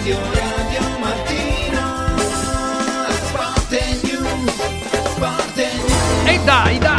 Radio Radio Mattino Sport News Sport News. E dai, dai,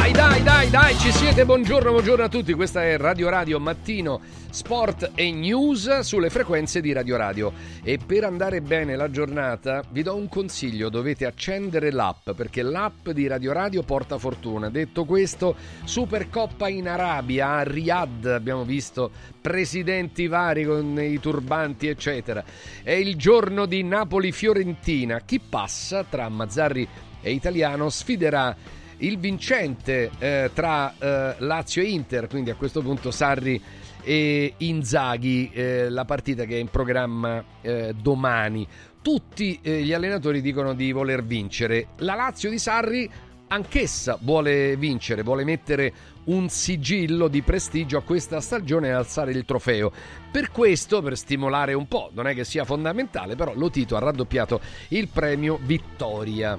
dai, ci siete, buongiorno, buongiorno a tutti, questa è Radio Radio Mattino Sport e News sulle frequenze di Radio Radio e per andare bene la giornata vi do un consiglio, dovete accendere l'app perché l'app di Radio Radio porta fortuna. Detto questo, Supercoppa in Arabia, a Riyadh, abbiamo visto presidenti vari con i turbanti eccetera. È il giorno di Napoli-Fiorentina, chi passa tra Mazzarri e Italiano sfiderà il vincente eh, tra eh, Lazio e Inter, quindi a questo punto Sarri e Inzaghi, eh, la partita che è in programma eh, domani. Tutti eh, gli allenatori dicono di voler vincere. La Lazio di Sarri anch'essa vuole vincere, vuole mettere un sigillo di prestigio a questa stagione e alzare il trofeo. Per questo, per stimolare un po', non è che sia fondamentale, però lo Tito ha raddoppiato il premio Vittoria.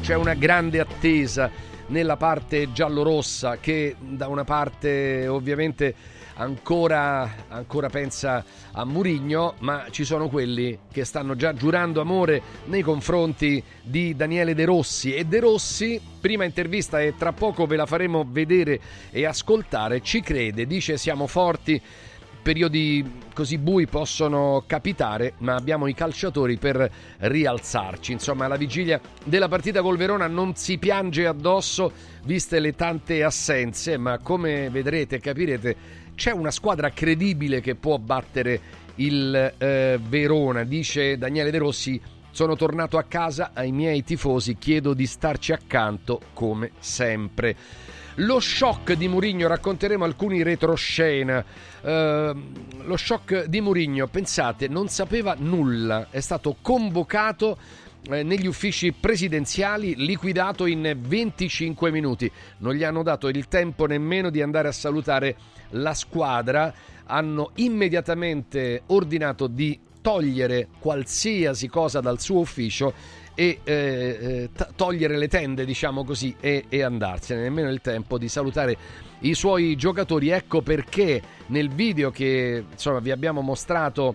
C'è una grande attesa nella parte giallorossa che da una parte ovviamente ancora, ancora pensa a Murigno, ma ci sono quelli che stanno già giurando amore nei confronti di Daniele De Rossi. E De Rossi, prima intervista e tra poco ve la faremo vedere e ascoltare, ci crede, dice siamo forti periodi così bui possono capitare, ma abbiamo i calciatori per rialzarci. Insomma, alla vigilia della partita col Verona non si piange addosso, viste le tante assenze, ma come vedrete e capirete, c'è una squadra credibile che può battere il eh, Verona, dice Daniele De Rossi. Sono tornato a casa ai miei tifosi, chiedo di starci accanto come sempre. Lo shock di Murigno, racconteremo alcuni retroscena. Eh, lo shock di Murigno, pensate, non sapeva nulla, è stato convocato eh, negli uffici presidenziali, liquidato in 25 minuti. Non gli hanno dato il tempo nemmeno di andare a salutare la squadra. Hanno immediatamente ordinato di togliere qualsiasi cosa dal suo ufficio e eh, eh, togliere le tende, diciamo così, e, e andarsene. Nemmeno il tempo di salutare i suoi giocatori. Ecco perché nel video che insomma vi abbiamo mostrato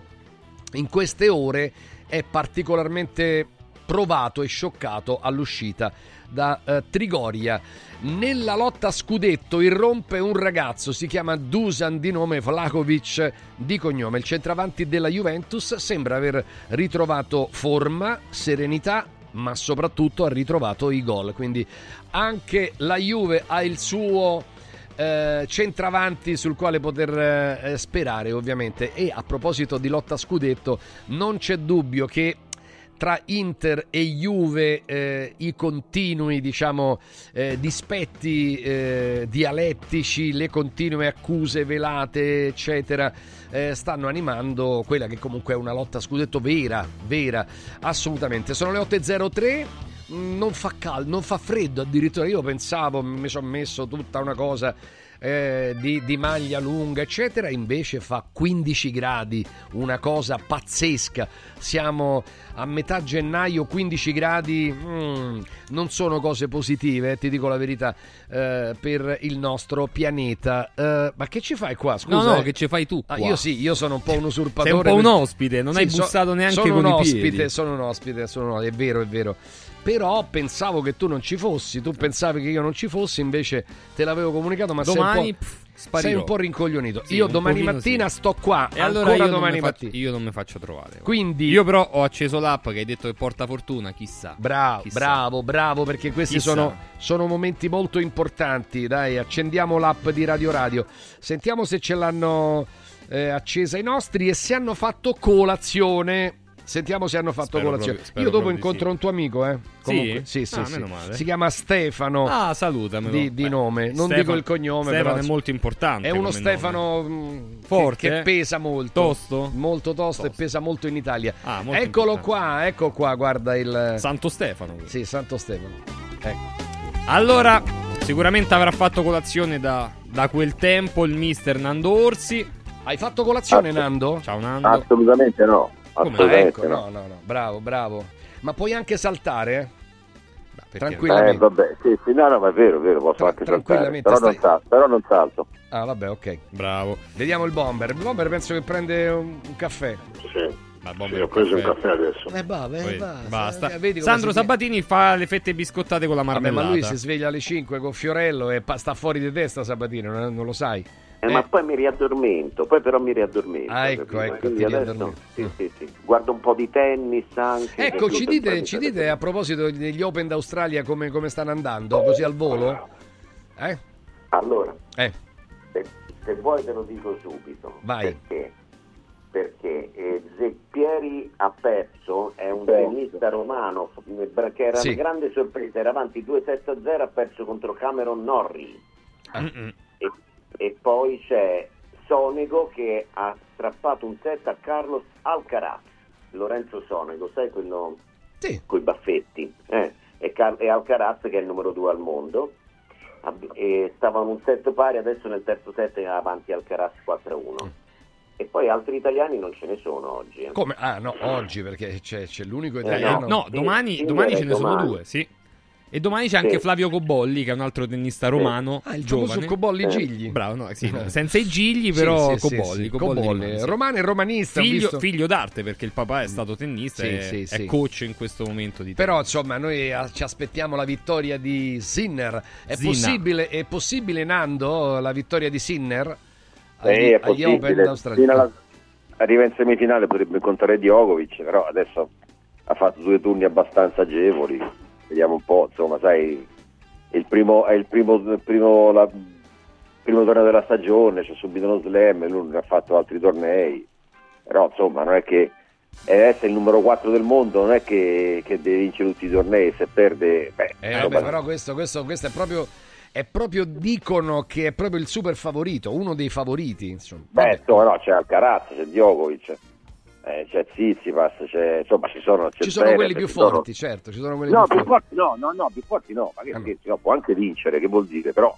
in queste ore è particolarmente provato e scioccato all'uscita da eh, Trigoria. Nella lotta scudetto irrompe un ragazzo, si chiama Dusan di nome Vlahovic di cognome. Il centravanti della Juventus sembra aver ritrovato forma, serenità, ma soprattutto ha ritrovato i gol. Quindi anche la Juve ha il suo eh, centravanti sul quale poter eh, sperare ovviamente e a proposito di lotta scudetto non c'è dubbio che tra Inter e Juve eh, i continui diciamo eh, dispetti eh, dialettici le continue accuse velate eccetera eh, stanno animando quella che comunque è una lotta scudetto vera vera assolutamente sono le 8.03 non fa caldo, non fa freddo addirittura. Io pensavo, mi sono messo tutta una cosa eh, di, di, maglia lunga, eccetera. Invece fa 15 gradi, una cosa pazzesca. Siamo a metà gennaio, 15 gradi mm, non sono cose positive, eh, ti dico la verità, eh, per il nostro pianeta. Eh, ma che ci fai qua? Scusa, no, no, eh. che ci fai tu? Ah, io sì, io sono un po' un usurpatore. Sei un po' un ospite, non Sì, hai so- bussato neanche sono con un i ospite, piedi. Sono un ospite, sono un- è vero, è vero. Però pensavo che tu non ci fossi, tu pensavi che io non ci fossi, invece te l'avevo comunicato, ma Domani sei un po', pff, sei sparirò. un po' rincoglionito. Sì, io domani mattina sì. sto qua, E allora io domani faccio, mattina. io non mi faccio trovare. Quindi Io però ho acceso l'app che hai detto che porta fortuna, chissà. Bravo, Chissà. bravo, bravo, perché questi sono, sono momenti molto importanti. Dai, accendiamo l'app di Radio Radio. Sentiamo se ce l'hanno eh, accesa i nostri e se hanno fatto colazione. Sentiamo se hanno fatto Spero colazione. proprio- Io dopo incontro sì. un tuo amico, eh. Comunque, Sì? sì, sì, Ah, sì. meno male. Si chiama Stefano. Ah, salutamelo. Di- di Beh, nome. Non Stefano- dico il cognome, Stefano però, è molto importante. È uno Stefano mh, Forte, che, che pesa molto. Tosto? Molto tosto, e Tosto. pesa molto in Italia. Ah, molto Eccolo importante. qua, ecco qua, guarda il. Santo Stefano. Sì, Santo Stefano. Ecco. Allora, sicuramente avrà fatto colazione da, da quel tempo il mister Nando Orsi. Hai fatto colazione, Ah, Nando? Ciao Nando. Assolutamente no. Come? Ah, ecco, no. no, no, no, bravo, bravo. Ma puoi anche saltare, eh? Tranquillo. Eh, vabbè, sì, sì, no, no, ma è vero, è vero, posso Tra- anche saltare, tranquillamente, però non, stai- salto, però non salto. Ah, vabbè, ok. Bravo. Vediamo il bomber. Il bomber penso che prende un, un caffè. Sì. Ma Sì, ho preso un caffè. adesso. Eh, bah, beh, Poi basta. basta. Vedi Sandro Sabatini fa le fette biscottate con la Vabbè, marmellata. ma lui si sveglia alle 5 con Fiorello e pa- sta fuori di testa Sabatini, non, non lo sai. Eh, Eh. Ma poi mi riaddormento, poi però mi riaddormento. Ah, ecco, ecco, Quindi ti adesso, sì, sì, sì. Guardo un po' di tennis anche. Ecco, ci dite, ci dite a proposito degli Open d'Australia come, come stanno andando, così al volo? Eh? Allora, Eh, se, se vuoi te lo dico subito. Vai. Perché? Perché eh, Zeppieri ha perso, è un Sì. tennista romano eh, che era Sì. una grande sorpresa, era avanti 2-7-0, ha perso contro Cameron Norrie. Mm-mm. E, e poi c'è Sonego che ha strappato un set a Carlos Alcaraz. Lorenzo Sonego, sai quello sì. con i baffetti? Eh, e, Car- e Alcaraz che è il numero 2 al mondo. E stavano un set pari, adesso nel terzo set è avanti Alcaraz 4-1. E poi altri italiani non ce ne sono oggi. eh. Come? Ah, no, oggi perché c'è, c'è l'unico Eh, italiano. No, Sì, domani, sì, domani ce ne sono domani. due, sì. E domani c'è anche Sì. Flavio Cobolli, che è un altro tennista romano, Ah, il famoso giovane. Cobolli Eh. Gigli. Bravo, no, sì, no, senza i gigli, però Sì, sì, sì, Cobolli, sì, Cobolli Cobolli. rimane, sì. Romano e romanista. Figlio, visto- figlio d'arte, perché il papà è stato tennista Sì, e sì, è sì. coach in questo momento di Però tennis. insomma noi ah, ci aspettiamo la vittoria di Sinner. È, possibile, è possibile, Nando, la vittoria di Sinner? Sì, agli, è agli Open possibile. d'Australia? Alla- arriva in semifinale, potrebbe incontrare Djokovic, però adesso ha fatto due turni abbastanza agevoli. Vediamo un po', insomma, sai, il primo, è il primo, primo, la- primo torneo della stagione, c'è subito uno slam, lui non ha fatto altri tornei. Però insomma non è che essere il numero 4 del mondo, non è che, che deve vincere tutti i tornei, se perde... Beh, Eh, vabbè, però questo, questo, questo è proprio... È proprio, dicono che è proprio il super favorito, uno dei favoriti. Insomma. Beh, insomma, no, c'è Alcaraz, c'è Djokovic, eh, c'è Zizipas, c'è, insomma, ci sono, Ci sono Zverev, quelli più ci sono- forti, certo, ci sono quelli No, più più forti. forti no, no, no, più forti no, ma che no. scherzi, no, può anche vincere, che vuol dire, però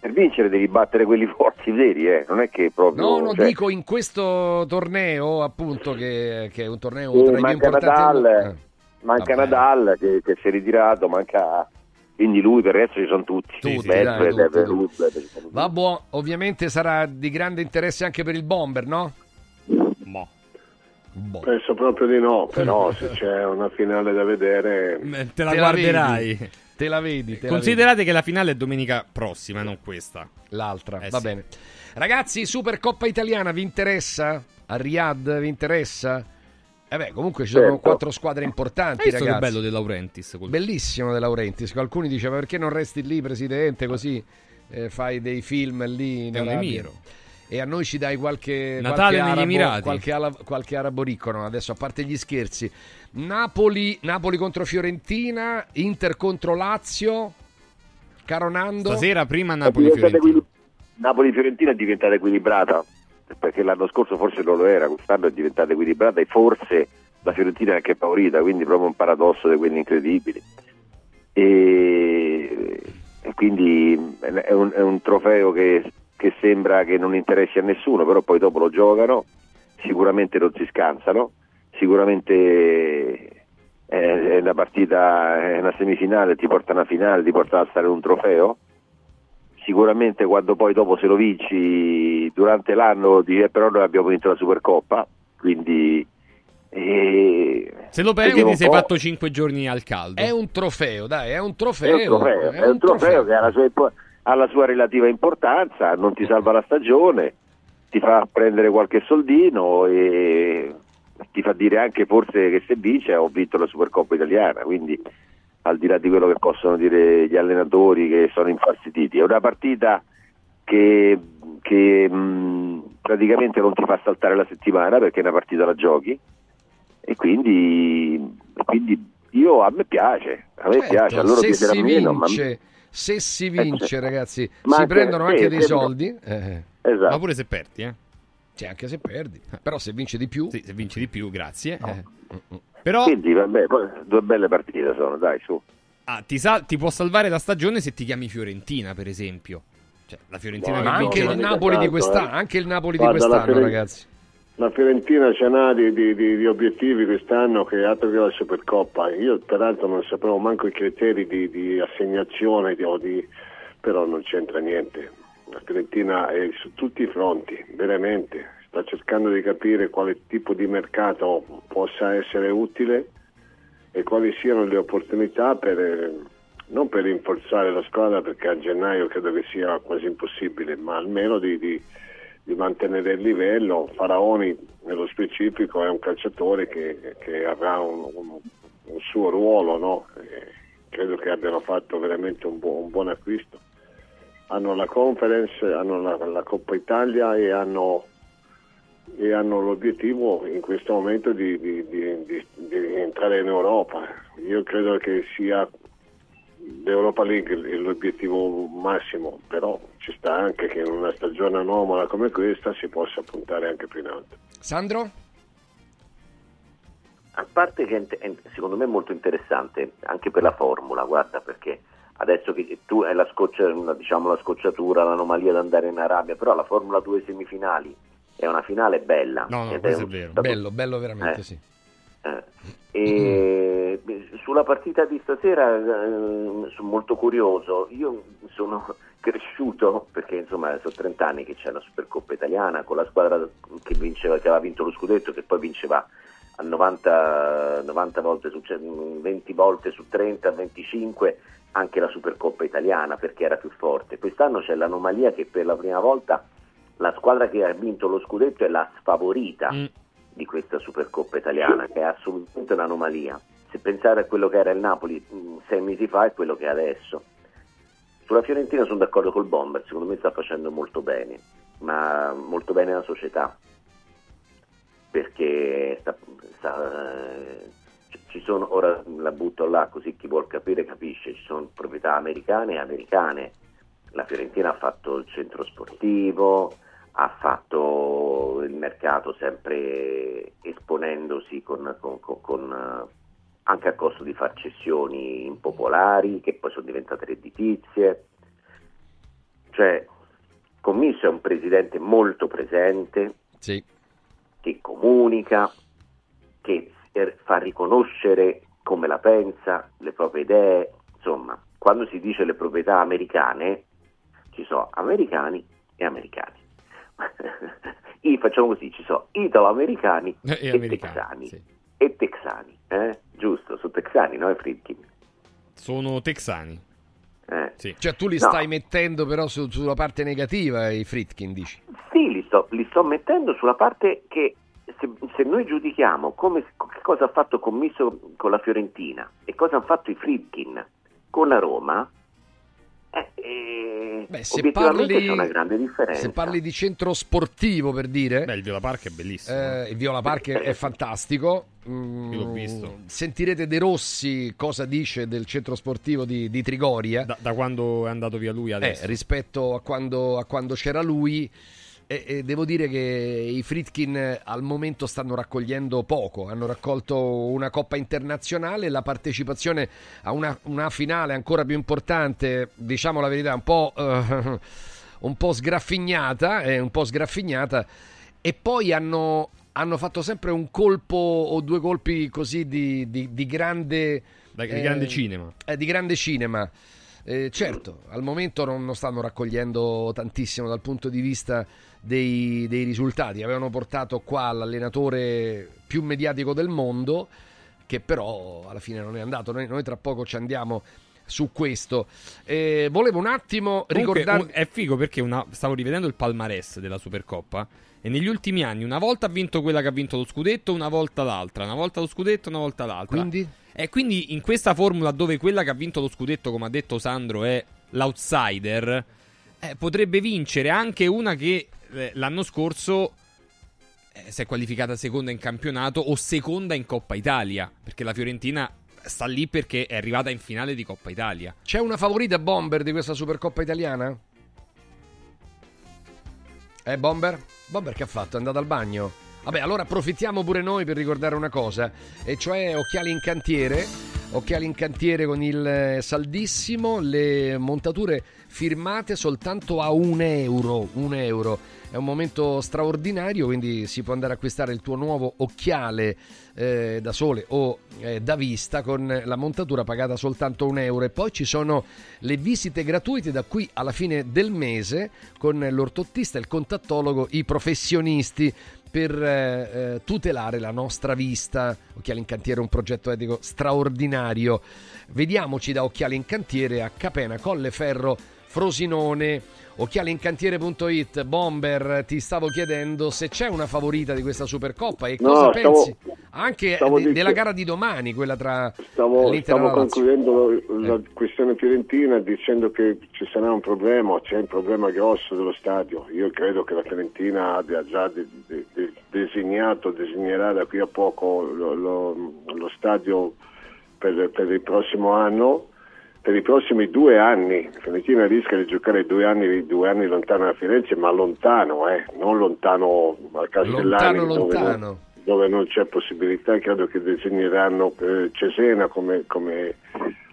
per vincere devi battere quelli forti veri, eh, non è che proprio... No, no, cioè, dico in questo torneo, appunto, che, che è un torneo sì, tra i più manca importanti. Nadal, mondo. manca vabbè. Nadal che, che si è ritirato, manca... Quindi lui per il resto ci sono tutti, Tutti, Medvedev, dai, tutti, tutti. Vabbè, ovviamente sarà di grande interesse anche per il bomber, no? Boh. Penso proprio di no, però se c'è una finale da vedere... Eh, Te la Te la guarderai. vedi, Te la vedi, te la Considerate che la finale è domenica prossima, non questa. vedi. l'altra, Eh, va sì. bene. Ragazzi, Supercoppa italiana vi interessa? A Riyadh vi interessa? Eh beh, comunque ci sono Certo. quattro squadre importanti, Hai visto che bello De Laurentiis? col- Bellissimo De Laurentiis. Qualcuno dice: Ma perché non resti lì, presidente? Così eh, fai dei film lì in È un Arabia?" emiro. E a noi ci dai qualche, Natale qualche negli arabo, qualche, ala- qualche arabo ricco, no? Adesso, a parte gli scherzi, Napoli, Napoli contro Fiorentina, Inter contro Lazio. Caro Nando, Stasera prima È Napoli diventata Fiorentina. equili- Napoli-Fiorentina è diventata equilibrata perché l'anno scorso forse non lo era, quest'anno è diventata equilibrata e forse la Fiorentina è anche favorita, quindi proprio un paradosso di quelli incredibili. E, e quindi è un, è un trofeo che, che sembra che non interessi a nessuno, però poi dopo lo giocano, sicuramente non si scansano, sicuramente è una partita, è una semifinale, ti porta a una finale, ti porta a stare un trofeo sicuramente quando poi dopo se lo vinci durante l'anno dici "Eh, però noi abbiamo vinto la Supercoppa quindi eh, Se lo perdi ti sei un fatto 5 giorni al caldo. è un trofeo, dai, è un è trofeo. un trofeo, è un trofeo che ha la, sua, impo- ha la sua relativa importanza non ti salva la stagione ti fa prendere qualche soldino e ti fa dire anche forse che se vince ho vinto la Supercoppa italiana quindi al di là di quello che possono dire gli allenatori che sono infastiditi. È una partita che, che, mh, praticamente non ti fa saltare la settimana perché è una partita la giochi e quindi, quindi io a me piace, a me Certo, piace, a loro si meno, ma vince, se si vince, certo. ragazzi, Ma si anche- prendono sì, anche dei sembra- soldi. eh, esatto. Ma pure se perdi, eh. sì, anche se perdi. Però se vince di più, Sì, se vinci di più, grazie. No. eh. Però Quindi vabbè, due belle partite sono, dai, su. ah, ti, sa- ti può salvare la stagione se ti chiami Fiorentina, per esempio. Cioè, la Fiorentina No, che ma vince anche no, il Napoli di tanto, quest'anno, eh. anche il Napoli Guarda, di quest'anno, ragazzi. La Fiorentina ce n'ha di, di- di- obiettivi quest'anno che altro che la Supercoppa. Io peraltro non sapevo manco i criteri di, di assegnazione però non c'entra niente. La Fiorentina è su tutti i fronti, veramente. sta cercando di capire quale tipo di mercato possa essere utile e quali siano le opportunità per, non per rinforzare la squadra perché a gennaio credo che sia quasi impossibile, ma almeno di, di- mantenere il livello. Faraoni nello specifico è un calciatore che, che avrà un, un- un suo ruolo, no? E credo che abbiano fatto veramente un, buo- un buon acquisto. Hanno la conference, hanno la, la Coppa Italia e hanno, e hanno l'obiettivo in questo momento di- di- di- di entrare in Europa. Io credo che sia l'Europa League è l'obiettivo massimo, però ci sta anche che in una stagione anomala come questa si possa puntare anche più in alto. Sandro? A parte che è è- secondo me è molto interessante anche per la formula, guarda perché adesso che tu hai la, scoccia, diciamo, la scocciatura, l'anomalia di andare in Arabia, però la Formula 2 semifinali è una finale bella. No, no, ed questo è un- vero. stato- Bello, bello veramente, Eh. sì. E sulla partita di stasera eh, sono molto curioso. Io sono cresciuto perché insomma sono 30 anni che c'è la Supercoppa italiana con la squadra che, vinceva, che aveva vinto lo scudetto che poi vinceva a 90, 90 volte su ce- 20 volte su 30, 25 anche la Supercoppa italiana perché era più forte. Quest'anno c'è l'anomalia che per la prima volta la squadra che ha vinto lo scudetto è la sfavorita Mm. Di questa Supercoppa italiana, che è assolutamente un'anomalia. Se pensare a quello che era il Napoli mh, sei mesi fa e quello che è adesso. Sulla Fiorentina sono d'accordo col Bomber, secondo me sta facendo molto bene, ma molto bene la società, perché sta- sta, eh, ci sono, ora la butto là così chi vuol capire capisce, ci sono proprietà americane e americane. La Fiorentina ha fatto il centro sportivo, ha fatto il mercato sempre esponendosi con, con- con- eh, anche a costo di far cessioni impopolari che poi sono diventate redditizie. Cioè, Commisso è un presidente molto presente, Sì. che comunica, che eh, fa riconoscere come la pensa, le proprie idee, insomma, quando si dice le proprietà americane, ci sono americani e americani. I, facciamo così, ci sono italo-americani E e, americani, texani. sì. E texani, eh? giusto, sono texani, no? I Friedkin. Sono texani. Eh. Sì. Cioè tu li No. stai mettendo però su- sulla parte negativa i Fritkin, dici? Sì, li sto, li sto mettendo sulla parte che se, se noi giudichiamo come, che cosa ha fatto Commisso con la Fiorentina e cosa hanno fatto i Friedkin con la Roma, eh, eh, Beh, se parli, c'è una grande differenza. se parli di centro sportivo per dire, Beh, il Viola Park è bellissimo. eh, il Viola Park è fantastico. Mm, Io l'ho visto. Sentirete De Rossi cosa dice del centro sportivo di, di Trigoria. Da, da quando è andato via lui Eh, adesso. rispetto a quando, a quando c'era lui. E, e devo dire che i Fritkin eh, al momento stanno raccogliendo poco, hanno raccolto una coppa internazionale, la partecipazione a una, una finale ancora più importante, diciamo la verità, un po', eh, un po' sgraffignata, eh, un po' sgraffignata, e poi hanno, hanno fatto sempre un colpo o due colpi così di, di- di grande... Da- di eh, grande cinema. eh, di grande cinema. Eh, certo, al momento non, non stanno raccogliendo tantissimo dal punto di vista dei, dei risultati. Avevano portato qua l'allenatore più mediatico del mondo, che però alla fine non è andato. Noi, noi tra poco ci andiamo su questo. Eh, volevo un attimo ricordare. è figo perché una- stavo rivedendo il palmarès della Supercoppa e negli ultimi anni una volta ha vinto quella che ha vinto lo scudetto, una volta l'altra, una volta lo scudetto, una volta l'altra. Quindi? E quindi in questa formula dove quella che ha vinto lo scudetto, come ha detto Sandro, è l'outsider, eh, potrebbe vincere anche una che l'anno scorso eh, si è qualificata seconda in campionato o seconda in Coppa Italia, perché la Fiorentina sta lì perché è arrivata in finale di Coppa Italia. C'è una favorita bomber di questa Supercoppa italiana? Eh, bomber? Bomber che ha fatto? È andato al bagno? Vabbè, allora approfittiamo pure noi per ricordare una cosa, e cioè occhiali in cantiere. occhiali in cantiere con il eh, saldissimo, le montature firmate soltanto a un euro, un euro. È un momento straordinario, quindi si può andare a acquistare il tuo nuovo occhiale eh, da sole o eh, da vista con la montatura pagata soltanto un euro. E poi ci sono le visite gratuite da qui alla fine del mese con l'ortottista, il contattologo, i professionisti per eh, eh, tutelare la nostra vista. Occhiali in cantiere è un progetto etico straordinario. Vediamoci da Occhiali in cantiere a Capena, Colleferro, Frosinone. Occhialincantiere.it Bomber, ti stavo chiedendo se c'è una favorita di questa Supercoppa e No, cosa stavo- pensi anche stavo de- della gara di domani, quella tra Stavo, l'Inter stavo la Lazio. concludendo la Eh. questione fiorentina dicendo che ci sarà un problema, c'è un problema grosso dello stadio. Io credo che la Fiorentina abbia già de- de- designato, designerà da qui a poco lo, lo- lo stadio per, per il prossimo anno. Per i prossimi due anni, la Fiorentina rischia di giocare due anni, due anni lontano da Firenze, ma lontano, eh, non lontano a Castellani, Lontano, dove non- lontano. dove non c'è possibilità, credo che designeranno eh, Cesena come, come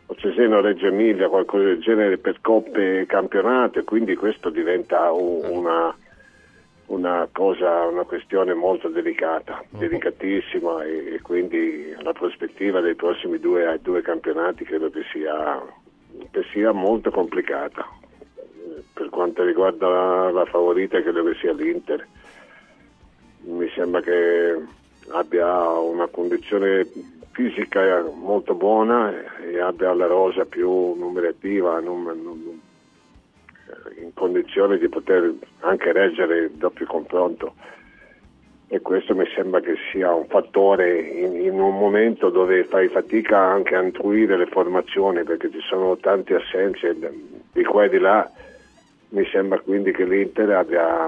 o Cesena Reggio Emilia, qualcosa del genere per coppe e campionato e quindi questo diventa un- una, una cosa, una questione molto delicata, delicatissima e, e quindi la prospettiva dei prossimi due, due campionati credo che sia, che sia molto complicata. Per quanto riguarda la, la favorita credo che sia l'Inter mi sembra che abbia una condizione fisica molto buona e abbia la rosa più numerativa num- num- in condizione di poter anche reggere il doppio confronto e questo mi sembra che sia un fattore in, in un momento dove fai fatica anche a intuire le formazioni perché ci sono tante assenze di qua e di là mi sembra quindi che l'Inter abbia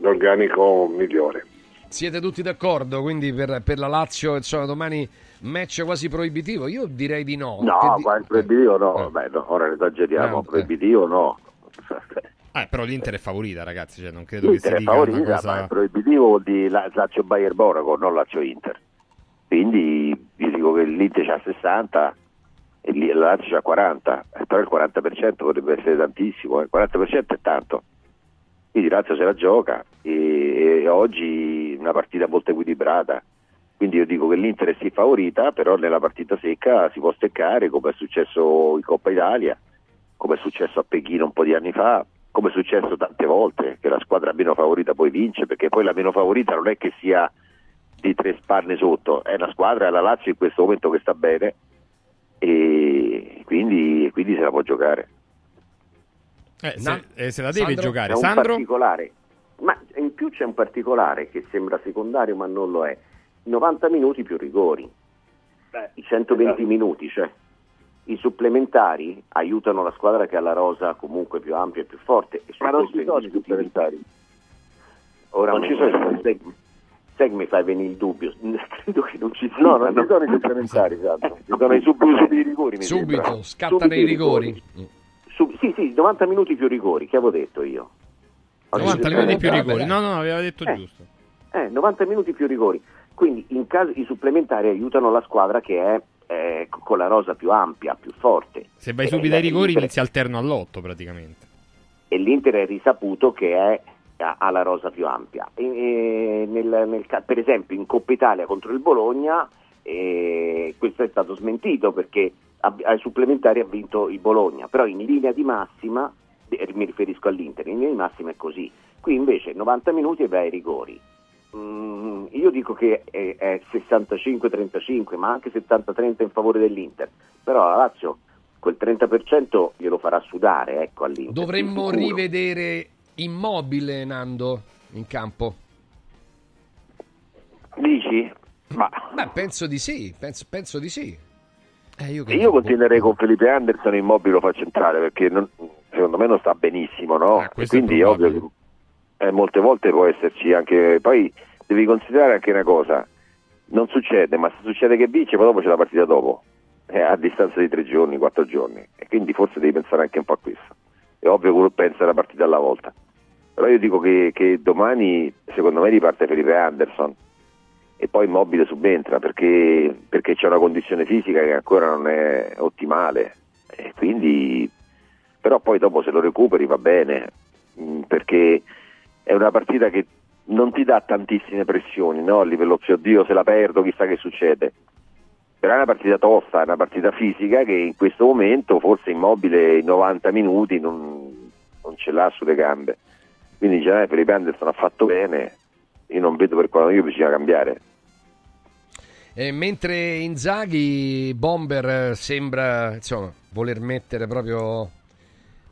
l'organico migliore Siete tutti d'accordo? Quindi per, per la Lazio, insomma, domani match quasi proibitivo? Io direi di no. No, di- quasi proibitivo no, Eh. Beh, no, ora esageriamo, Eh, eh. proibitivo no. Eh, però l'Inter è favorita, ragazzi, cioè non credo L'Inter che si dica una favorita, cosa... ma è proibitivo vuol dire la- Lazio Bayer Monaco, non Lazio Inter. Quindi io dico che l'Inter c'ha 60 e la Lazio c'ha 40, eh, però il 40% potrebbe essere tantissimo, eh, il 40% è tanto. Quindi Lazio se la gioca e, e oggi una partita molto equilibrata. Quindi io dico che l'Inter è sì favorita, però nella partita secca si può steccare come è successo in Coppa Italia, come è successo a Pechino un po' di anni fa, come è successo tante volte che la squadra meno favorita poi vince, perché poi la meno favorita non è che sia di tre spanne sotto, è una squadra, è la Lazio in questo momento che sta bene e quindi, quindi se la può giocare. Eh, se, eh, se la deve Sandro? giocare. Un Sandro? particolare, ma in più c'è un particolare che sembra secondario ma non lo è. 90 minuti più rigori, i 120 esatto. minuti, cioè i supplementari aiutano la squadra che ha la rosa comunque più ampia e più forte. E Ma non ci sono i supplementari. Ora Non ci sono. sai, sai che mi fai venire il dubbio? Credo che non ci siano. No, non ci sono i supplementari, esatto. Ci sono i subiti sub- i rigori, mi Subito, sembra. scattano Subito i i rigori. Su- sì, sì, 90 minuti più rigori, che avevo detto io? 90 minuti più rigori. No, no, aveva detto Eh. giusto. Eh, 90 minuti più rigori. Quindi in caso i supplementari aiutano la squadra che è eh, con la rosa più ampia, più forte. Se vai subito ai rigori l'Inter- inizia alterno all'otto praticamente. E l'Inter è risaputo che è, ha, la rosa più ampia. E- nel- nel per esempio in Coppa Italia contro il Bologna eh, questo è stato smentito perché ai supplementari ha vinto il Bologna, però in linea di massima, eh, mi riferisco all'Inter, in linea di massima è così. Qui invece 90 minuti e vai ai rigori. Mm, io dico che è, è 65-35, ma anche 70-30 in favore dell'Inter. Però la Lazio quel 30% glielo farà sudare ecco, all'Inter. Dovremmo rivedere immobile Nando in campo. Dici? Ma Beh, penso di sì, penso, penso di sì. Eh, io, io continuerei con Felipe Anderson immobile lo fa centrale perché non- secondo me non sta benissimo, no? È quindi è ovvio che eh, molte volte può esserci anche. Poi devi considerare anche una cosa: non succede, ma se succede che vince, poi dopo c'è la partita dopo, eh, a distanza di tre giorni, quattro giorni. E quindi forse devi pensare anche un po' a questo. È ovvio che uno pensa alla partita alla volta. Però io dico che, che domani, secondo me, riparte Felipe Anderson. e poi Immobile subentra perché, perché c'è una condizione fisica che ancora non è ottimale. E quindi, però poi dopo se lo recuperi va bene, mh, perché è una partita che non ti dà tantissime pressioni, no? A livello, "Zio Dio, se la perdo chissà che succede. Però è una partita tosta, è una partita fisica che in questo momento forse Immobile in 90 minuti non, non ce l'ha sulle gambe. Quindi in generale per i Anderson ha fatto bene, io non vedo per quale motivo bisogna cambiare. E mentre Inzaghi, Bomber eh, sembra insomma, voler mettere proprio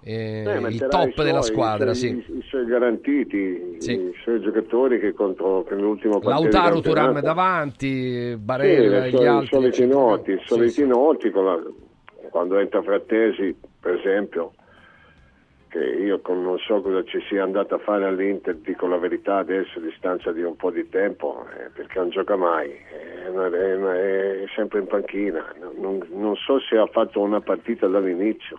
eh, Eh, il top i suoi- della squadra. i, Sì. i- suoi garantiti, Sì. i suoi giocatori che contro che nell'ultimo partito Lautaro Turam davanti, Sì, Barella e suoi- gli i altri. soliti noti, i Sì, soliti sì. noti con la- quando entra Frattesi, per esempio, che io con- non so cosa ci sia andato a fare all'Inter, dico la verità adesso a distanza di un po' di tempo, eh, perché non gioca mai, è, una- è una- è sempre in panchina, non, non so se ha fatto una partita dall'inizio,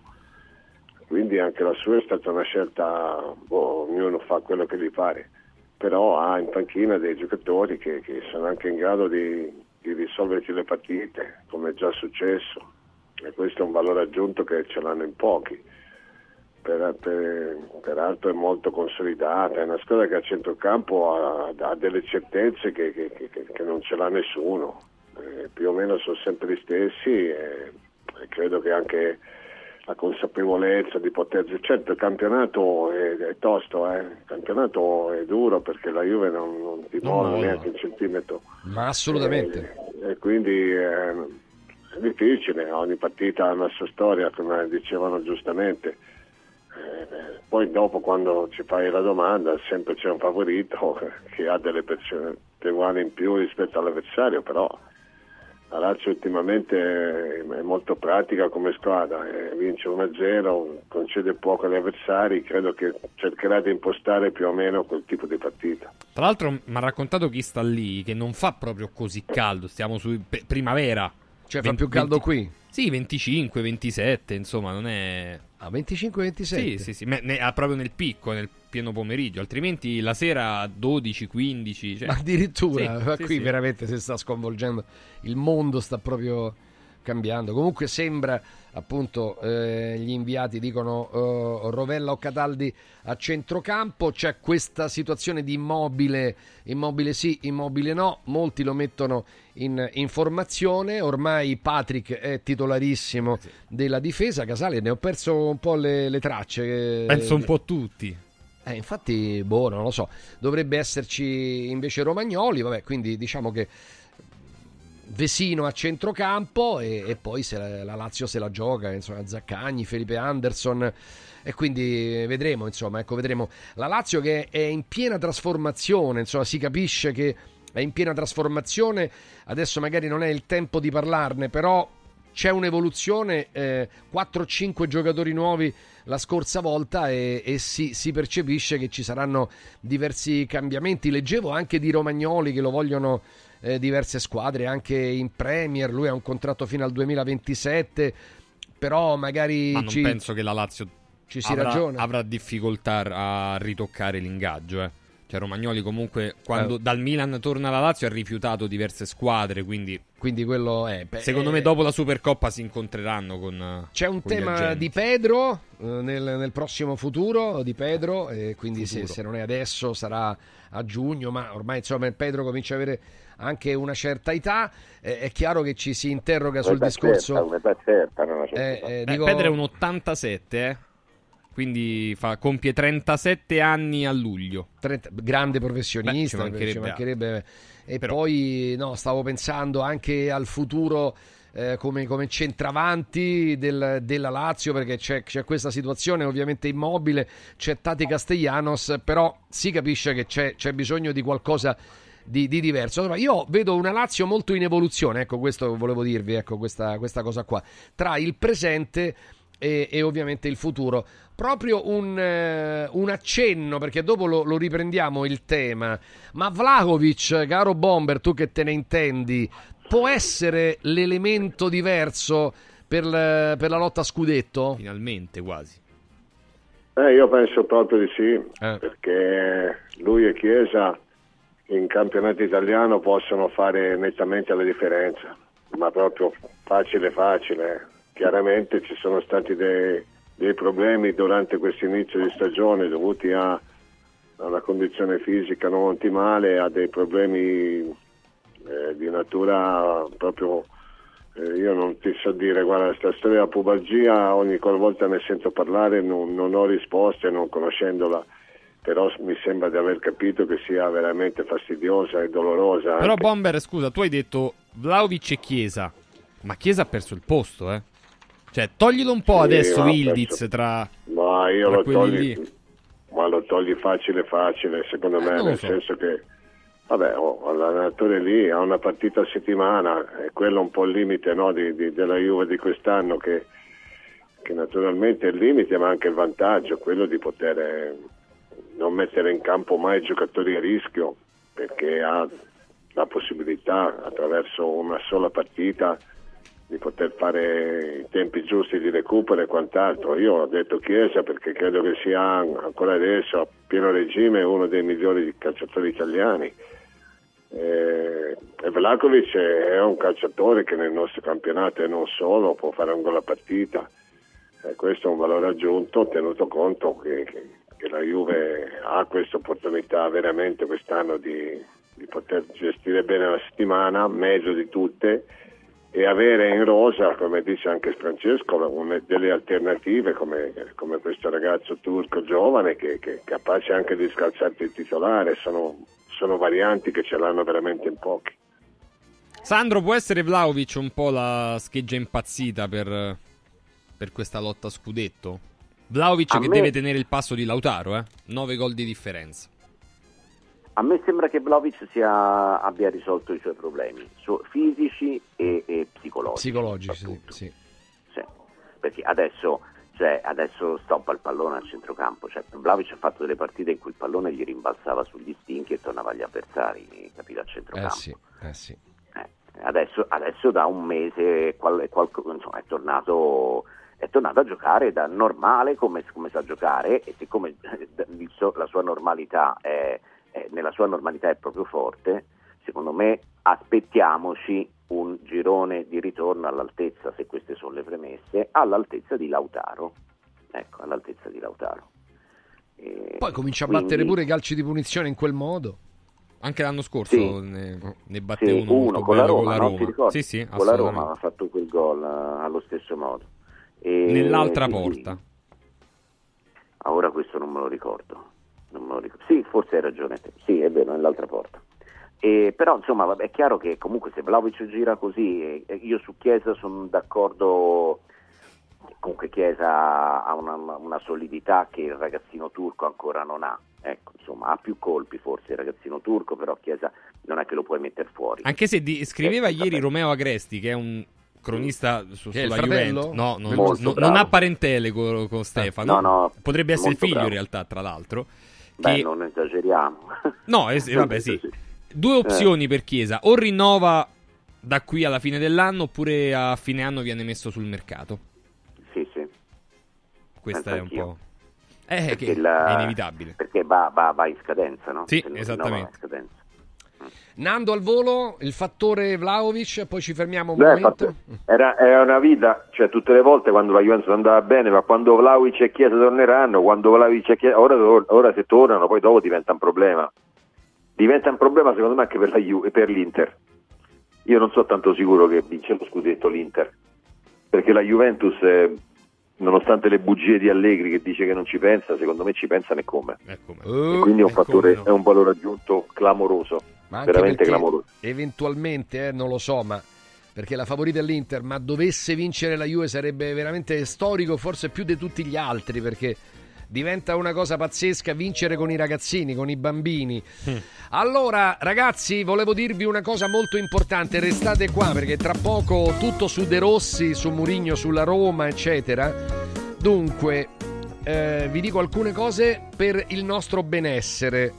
quindi anche la sua è stata una scelta, boh, ognuno fa quello che gli pare, però ha in panchina dei giocatori che, che sono anche in grado di, di risolverti le partite, come è già successo, e questo è un valore aggiunto che ce l'hanno in pochi. Per- per- peraltro è molto consolidata, è una squadra che a centrocampo ha, ha delle certezze che, che- che- che non ce l'ha nessuno, Eh, più o meno sono sempre gli stessi e, e credo che anche la consapevolezza di poter certo il campionato è, è tosto, eh. il campionato è duro perché la Juve non, non ti molla molla. neanche un centimetro Ma assolutamente. e, e quindi eh, è difficile, ogni partita ha una sua storia, come dicevano giustamente. Eh, poi dopo quando ci fai la domanda sempre c'è un favorito che ha delle percentuali in più rispetto all'avversario, però la Lazio ultimamente è molto pratica come squadra, eh, vince 1-0, concede poco agli avversari, credo che cercherà di impostare più o meno quel tipo di partita. Tra l'altro mi ha raccontato chi sta lì che non fa proprio così caldo, stiamo su primavera. Cioè fa Ven- più caldo 20 qui. Sì, 25, 27, insomma, non è... A 25-27. Sì, sì, sì, me- ne- ah, proprio nel picco, nel pieno pomeriggio, altrimenti la sera 12, 15, cioè... Addirittura, Sì, ma sì, qui sì. veramente si sta sconvolgendo. Il mondo sta proprio cambiando. Comunque sembra, appunto, eh, gli inviati dicono eh, Rovella o Cataldi a centrocampo. C'è questa situazione di immobile, immobile sì, immobile no. Molti lo mettono in, in formazione. Ormai Patrick è titolarissimo della difesa. Casale, ne ho perso un po' le, le tracce. Penso un po' tutti. Eh, infatti, boh, non lo so. Dovrebbe esserci invece Romagnoli, vabbè, quindi diciamo che Vesino a centrocampo e, e poi la, la Lazio se la gioca, insomma, Zaccagni, Felipe Anderson e quindi vedremo, insomma, ecco, vedremo. La Lazio che è in piena trasformazione, insomma, si capisce che è in piena trasformazione, adesso magari non è il tempo di parlarne, però c'è un'evoluzione, eh, 4-5 giocatori nuovi la scorsa volta e, e si, si percepisce che ci saranno diversi cambiamenti. Leggevo anche di Romagnoli che lo vogliono eh, diverse squadre, anche in Premier, lui ha un contratto fino al 2027, però magari Ma non ci, penso che la Lazio ci si avrà, ragiona. avrà difficoltà a ritoccare l'ingaggio, eh. Cioè Romagnoli comunque quando Eh. dal Milan torna alla Lazio ha rifiutato diverse squadre, quindi Quindi quello è... beh, secondo eh, me dopo la Supercoppa si incontreranno con eh, C'è un con tema di Pedro eh, nel, nel prossimo futuro di Pedro, e quindi se, se non è adesso sarà a giugno, ma ormai insomma Pedro comincia ad avere anche una certa età. Eh, è chiaro che ci si interroga sul Un'età discorso. certa, un'età certa, non una certa eh, età. eh, Eh, dico- Pedro è un 87, eh. Quindi fa, compie 37 anni a luglio. 30 grande professionista, Beh, ci mancherebbe ci mancherebbe. E Però- poi no, stavo pensando anche al futuro eh, come, come centravanti del- della Lazio, perché c'è, c'è questa situazione ovviamente immobile, c'è Tati Castellanos, però si capisce che c'è, c'è bisogno di qualcosa di, di diverso. Allora, io vedo una Lazio molto in evoluzione, ecco questo volevo dirvi, ecco questa, questa cosa qua, tra il presente e, e ovviamente il futuro. Proprio un, eh, un accenno, perché dopo lo, lo riprendiamo il tema. Ma Vlahovic, caro Bomber, tu che te ne intendi, può essere l'elemento diverso per, la- per la lotta a scudetto? Finalmente quasi. Eh, io penso proprio di sì, Eh. perché lui e Chiesa in campionato italiano possono fare nettamente la differenza, ma proprio facile facile. Chiaramente ci sono stati dei, dei problemi durante questo inizio di stagione dovuti a, a una condizione fisica non ottimale, a dei problemi eh, di natura proprio eh, io non ti so dire, guarda, questa storia della pubalgia ogni qualvolta ne sento parlare non, non ho risposte non conoscendola però mi sembra di aver capito che sia veramente fastidiosa e dolorosa. Però anche. Bomber, scusa, tu hai detto Vlaovic e Chiesa, ma Chiesa ha perso il posto, eh? Cioè, toglilo un po' Sì, adesso ha Ildiz perso- tra... Ma io tra lo togli, lì. ma lo togli facile facile, secondo Eh, me, nel so. senso che vabbè, oh, l'allenatore lì ha una partita a settimana, è quello un po' il limite no, di- di- della Juve di quest'anno che, che naturalmente è il limite ma anche il vantaggio, quello di poter eh, non mettere in campo mai giocatori a rischio perché ha la possibilità attraverso una sola partita di poter fare i tempi giusti di recupero e quant'altro. Io ho detto Chiesa perché credo che sia ancora adesso a pieno regime uno dei migliori calciatori italiani. Eh, e Vlakovic è un calciatore che nel nostro campionato e non solo può fare un gol a partita. E questo è un valore aggiunto tenuto conto che, che- che la Juve ha questa opportunità veramente quest'anno di, di poter gestire bene la settimana, meglio di tutte, e avere in rosa, come dice anche Francesco, una- delle alternative come, come questo ragazzo turco giovane che, che è capace anche di scalzarti il titolare, sono, sono varianti che ce l'hanno veramente in pochi. Sandro, può essere Vlaovic un po' la scheggia impazzita per, per questa lotta a scudetto? Vlaovic A che me- deve tenere il passo di Lautaro, eh? 9 gol di differenza. A me sembra che Vlaovic sia- abbia risolto i suoi problemi so- fisici e, e psicologici. Psicologici, sì, sì. Sì, perché adesso, cioè, adesso stoppa il pallone al centrocampo. Cioè, Vlaovic ha fatto delle partite in cui il pallone gli rimbalzava sugli stinchi e tornava agli avversari, capito, al Eh centrocampo. sì, eh sì. Eh, adesso, adesso da un mese qual- qualco- insomma, è, tornato, è tornato a giocare da normale come, come sa giocare e siccome la sua normalità è, è- nella sua normalità è proprio forte, secondo me aspettiamoci un girone di ritorno all'altezza, se queste sono le premesse, all'altezza di Lautaro. Ecco, all'altezza di Lautaro. E Poi comincia a quindi- battere pure i calci di punizione in quel modo. Anche l'anno scorso Sì. ne, ne batte Sì, uno, molto con la Roma, con la no? Roma. Ricordi? Sì, sì, con la Roma ha fatto quel gol eh, allo stesso modo. E Nell'altra quindi- porta. Ah, ora questo non me lo ricordo. Non me lo ricordo. Sì, forse hai ragione te. Sì, è vero, nell'altra porta. E, però insomma vabbè, è chiaro che comunque se Vlaovic gira così, e- e io su Chiesa sono d'accordo comunque Chiesa ha una, una solidità che il ragazzino turco ancora non ha. Ecco, insomma, ha più colpi forse il ragazzino turco, però Chiesa non è che lo puoi mettere fuori. Anche se di- scriveva Eh, ieri vabbè. Romeo Agresti, che è un cronista su, sulla fratello? Juventus. No, non, non- non ha parentele con, con Stefano. No, no, Potrebbe essere figlio bravo. in realtà, tra l'altro. Beh, che- non esageriamo. No, eh, sì, vabbè, sì. Due Eh. opzioni per Chiesa. O rinnova da qui alla fine dell'anno, oppure a fine anno viene messo sul mercato. Sì, sì. Questa Penso è un anch'io. po'. Eh, Perché che il- è inevitabile. Perché va, va- va in scadenza, no? Sì, esattamente. rinnova, va in scadenza. Nando al volo, il fattore Vlaovic, poi ci fermiamo un Beh, momento. era, era una vita, cioè tutte le volte quando la Juventus andava bene, ma quando Vlaovic e Chiesa torneranno, quando Vlaovic e Chiesa, ora, ora se tornano, poi dopo diventa un problema. Diventa un problema secondo me anche per, la Ju- per l'Inter. Io non sono tanto sicuro che vince lo scudetto l'Inter, perché la Juventus, eh, nonostante le bugie di Allegri che dice che non ci pensa, secondo me ci pensano e come. Ecco. E quindi è un e fattore, no. è un valore aggiunto clamoroso, ma anche veramente clamoroso. Eventualmente, eh, non lo so, ma perché la favorita è l'Inter, ma dovesse vincere la Juve sarebbe veramente storico, forse più di tutti gli altri, perché diventa una cosa pazzesca vincere con i ragazzini, con i bambini. Allora, ragazzi, volevo dirvi una cosa molto importante, restate qua perché tra poco tutto su De Rossi, su Murigno, sulla Roma, eccetera. Dunque, eh, vi dico alcune cose per il nostro benessere.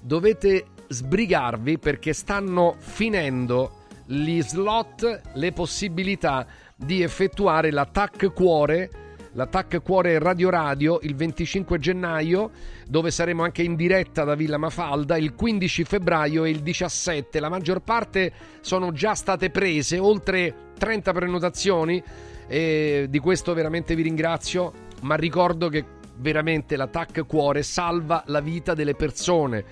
Dovete sbrigarvi perché stanno finendo gli slot, le possibilità di effettuare l'attack cuore l'attacco cuore Radio Radio il 25 gennaio, dove saremo anche in diretta da Villa Mafalda, il 15 febbraio e il 17. La maggior parte sono già state prese, oltre 30 prenotazioni, e di questo veramente vi ringrazio, ma ricordo che veramente l'attacco cuore salva la vita delle persone.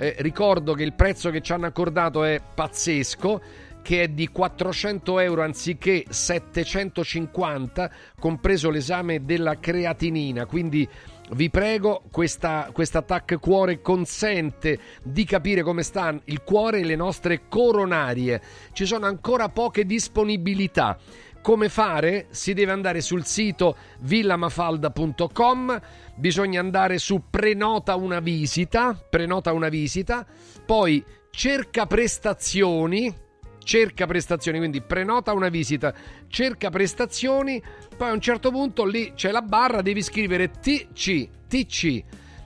Eh, ricordo che il prezzo che ci hanno accordato è pazzesco che è di 400 euro anziché 750 compreso l'esame della creatinina quindi vi prego, questa, questa attack cuore consente di capire come sta il cuore e le nostre coronarie. Ci sono ancora poche disponibilità. Come fare? Si deve andare sul sito villamafalda.com, bisogna andare su prenota una visita, prenota una visita, poi cerca prestazioni, cerca prestazioni, quindi prenota una visita, cerca prestazioni, poi a un certo punto lì c'è la barra, devi scrivere TC, TC,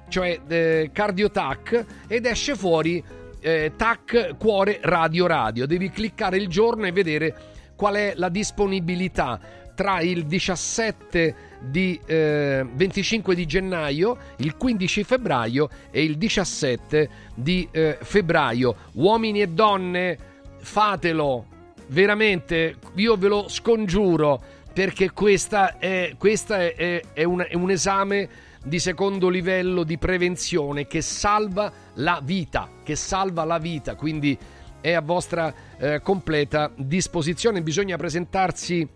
cioè eh, CardioTac ed esce fuori eh, TAC cuore radio radio, devi cliccare il giorno e vedere qual è la disponibilità tra il 17 di eh, 25 di gennaio, il 15 febbraio e il 17 di eh, febbraio. Uomini e donne, fatelo, veramente, io ve lo scongiuro perché questa è, è, è un, è un esame di secondo livello di prevenzione che salva la vita, che salva la vita, quindi è a vostra eh, completa disposizione. Bisogna presentarsi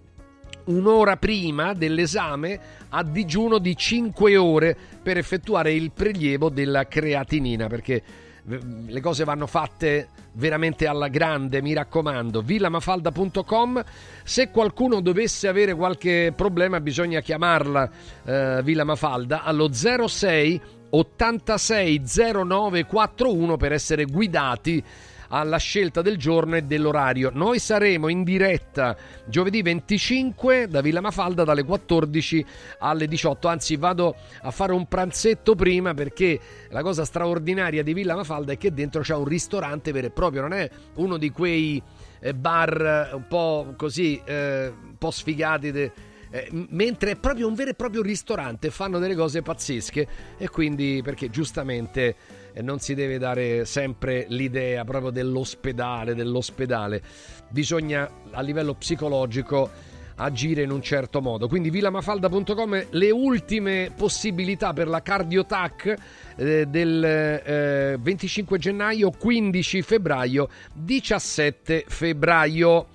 un'ora prima dell'esame a digiuno di 5 ore per effettuare il prelievo della creatinina perché eh, le cose vanno fatte veramente alla grande, mi raccomando. villamafalda.com. Se qualcuno dovesse avere qualche problema, bisogna chiamarla eh, Villa Mafalda allo 06 86 0941 per essere guidati alla scelta del giorno e dell'orario. Noi saremo in diretta giovedì 25 da Villa Mafalda dalle 14 alle 18. Anzi, vado a fare un pranzetto prima perché la cosa straordinaria di Villa Mafalda è che dentro c'è un ristorante vero e proprio, non è uno di quei eh, bar un po' così, eh, un po' sfigati. De, eh, mentre è proprio un vero e proprio ristorante, fanno delle cose pazzesche e quindi perché giustamente eh, non si deve dare sempre l'idea proprio dell'ospedale, dell'ospedale, bisogna a livello psicologico agire in un certo modo. Quindi villamafalda.com le ultime possibilità per la cardiotac eh, del eh, 25 gennaio, 15 febbraio, 17 febbraio.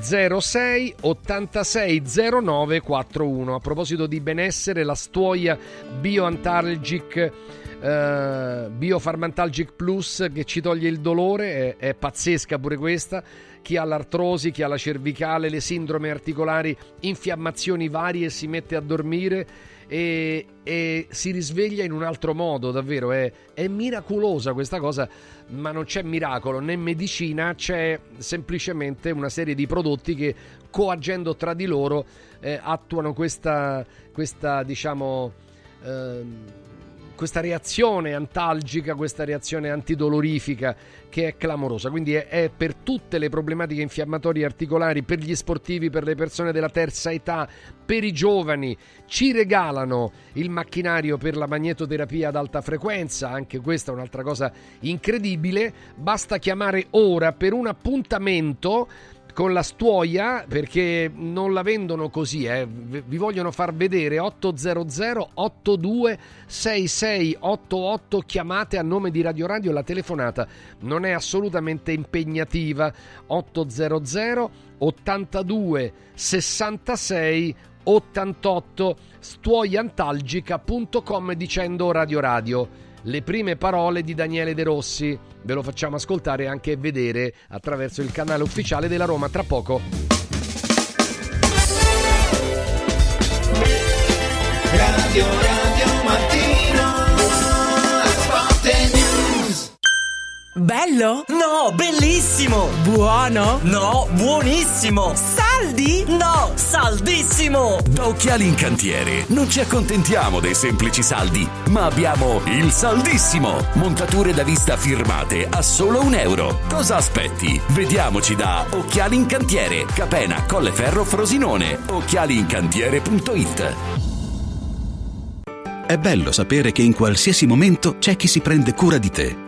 06 86 09 41 a proposito di benessere la stuoia bioantalgic eh, Biofarmantalgic Plus che ci toglie il dolore, è, è pazzesca pure questa. Chi ha l'artrosi, chi ha la cervicale, le sindrome articolari, infiammazioni varie si mette a dormire e, e si risveglia in un altro modo, davvero. È, è miracolosa questa cosa, ma non c'è miracolo né medicina, c'è semplicemente una serie di prodotti che coagendo tra di loro eh, attuano questa, questa diciamo. Ehm, questa reazione antalgica, questa reazione antidolorifica che è clamorosa. Quindi è, è, per tutte le problematiche infiammatorie articolari, per gli sportivi, per le persone della terza età, per i giovani. Ci regalano il macchinario per la magnetoterapia ad alta frequenza, anche questa è un'altra cosa incredibile. Basta chiamare ora per un appuntamento con la stuoia perché non la vendono così, eh. vi vogliono far vedere 800 82 6688 chiamate a nome di Radio Radio, la telefonata non è assolutamente impegnativa 800 82 66 88 stuoiantalgica.com dicendo Radio Radio le prime parole di Daniele De Rossi. Ve lo facciamo ascoltare e anche vedere attraverso il canale ufficiale della Roma tra poco. Radio Bello? No, bellissimo! Buono? No, buonissimo! Saldi? No, saldissimo! Da Occhiali in Cantiere non ci accontentiamo dei semplici saldi, ma abbiamo il saldissimo! Montature da vista firmate a solo un euro. Cosa aspetti? Vediamoci da Occhiali in Cantiere, Capena, Colleferro, Frosinone. Occhialiincantiere.it È bello sapere che in qualsiasi momento c'è chi si prende cura di te.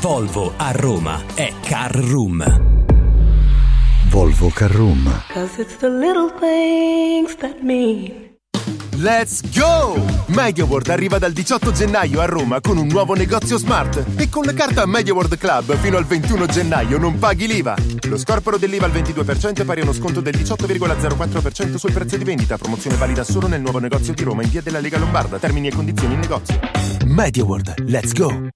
Volvo a Roma è Car Room. Volvo Carroom. Cause it's the little things that mean. Let's go! MediaWorld arriva dal 18 gennaio a Roma con un nuovo negozio smart e con la carta MediaWorld Club fino al 21 gennaio non paghi l'IVA. Lo scorporo dell'IVA al 22% è pari a uno sconto del 18,04% sul prezzo di vendita. Promozione valida solo nel nuovo negozio di Roma in via della Lega Lombarda. Termini e condizioni in negozio. MediaWorld, let's go!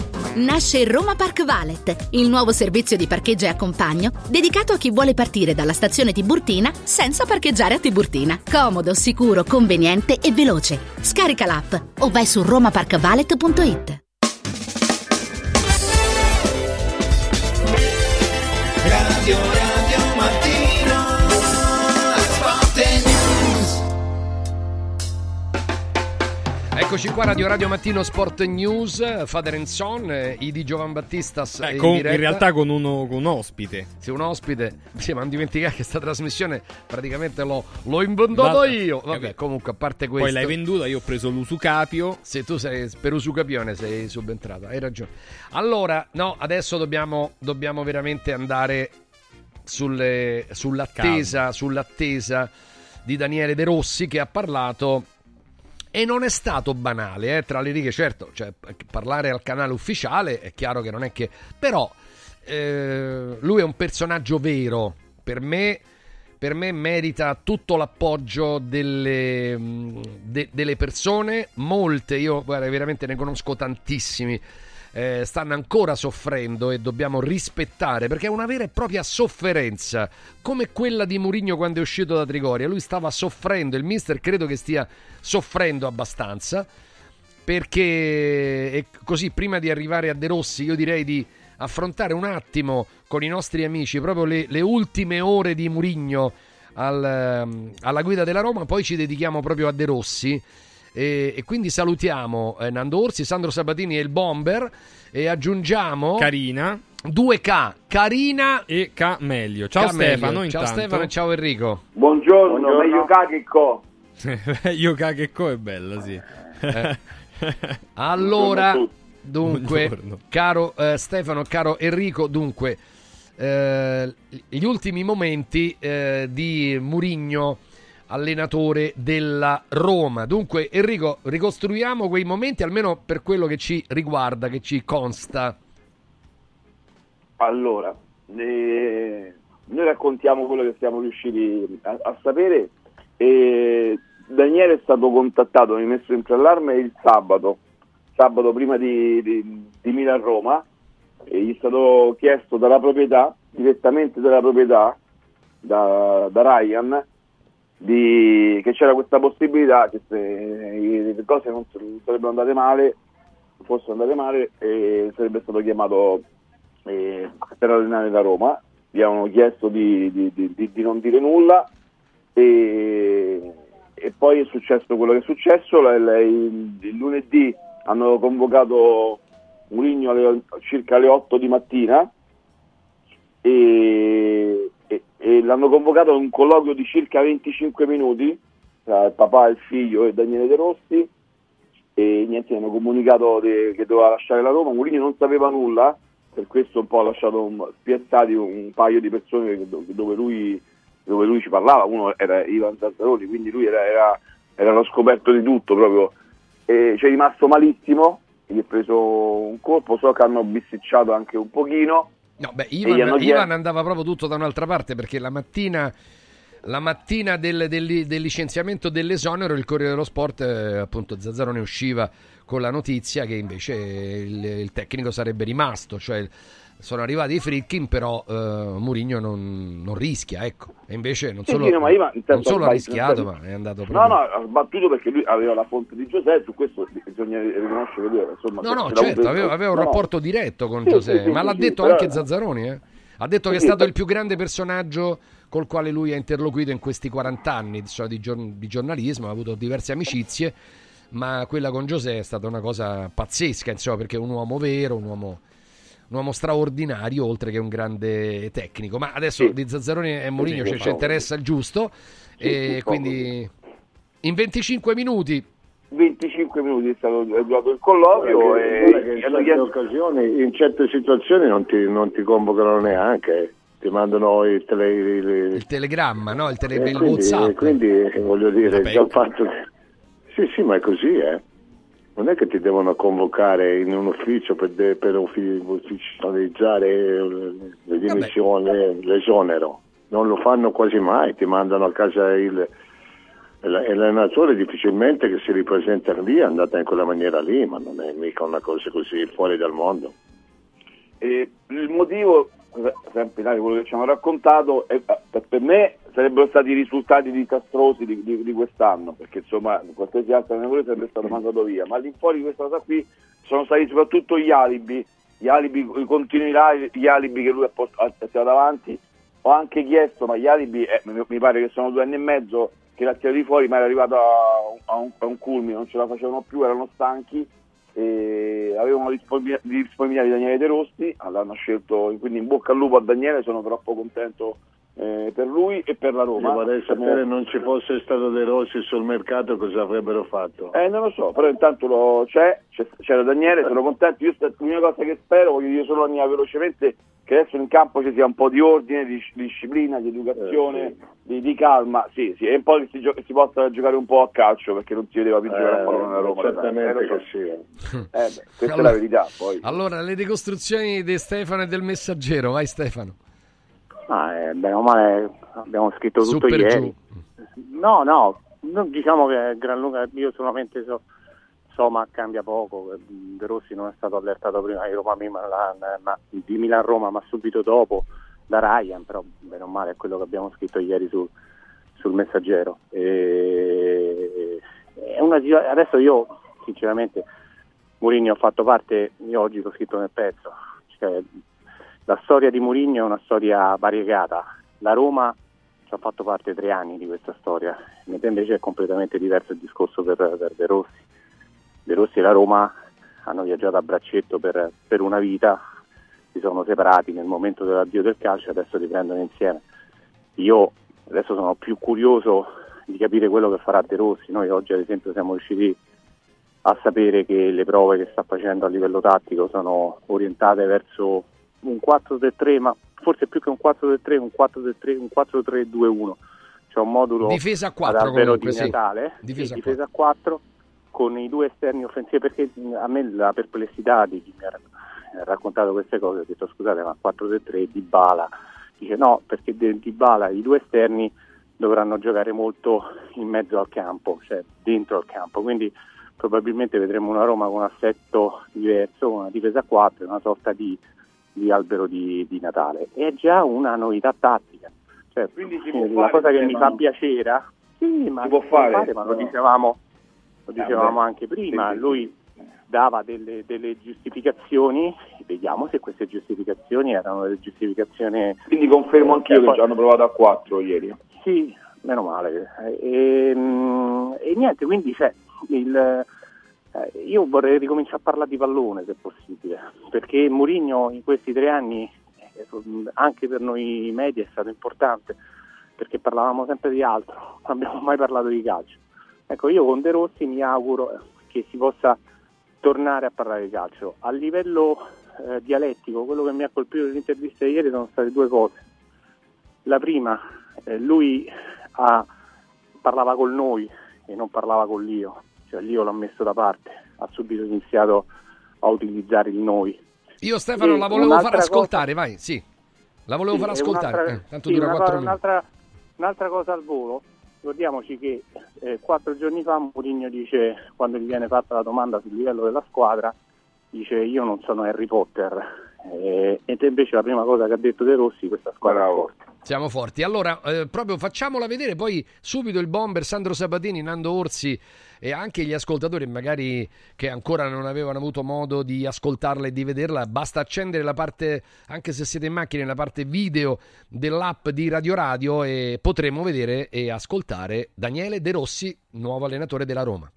Nasce Roma Park Valet, il nuovo servizio di parcheggio e accompagno dedicato a chi vuole partire dalla stazione Tiburtina senza parcheggiare a Tiburtina. Comodo, sicuro, conveniente e veloce. Scarica l'app o vai su romaparkvalet.it. Radio Eccoci qua, Radio Radio Mattino Sport News, Father and Son, eh, I di Giovan Battistas Eh, in con- in diretta. realtà con, uno, con un ospite. Sì, un ospite. Sì, ma non dimenticare che sta trasmissione praticamente l'ho, l'ho inventato Va- io. Vabbè, Vabbè. comunque, a parte questo. Poi l'hai venduta, io ho preso l'Usucapio. Se tu sei per Usucapione sei subentrato, hai ragione. Allora, no, adesso dobbiamo, dobbiamo veramente andare sulle- sull'attesa, sull'attesa di Daniele De Rossi che ha parlato e non è stato banale, eh, tra le righe, certo, cioè, parlare al canale ufficiale è chiaro che non è che... Però eh, lui è un personaggio vero, per me, per me merita tutto l'appoggio delle, mh, de- delle persone, molte, io guarda, veramente ne conosco tantissimi. Eh, stanno ancora soffrendo e dobbiamo rispettare perché è una vera e propria sofferenza come quella di Murigno quando è uscito da Trigoria lui stava soffrendo il mister credo che stia soffrendo abbastanza perché e così prima di arrivare a De Rossi io direi di affrontare un attimo con i nostri amici proprio le, le ultime ore di Murigno al, ehm, alla guida della Roma, poi ci dedichiamo proprio a De Rossi. E, e quindi salutiamo eh, Nando Orsi, Sandro Sabatini e il Bomber e aggiungiamo Carina 2K, Carina e K meglio. Ciao K meglio. Stefano, Ciao intanto. Stefano e ciao Enrico. Buongiorno, meglio K che Co. Io che co è bella, sì. Eh. Allora, Buongiorno dunque, Buongiorno. caro eh, Stefano, caro Enrico, dunque, eh, gli ultimi momenti eh, di Murigno, allenatore della Roma. Dunque, Enrico, ricostruiamo quei momenti almeno per quello che ci riguarda, che ci consta. Allora, eh, noi raccontiamo quello che siamo riusciti a, a sapere. E Daniele è stato contattato, mi ha messo in allarme il sabato, sabato prima di, di, di Milan-Roma, e gli è stato chiesto dalla proprietà, direttamente dalla proprietà, da, da Ryan, di- che c'era questa possibilità che se le cose non, sarebbero andate male, fossero andate male, eh, sarebbe stato chiamato eh, per allenare la Roma. Gli avevano chiesto di, di- di- di- non dire nulla e, e poi è successo quello che è successo. Il, il lunedì hanno convocato Mourinho alle- circa alle 8 di mattina e, e- e l'hanno convocato a un colloquio di circa 25 minuti tra il papà, il figlio e Daniele De Rossi. E niente, hanno comunicato de- che doveva lasciare la Roma, Mourinho non sapeva nulla, per questo un po' ha lasciato un- spiazzati un paio di persone che- do- dove lui, dove lui ci parlava, uno era Ivan Zazzaroni, quindi lui era, era, era lo scoperto di tutto proprio, e ci è rimasto malissimo, gli è preso un colpo, so che hanno bisticciato anche un pochino, No, beh, Ivan, Ivan andava proprio tutto da un'altra parte perché la mattina, la mattina del, del- del licenziamento dell'esonero il Corriere dello Sport, eh, appunto Zazzaro ne usciva con la notizia che invece il, il tecnico sarebbe rimasto, cioè sono arrivati i Fritkin però eh, Mourinho non, non rischia, ecco, e invece non Sì, solo, sì, no, ma Ivan, non intanto, solo ha rischiato nel ma è andato No, proprio... no, ha sbattuto perché lui aveva la fonte di Giuseppe, su questo bisogna riconoscere che lui era, insomma... No, no, certo, aveva, aveva un no, no. rapporto diretto con Sì, Giuseppe, sì, sì, ma sì, l'ha sì, detto però- anche Zazzaroni, eh? Ha detto che è Sì, stato sì. il più grande personaggio col quale lui ha interloquito in questi 40 anni insomma, di, gior- di giornalismo, ha avuto diverse amicizie, ma quella con Giuseppe è stata una cosa pazzesca, insomma, perché è un uomo vero, un uomo, un uomo straordinario, oltre che un grande tecnico. Ma adesso di Zazzaroni e Mourinho sì, ci, sì, ci interessa il giusto, Sì, e sì, quindi in 25 minuti 25 minuti è, stato, è durato il colloquio e in certe chiesto- occasioni, in certe situazioni non ti, non ti convocano neanche, ti mandano il, tele, il, il telegramma, no? il, tele- il quindi, WhatsApp. quindi, voglio dire, Vabbè. già il fatto che... Sì, sì, ma è così, eh. Non è che ti devono convocare in un ufficio per, de- per uffi- ufficializzare eh, le dimissioni, l'esonero. Non lo fanno quasi mai, ti mandano a casa il, l'allenatore difficilmente che si ripresenta lì è andata in quella maniera lì, ma non è mica una cosa così fuori dal mondo. E il motivo, sempre dai, quello che ci hanno raccontato, è- per per me sarebbero stati i risultati disastrosi di, di- di quest'anno, perché insomma qualsiasi altro allenatore sarebbe stato mandato via, ma all'infuori di questa cosa qui sono stati soprattutto gli alibi, gli alibi, i continui gli alibi che lui ha, tirato davanti. Ho anche chiesto, ma gli alibi eh, mi, pare che sono due anni e mezzo che l'ha tirato di fuori, ma era arrivato a, a un, a un culmine, non ce la facevano più, erano stanchi e avevano disponibilità disponibilità di Daniele De Rossi, l'hanno scelto, quindi in bocca al lupo a Daniele, sono troppo contento eh, per lui e per la Roma. Io vorrei sapere non ci fosse stato De Rossi sul mercato cosa avrebbero fatto. Eh, non lo so, però intanto lo- c'è, c'era Daniele, sono contento. Io l'unica cosa che spero, voglio dire solo Ania velocemente, che adesso in campo ci sia un po' di ordine, di, di disciplina, di educazione, di, di calma, sì, sì, e un po' che si, gio- si possa giocare un po' a calcio perché non si vedeva più giocare a pallone nella Roma. certamente eh, so. che sì. Eh, beh, questa è Allora- la verità. Poi. Allora, le decostruzioni di Stefano e del messaggero, vai Stefano. Ma eh, bene o male abbiamo scritto tutto ieri. giù. No, no, non diciamo che Gran Lunga, io solamente so, so ma cambia poco. De Rossi non è stato allertato prima di Roma ma, di Milan Roma, ma subito dopo da Ryan, però bene o male è quello che abbiamo scritto ieri sul, sul messaggero. E, una adesso io sinceramente Mourinho ha fatto parte, io oggi l'ho scritto nel pezzo, cioè, la storia di Mourinho è una storia variegata. La Roma ci ha fatto parte tre anni di questa storia, mentre invece è completamente diverso il discorso per, per De Rossi. De Rossi e la Roma hanno viaggiato a braccetto per, per una vita, si sono separati nel momento dell'addio del calcio e adesso riprendono insieme. Io adesso sono più curioso di capire quello che farà De Rossi. Noi oggi ad esempio siamo riusciti a sapere che le prove che sta facendo a livello tattico sono orientate verso un 4-3-3, ma forse più che un 4-3-3, un 4-3-3, un 4-3-2-1. C'è un modulo Difesa a 4 ad albero comunque, di. Natale, Difesa sì, a difesa a 4 con i due esterni offensivi perché a me la perplessità di chi mi ha raccontato queste cose ho detto scusate ma 4-3 di Bala dice no perché di Bala i due esterni dovranno giocare molto in mezzo al campo cioè dentro al campo. Quindi probabilmente vedremo una Roma con un assetto diverso una difesa a 4 una sorta di, di albero di, di Natale. È già una novità tattica. Cioè, si può eh, la fare, cosa che mi fa piacere sì ma Si può fare, ma lo dicevamo lo dicevamo beh, anche prima, sì, lui dava delle, delle giustificazioni, vediamo se queste giustificazioni erano delle giustificazioni... Quindi confermo anch'io Eh, che poi- ci hanno provato a 4 ieri. Sì, meno male. E, mm, e niente, quindi c'è il... eh, io vorrei ricominciare a parlare di pallone se possibile, perché Mourinho in questi tre anni, eh, anche per noi media, è stato importante, perché parlavamo sempre di altro, non abbiamo mai parlato di calcio. Ecco, io con De Rossi mi auguro che si possa tornare a parlare di calcio. A livello eh, dialettico, quello che mi ha colpito nell'intervista di ieri sono state due cose. La prima, eh, lui ha- parlava col noi e non parlava con l'io, cioè l'io l'ha messo da parte, ha subito iniziato a utilizzare il noi. Io Stefano E la volevo far ascoltare, vai, sì. La volevo Sì, far ascoltare, eh, tanto sì, dura una 4 cosa- minuti. Un'altra, un'altra cosa al volo, ricordiamoci che eh, quattro giorni fa Mourinho dice, quando gli viene fatta la domanda sul livello della squadra, dice io non sono Harry Potter. Eh, e invece la prima cosa che ha detto De Rossi, questa squadra è forte. Siamo forti. Allora, eh, proprio facciamola vedere, poi subito il bomber Sandro Sabatini, Nando Orsi e anche gli ascoltatori magari che ancora non avevano avuto modo di ascoltarla e di vederla, basta accendere la parte, anche se siete in macchina, la parte video dell'app di Radio Radio e potremo vedere e ascoltare Daniele De Rossi, nuovo allenatore della Roma.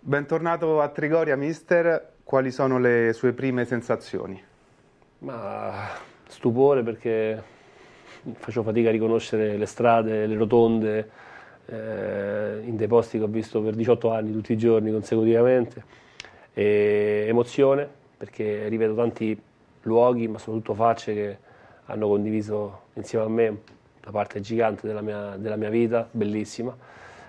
Bentornato a Trigoria, mister. Quali sono le sue prime sensazioni? Ma stupore perché facevo fatica a riconoscere le strade, le rotonde, eh, in dei posti che ho visto per 18 anni tutti i giorni consecutivamente. E emozione perché rivedo tanti luoghi, ma soprattutto facce che hanno condiviso insieme a me una parte gigante della mia, della mia vita, bellissima.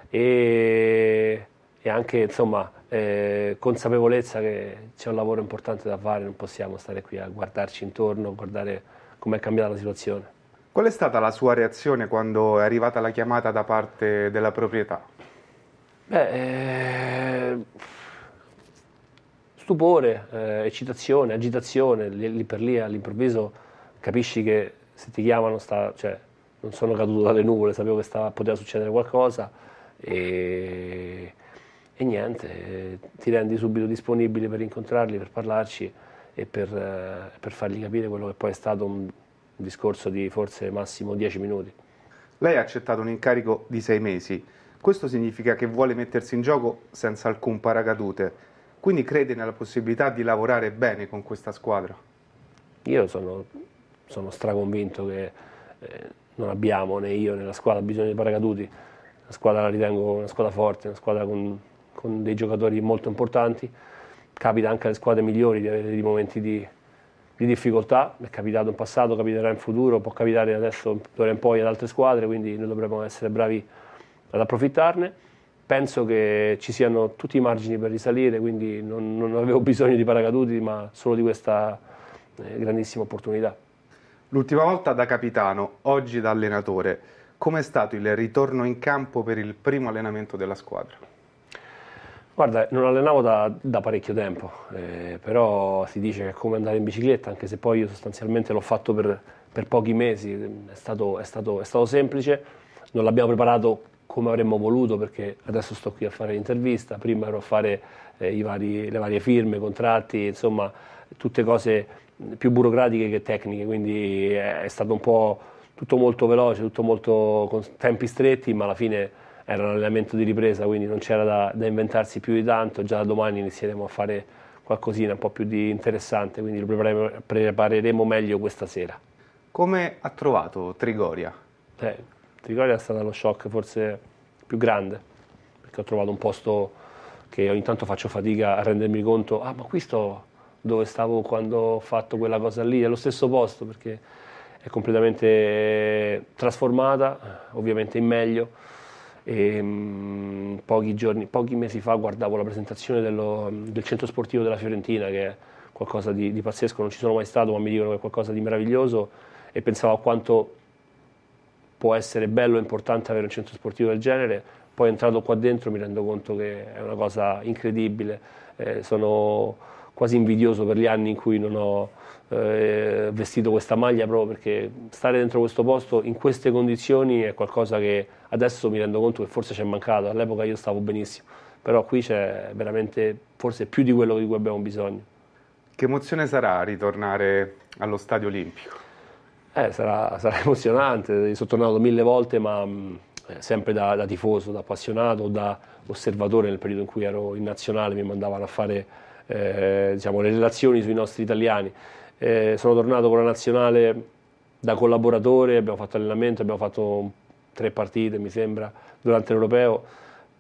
E, e anche insomma eh, consapevolezza che c'è un lavoro importante da fare, non possiamo stare qui a guardarci intorno, guardare com'è cambiata la situazione. Qual è stata la sua reazione quando è arrivata la chiamata da parte della proprietà? Beh, eh, stupore, eh, eccitazione, agitazione, lì, lì per lì all'improvviso capisci che se ti chiamano sta, cioè, non sono caduto dalle nuvole, sapevo che stava, poteva succedere qualcosa e, e niente, ti rendi subito disponibile per incontrarli, per parlarci e per, eh, per fargli capire quello che poi è stato un, un discorso di forse massimo 10 minuti. Lei ha accettato un incarico di sei mesi. Questo significa che vuole mettersi in gioco senza alcun paracadute. Quindi crede nella possibilità di lavorare bene con questa squadra? Io sono, sono straconvinto che eh, non abbiamo, né io né la squadra, bisogno di paracaduti. La squadra la ritengo una squadra forte, una squadra con, con dei giocatori molto importanti. Capita anche alle squadre migliori di avere dei momenti di, di difficoltà, è capitato in passato, capiterà in futuro, può capitare adesso d'ora in poi ad altre squadre, quindi noi dovremmo essere bravi ad approfittarne. Penso che ci siano tutti i margini per risalire, quindi non, non avevo bisogno di paracaduti, ma solo di questa eh, grandissima opportunità. L'ultima volta da capitano, oggi da allenatore. Com'è stato il ritorno in campo per il primo allenamento della squadra? Guarda, non allenavo da, da parecchio tempo, eh, però si dice che è come andare in bicicletta, anche se poi io sostanzialmente l'ho fatto per, per pochi mesi, è stato, è, stato, è stato semplice, non l'abbiamo preparato come avremmo voluto perché adesso sto qui a fare l'intervista, prima ero a fare eh, vari, le varie firme, i contratti, insomma tutte cose più burocratiche che tecniche, quindi è, è stato un po' tutto molto veloce, tutto molto con tempi stretti, ma alla fine era un allenamento di ripresa, quindi non c'era da, da inventarsi più di tanto, già da domani inizieremo a fare qualcosina un po' più di interessante, quindi lo prepareremo, meglio questa sera. Come ha trovato Trigoria? Eh, Trigoria è stato lo shock forse più grande, perché ho trovato un posto che ogni tanto faccio fatica a rendermi conto, ah ma qui sto dove stavo quando ho fatto quella cosa lì, è lo stesso posto perché è completamente trasformata, ovviamente in meglio. E, mh, pochi, giorni, pochi mesi fa guardavo la presentazione dello, del centro sportivo della Fiorentina, che è qualcosa di, di pazzesco, non ci sono mai stato, ma mi dicono che è qualcosa di meraviglioso e pensavo a quanto può essere bello e importante avere un centro sportivo del genere. Poi entrato qua dentro mi rendo conto che è una cosa incredibile. Eh, sono quasi invidioso per gli anni in cui non ho eh, vestito questa maglia proprio perché stare dentro questo posto in queste condizioni è qualcosa che adesso mi rendo conto che forse ci è mancato. All'epoca io stavo benissimo, però qui c'è veramente forse più di quello di cui abbiamo bisogno. Che emozione sarà ritornare allo Stadio Olimpico? Eh, sarà, sarà, emozionante, sono tornato mille volte, ma mh, sempre da, da, tifoso, da appassionato, da osservatore nel periodo in cui ero in nazionale, mi mandavano a fare eh, diciamo, le relazioni sui nostri italiani. Eh, sono tornato con la nazionale da collaboratore, abbiamo fatto allenamento, abbiamo fatto tre partite, mi sembra, durante l'Europeo.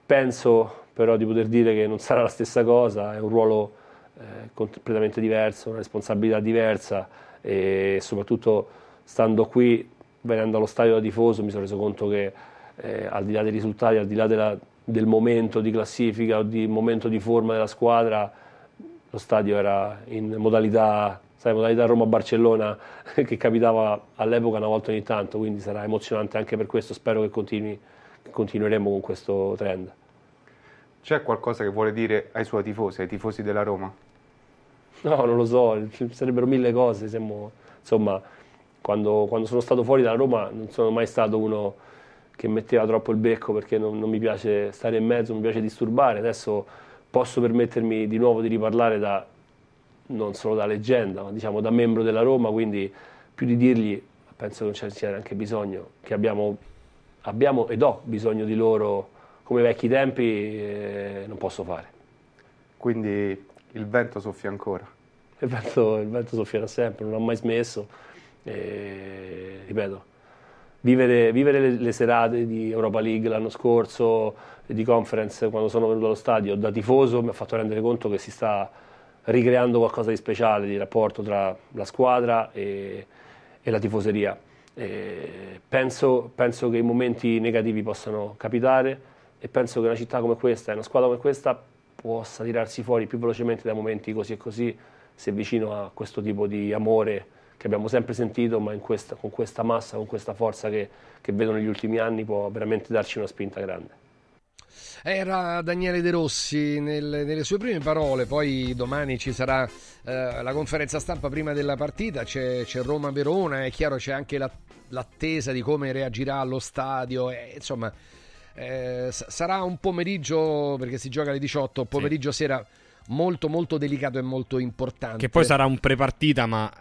Penso però di poter dire che non sarà la stessa cosa, è un ruolo eh, completamente diverso, una responsabilità diversa e soprattutto stando qui, venendo allo stadio da tifoso, mi sono reso conto che eh, al di là dei risultati, al di là della, del momento di classifica o di momento di forma della squadra, lo stadio era in modalità, sai, modalità Roma-Barcellona che capitava all'epoca una volta ogni tanto, quindi sarà emozionante anche per questo, spero che, continui, che continueremo con questo trend. C'è qualcosa che vuole dire ai suoi tifosi, ai tifosi della Roma? No, non lo so, ci sarebbero mille cose, siamo, insomma, quando, quando, sono stato fuori dalla Roma non sono mai stato uno che metteva troppo il becco perché non, non mi piace stare in mezzo, non mi piace disturbare, adesso posso permettermi di nuovo di riparlare da, non solo da leggenda, ma diciamo da membro della Roma, quindi più di dirgli, penso che non ci sia neanche bisogno, che abbiamo, abbiamo ed ho bisogno di loro come vecchi tempi, eh, non posso fare. Quindi il vento soffia ancora? Il vento, il vento soffierà sempre, non ha mai smesso. E, ripeto, vivere, vivere le, le, serate di Europa League l'anno scorso, di conference, quando sono venuto allo stadio, da tifoso mi ha fatto rendere conto che si sta ricreando qualcosa di speciale, di rapporto tra la squadra e, e la tifoseria. E penso, penso che i momenti negativi possano capitare e penso che una città come questa, una squadra come questa, possa tirarsi fuori più velocemente da momenti così e così se vicino a questo tipo di amore che abbiamo sempre sentito, ma questa, con questa massa, con questa forza che, che vedo negli ultimi anni può veramente darci una spinta grande. Era Daniele De Rossi nel, nelle sue prime parole, poi domani ci sarà eh, la conferenza stampa prima della partita, c'è, c'è Roma-Verona, è chiaro c'è anche la, l'attesa di come reagirà allo stadio, eh, insomma eh, sarà un pomeriggio, perché si gioca alle 18, pomeriggio sì. sera molto molto delicato e molto importante. Che poi sarà un prepartita, ma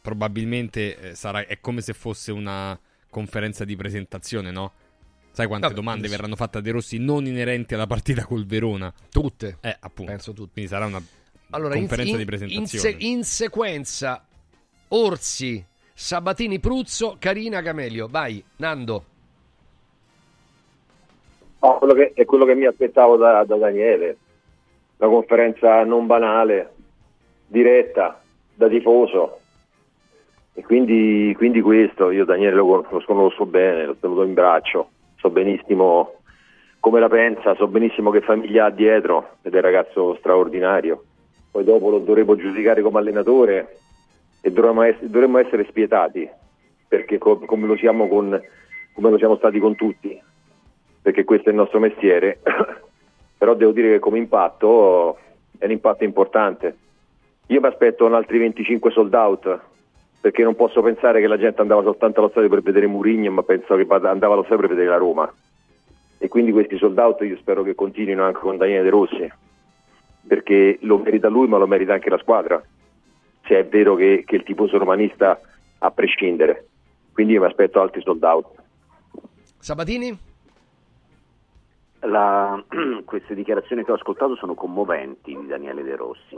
probabilmente eh, sarà, è come se fosse una conferenza di presentazione, no? Sai quante Vabbè, domande sì. verranno fatte a De Rossi non inerenti alla partita col Verona? Tutte. Eh, appunto. Penso tutte. Quindi sarà una allora, conferenza in, di presentazione. In, se, in, sequenza, Orsi, Sabatini Pruzzo, Carina Camelio. Vai, Nando. No, quello che, è quello che mi aspettavo da, da Daniele. Una conferenza non banale, diretta, da tifoso, e quindi, quindi, questo, io Daniele lo, lo conosco bene, l'ho tenuto in braccio, so benissimo come la pensa, so benissimo che famiglia ha dietro ed è un ragazzo straordinario. Poi dopo lo dovremo giudicare come allenatore e dovremmo, ess- dovremmo essere spietati, perché co- come, lo siamo con, come lo siamo stati con tutti, perché questo è il nostro mestiere. Però devo dire che come impatto è un impatto importante. Io mi aspetto un altri 25 sold out perché non posso pensare che la gente andava soltanto allo stadio per vedere Murigno, ma penso che andava allo stadio per vedere la Roma. E quindi questi sold out io spero che continuino anche con Daniele De Rossi, perché lo merita lui, ma lo merita anche la squadra, se è vero che, che il tifoso romanista a prescindere. quindi io mi aspetto altri sold out. Sabatini? La- queste dichiarazioni che ho ascoltato sono commoventi di Daniele De Rossi,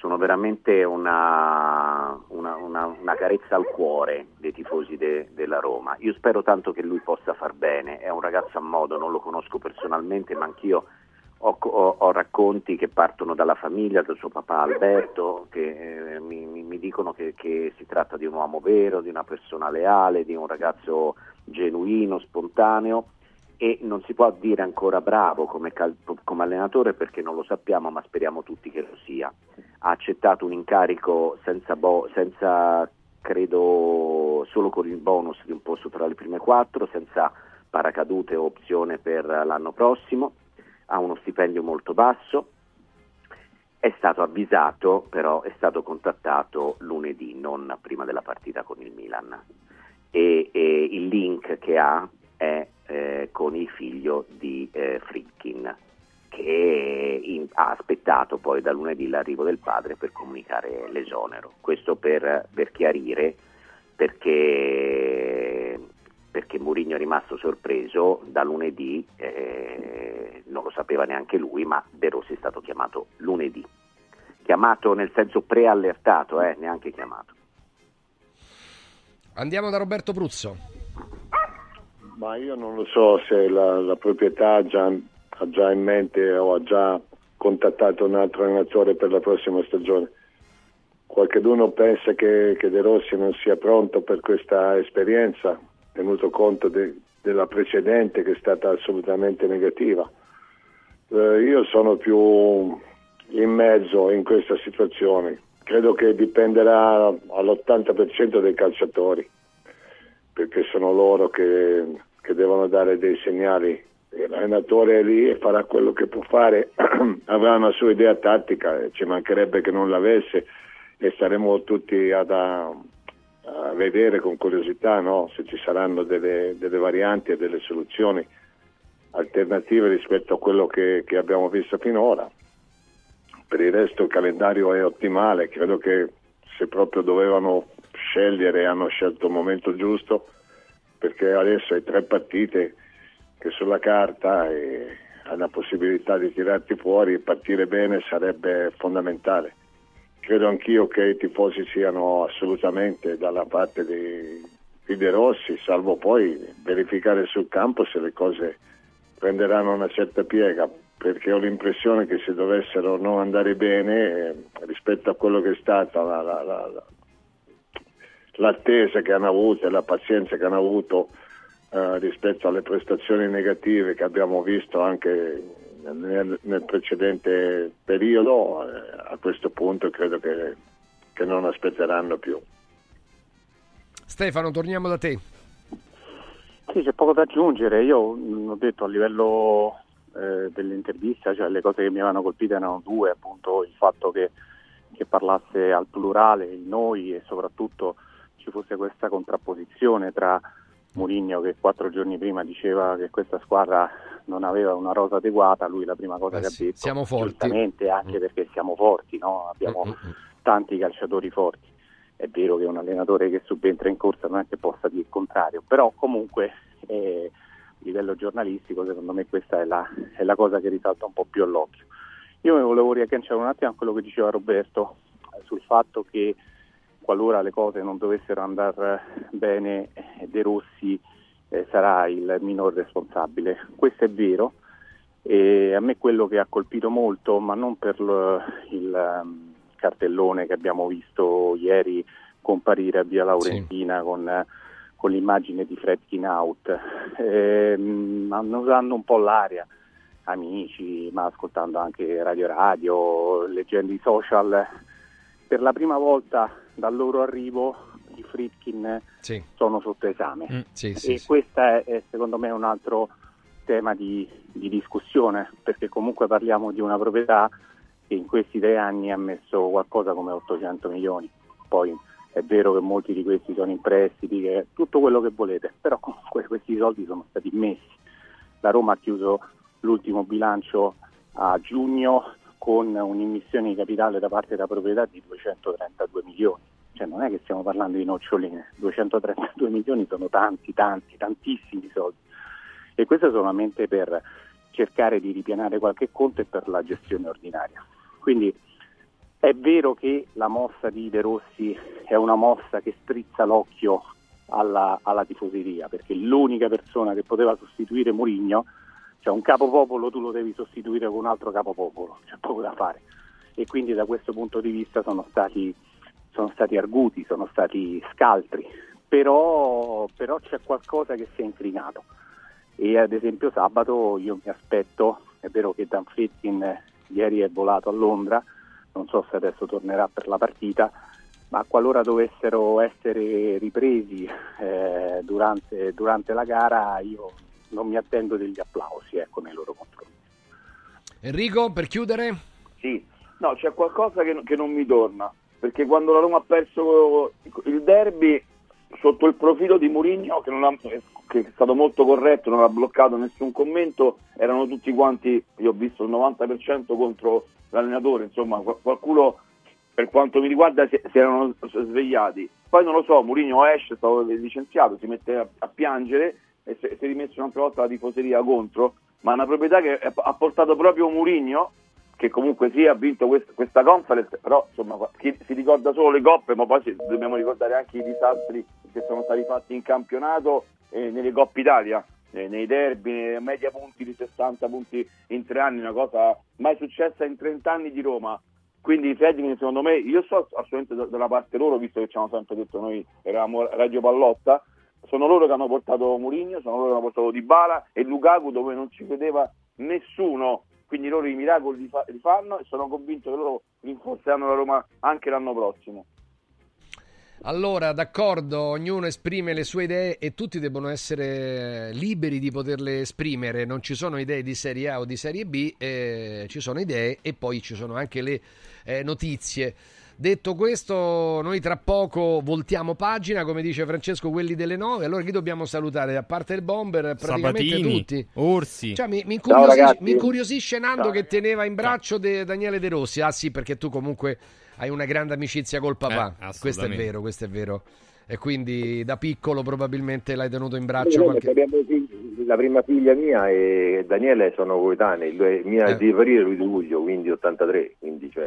sono veramente una, una- una- una carezza al cuore dei tifosi de- della Roma. Io spero tanto che lui possa far bene, è un ragazzo a modo, non lo conosco personalmente, ma anch'io ho, ho- ho racconti che partono dalla famiglia, dal suo papà Alberto, che eh, mi, mi- mi dicono che, che si tratta di un uomo vero, di una persona leale, di un ragazzo genuino, spontaneo e non si può dire ancora bravo come, cal- come allenatore perché non lo sappiamo, ma speriamo tutti che lo sia. Ha accettato un incarico senza, bo- senza credo solo con il bonus di un posto tra le prime quattro, senza paracadute o opzione per l'anno prossimo, ha uno stipendio molto basso. È stato avvisato, però è stato contattato lunedì, non prima della partita con il Milan. E, e il link che ha è eh, con il figlio di eh, Fritkin, che in- ha aspettato poi da lunedì l'arrivo del padre per comunicare l'esonero. Questo per, per chiarire perché, perché Mourinho è rimasto sorpreso da lunedì, eh, non lo sapeva neanche lui, ma De Rossi è stato chiamato lunedì. Chiamato nel senso preallertato, eh, neanche chiamato. Andiamo da Roberto Pruzzo. Ma io non lo so se la, la proprietà già, ha già in mente o ha già contattato un altro allenatore per la prossima stagione. Qualcuno pensa che, che De Rossi non sia pronto per questa esperienza, tenuto conto de- della precedente che è stata assolutamente negativa. Eh, io sono più in mezzo in questa situazione. Credo che dipenderà all'80% dai calciatori perché sono loro che, che devono dare dei segnali. L'allenatore è lì e farà quello che può fare, avrà una sua idea tattica, ci mancherebbe che non l'avesse e staremo tutti ad, a, a vedere con curiosità no? se ci saranno delle, delle varianti e delle soluzioni alternative rispetto a quello che, che abbiamo visto finora. Per il resto il calendario è ottimale, credo che se proprio dovevano scegliere hanno scelto il momento giusto perché adesso hai tre partite che sulla carta hai la possibilità di tirarti fuori e partire bene sarebbe fondamentale. Credo anch'io che i tifosi siano assolutamente dalla parte di, di De Rossi, salvo poi verificare sul campo se le cose prenderanno una certa piega, perché ho l'impressione che se dovessero non andare bene eh, rispetto a quello che è stata la- la- la- l'attesa che hanno avuto e la pazienza che hanno avuto eh, rispetto alle prestazioni negative che abbiamo visto anche nel, nel precedente periodo, eh, a questo punto credo che, che non aspetteranno più. Stefano, torniamo da te. Sì, c'è poco da aggiungere. Io mh, ho detto a livello eh, dell'intervista, cioè le cose che mi avevano colpito erano due, appunto il fatto che, che parlasse al plurale, il noi e soprattutto ci fosse questa contrapposizione tra Mourinho che quattro giorni prima diceva che questa squadra non aveva una rosa adeguata, lui la prima cosa Eh che ha detto, siamo forti. giustamente anche perché siamo forti, no? abbiamo tanti calciatori forti. È vero che un allenatore che subentra in corsa non è che possa dire il contrario, però comunque eh, a livello giornalistico secondo me questa è la, è la cosa che risalta un po' più all'occhio. Io volevo riagganciare un attimo a quello che diceva Roberto eh, sul fatto che qualora le cose non dovessero andare bene eh, De Rossi eh, sarà il minor responsabile. Questo è vero e a me quello che ha colpito molto, ma non per l- il ehm, cartellone che abbiamo visto ieri comparire a Via Laurentina con, eh, con l'immagine di Fredkin out, ehm, annusando un po' l'aria, amici, ma ascoltando anche Radio Radio, leggendo i social, per la prima volta dal loro arrivo i Fritkin Sì. sono sotto esame. Mm, sì, sì, e questo è, è, secondo me un altro tema di, di discussione perché comunque parliamo di una proprietà che in questi tre anni ha messo qualcosa come 800 milioni. Poi è vero che molti di questi sono in prestiti che- tutto quello che volete però comunque questi soldi sono stati messi. La Roma ha chiuso l'ultimo bilancio a giugno con un'immissione di capitale da parte della proprietà di 232 milioni cioè non è che stiamo parlando di noccioline, 232 milioni sono tanti, tanti, tantissimi soldi e questo solamente per cercare di ripianare qualche conto e per la gestione ordinaria. Quindi è vero che la mossa di De Rossi è una mossa che strizza l'occhio alla, alla tifoseria, perché l'unica persona che poteva sostituire Mourinho, cioè un capopopolo tu lo devi sostituire con un altro capopopolo, c'è poco da fare. E quindi da questo punto di vista sono stati, sono stati arguti, sono stati scaltri, però, però c'è qualcosa che si è inclinato. E ad esempio sabato io mi aspetto, è vero che Dan Fritkin ieri è volato a Londra, non so se adesso tornerà per la partita, ma qualora dovessero essere ripresi eh, durante, durante la gara io non mi attendo degli applausi ecco, nei loro confronti. Enrico, per chiudere? Sì, no, c'è qualcosa che, che non mi torna, perché quando la Roma ha perso il derby sotto il profilo di Mourinho che, non ha, che è stato molto corretto, non ha bloccato nessun commento, erano tutti quanti, io ho visto il 90% contro l'allenatore, insomma qualcuno per quanto mi riguarda si, si erano svegliati. Poi non lo so, Mourinho esce, è stato licenziato, si mette a, a piangere e si, è rimesso un'altra volta la tifoseria contro, ma una proprietà che ha portato proprio Mourinho che comunque sì ha vinto questa, questa conference, però insomma chi si ricorda solo le coppe, ma poi dobbiamo ricordare anche i disastri che sono stati fatti in campionato e nelle Coppe Italia, eh, nei derby, media punti di 60 punti in tre anni, una cosa mai successa in 30 anni di Roma. Quindi Fredkin secondo me, io sto assolutamente dalla parte loro, visto che ci hanno sempre detto noi eravamo Radio Pallotta, sono loro che hanno portato Mourinho, sono loro che hanno portato Dybala e Lukaku dove non ci credeva nessuno quindi loro i miracoli li, fa- li fanno e sono convinto che loro rinforzeranno la Roma anche l'anno prossimo. Allora, d'accordo, ognuno esprime le sue idee e tutti devono essere liberi di poterle esprimere. Non ci sono idee di serie A o di serie B, eh, ci sono idee e poi ci sono anche le eh, notizie. Detto questo, noi tra poco voltiamo pagina, come dice Francesco, quelli delle nove. Allora chi dobbiamo salutare? A parte il bomber, praticamente Sabatini, tutti. Orsi. Cioè, mi, mi Ciao, incuriosisce, ragazzi. mi incuriosisce Nando Ciao. che teneva in braccio De- Daniele De Rossi. Ah sì, perché tu comunque hai una grande amicizia col papà. Eh, questo è vero, questo è vero. E quindi da piccolo probabilmente l'hai tenuto in braccio qualche... la prima figlia mia e Daniele sono coetanei, mia Eh. è di aprile lui di luglio, quindi 83, quindi cioè.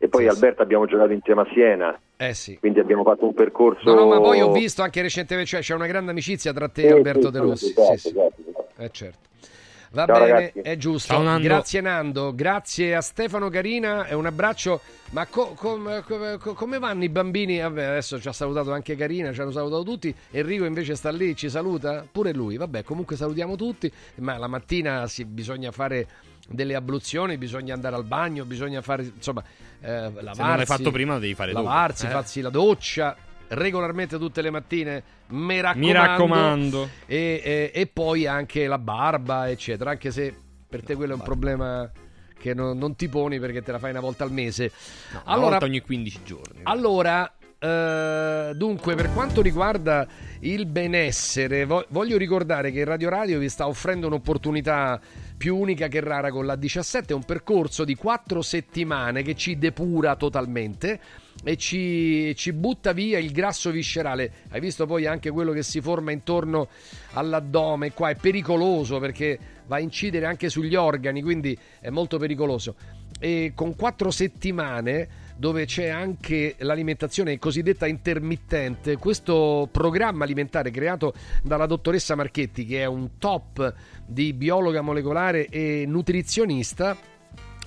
E poi Sì, sì. Alberto abbiamo giocato insieme a Siena, Eh sì. quindi abbiamo fatto un percorso... No, no, ma poi ho visto anche recentemente, cioè c'è una grande amicizia tra te e Sì, Alberto sì, De sì, Rossi. esatto, Sì, sì. esatto, esatto. Eh, certo. Va Ciao, bene, ragazzi. è giusto. Ciao, Nando. Grazie Nando, grazie a Stefano Carina e un abbraccio. Ma co- com- com- co- come vanno i bambini? Vabbè, adesso ci ha salutato anche Carina, ci hanno salutato tutti. Enrico invece sta lì, ci saluta? Pure lui. Vabbè, comunque salutiamo tutti. Ma la mattina si- bisogna fare delle abluzioni, bisogna andare al bagno, bisogna fare, insomma, eh, lavarsi. l'hai fatto prima, devi fare dopo. Lavarsi, Eh. farsi la doccia regolarmente tutte le mattine. Mi raccomando. Mi raccomando. E, e- e poi anche la barba, eccetera. Anche se per te quello è un problema che non, non ti poni perché te la fai una volta al mese. Una allora, volta ogni 15 giorni. allora, eh, dunque, per quanto riguarda il benessere, vo- voglio ricordare che Radio Radio vi sta offrendo un'opportunità più unica che rara con la 17, è un percorso di quattro settimane che ci depura totalmente e ci, ci butta via il grasso viscerale. Hai visto poi anche quello che si forma intorno all'addome, qua è pericoloso perché va a incidere anche sugli organi, quindi è molto pericoloso. E con quattro settimane dove c'è anche l'alimentazione cosiddetta intermittente, questo programma alimentare creato dalla dottoressa Marchetti, che è un top di biologa molecolare e nutrizionista,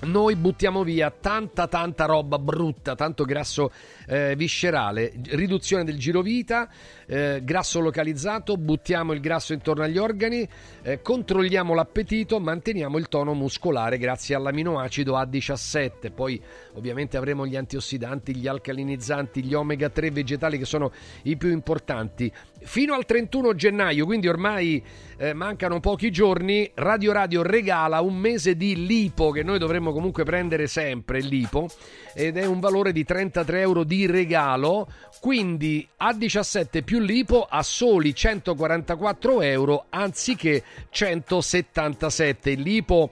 noi buttiamo via tanta tanta roba brutta, tanto grasso eh, viscerale, riduzione del girovita, eh, grasso localizzato, buttiamo il grasso intorno agli organi, eh, controlliamo l'appetito, manteniamo il tono muscolare grazie all'aminoacido A17, poi ovviamente avremo gli antiossidanti, gli alcalinizzanti, gli omega 3 vegetali che sono i più importanti. Fino al 31 gennaio, quindi ormai eh, mancano pochi giorni, Radio Radio regala un mese di lipo che noi dovremmo comunque prendere sempre, lipo, ed è un valore di 33 euro di regalo, quindi A17 più lipo a soli 144 euro anziché 177. Il lipo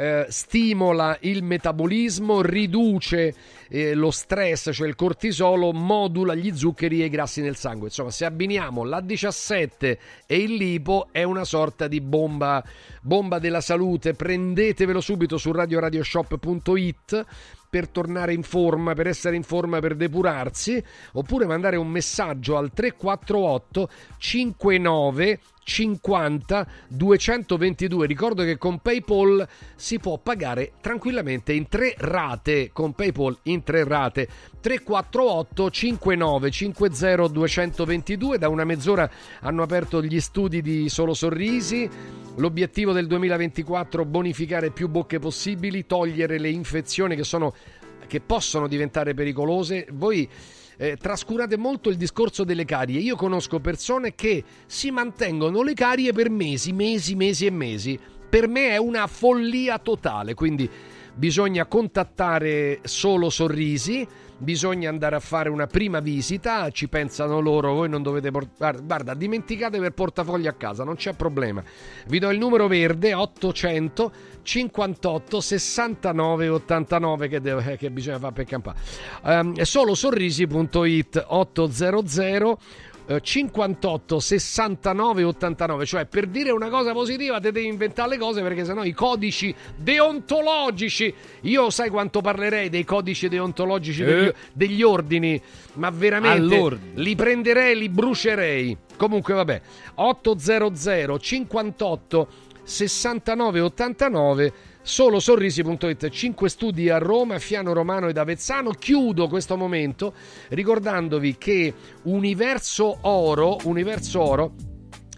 eh, stimola il metabolismo, riduce eh, lo stress, cioè il cortisolo, modula gli zuccheri e i grassi nel sangue. Insomma, se abbiniamo la 17 e il lipo è una sorta di bomba, bomba della salute. Prendetevelo subito su radioradioshop.it per tornare in forma, per essere in forma, per depurarsi, oppure mandare un messaggio al 348 59 50 222. Ricordo che con PayPal si può pagare tranquillamente in tre rate. Con PayPal in tre rate. 348 59 50 222. Da una mezz'ora hanno aperto gli studi di Solo Sorrisi. L'obiettivo del 2024 bonificare più bocche possibili, togliere le infezioni che sono che possono diventare pericolose. Voi eh, trascurate molto il discorso delle carie. Io conosco persone che si mantengono le carie per mesi, mesi, mesi e mesi. Per me è una follia totale, quindi bisogna contattare solo sorrisi, bisogna andare a fare una prima visita, ci pensano loro, voi non dovete portare, guarda, dimenticate per portafoglio a casa, non c'è problema. Vi do il numero verde 800 58 69 89 che, deve, che bisogna fare per campare. Um, solo sorrisi.it 800 eh, 58 69 89 cioè per dire una cosa positiva te devi inventare le cose perché sennò i codici deontologici io sai quanto parlerei dei codici deontologici degli, Eh. degli ordini ma veramente All'ordine. li prenderei li brucerei comunque vabbè 800 58 69 89 solo sorrisi.it 5 studi a Roma, Fiano Romano ed Avezzano. Chiudo questo momento ricordandovi che Universo Oro Universo Oro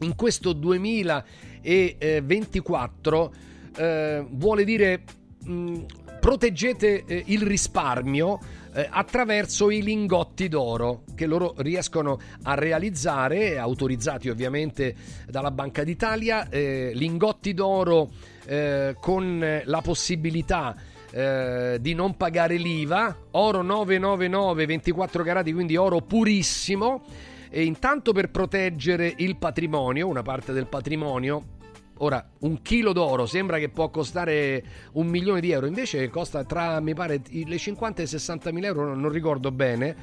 in questo 2024 eh, vuole dire mh, proteggete eh, il risparmio eh, attraverso i lingotti d'oro che loro riescono a realizzare, autorizzati ovviamente dalla Banca d'Italia, eh, lingotti d'oro eh, con la possibilità eh, di non pagare l'IVA, oro 999 24 carati, quindi oro purissimo. E intanto per proteggere il patrimonio, una parte del patrimonio, ora un chilo d'oro sembra che può costare un milione di euro, invece costa tra, mi pare, le 50 e i 60 mila euro, non ricordo bene,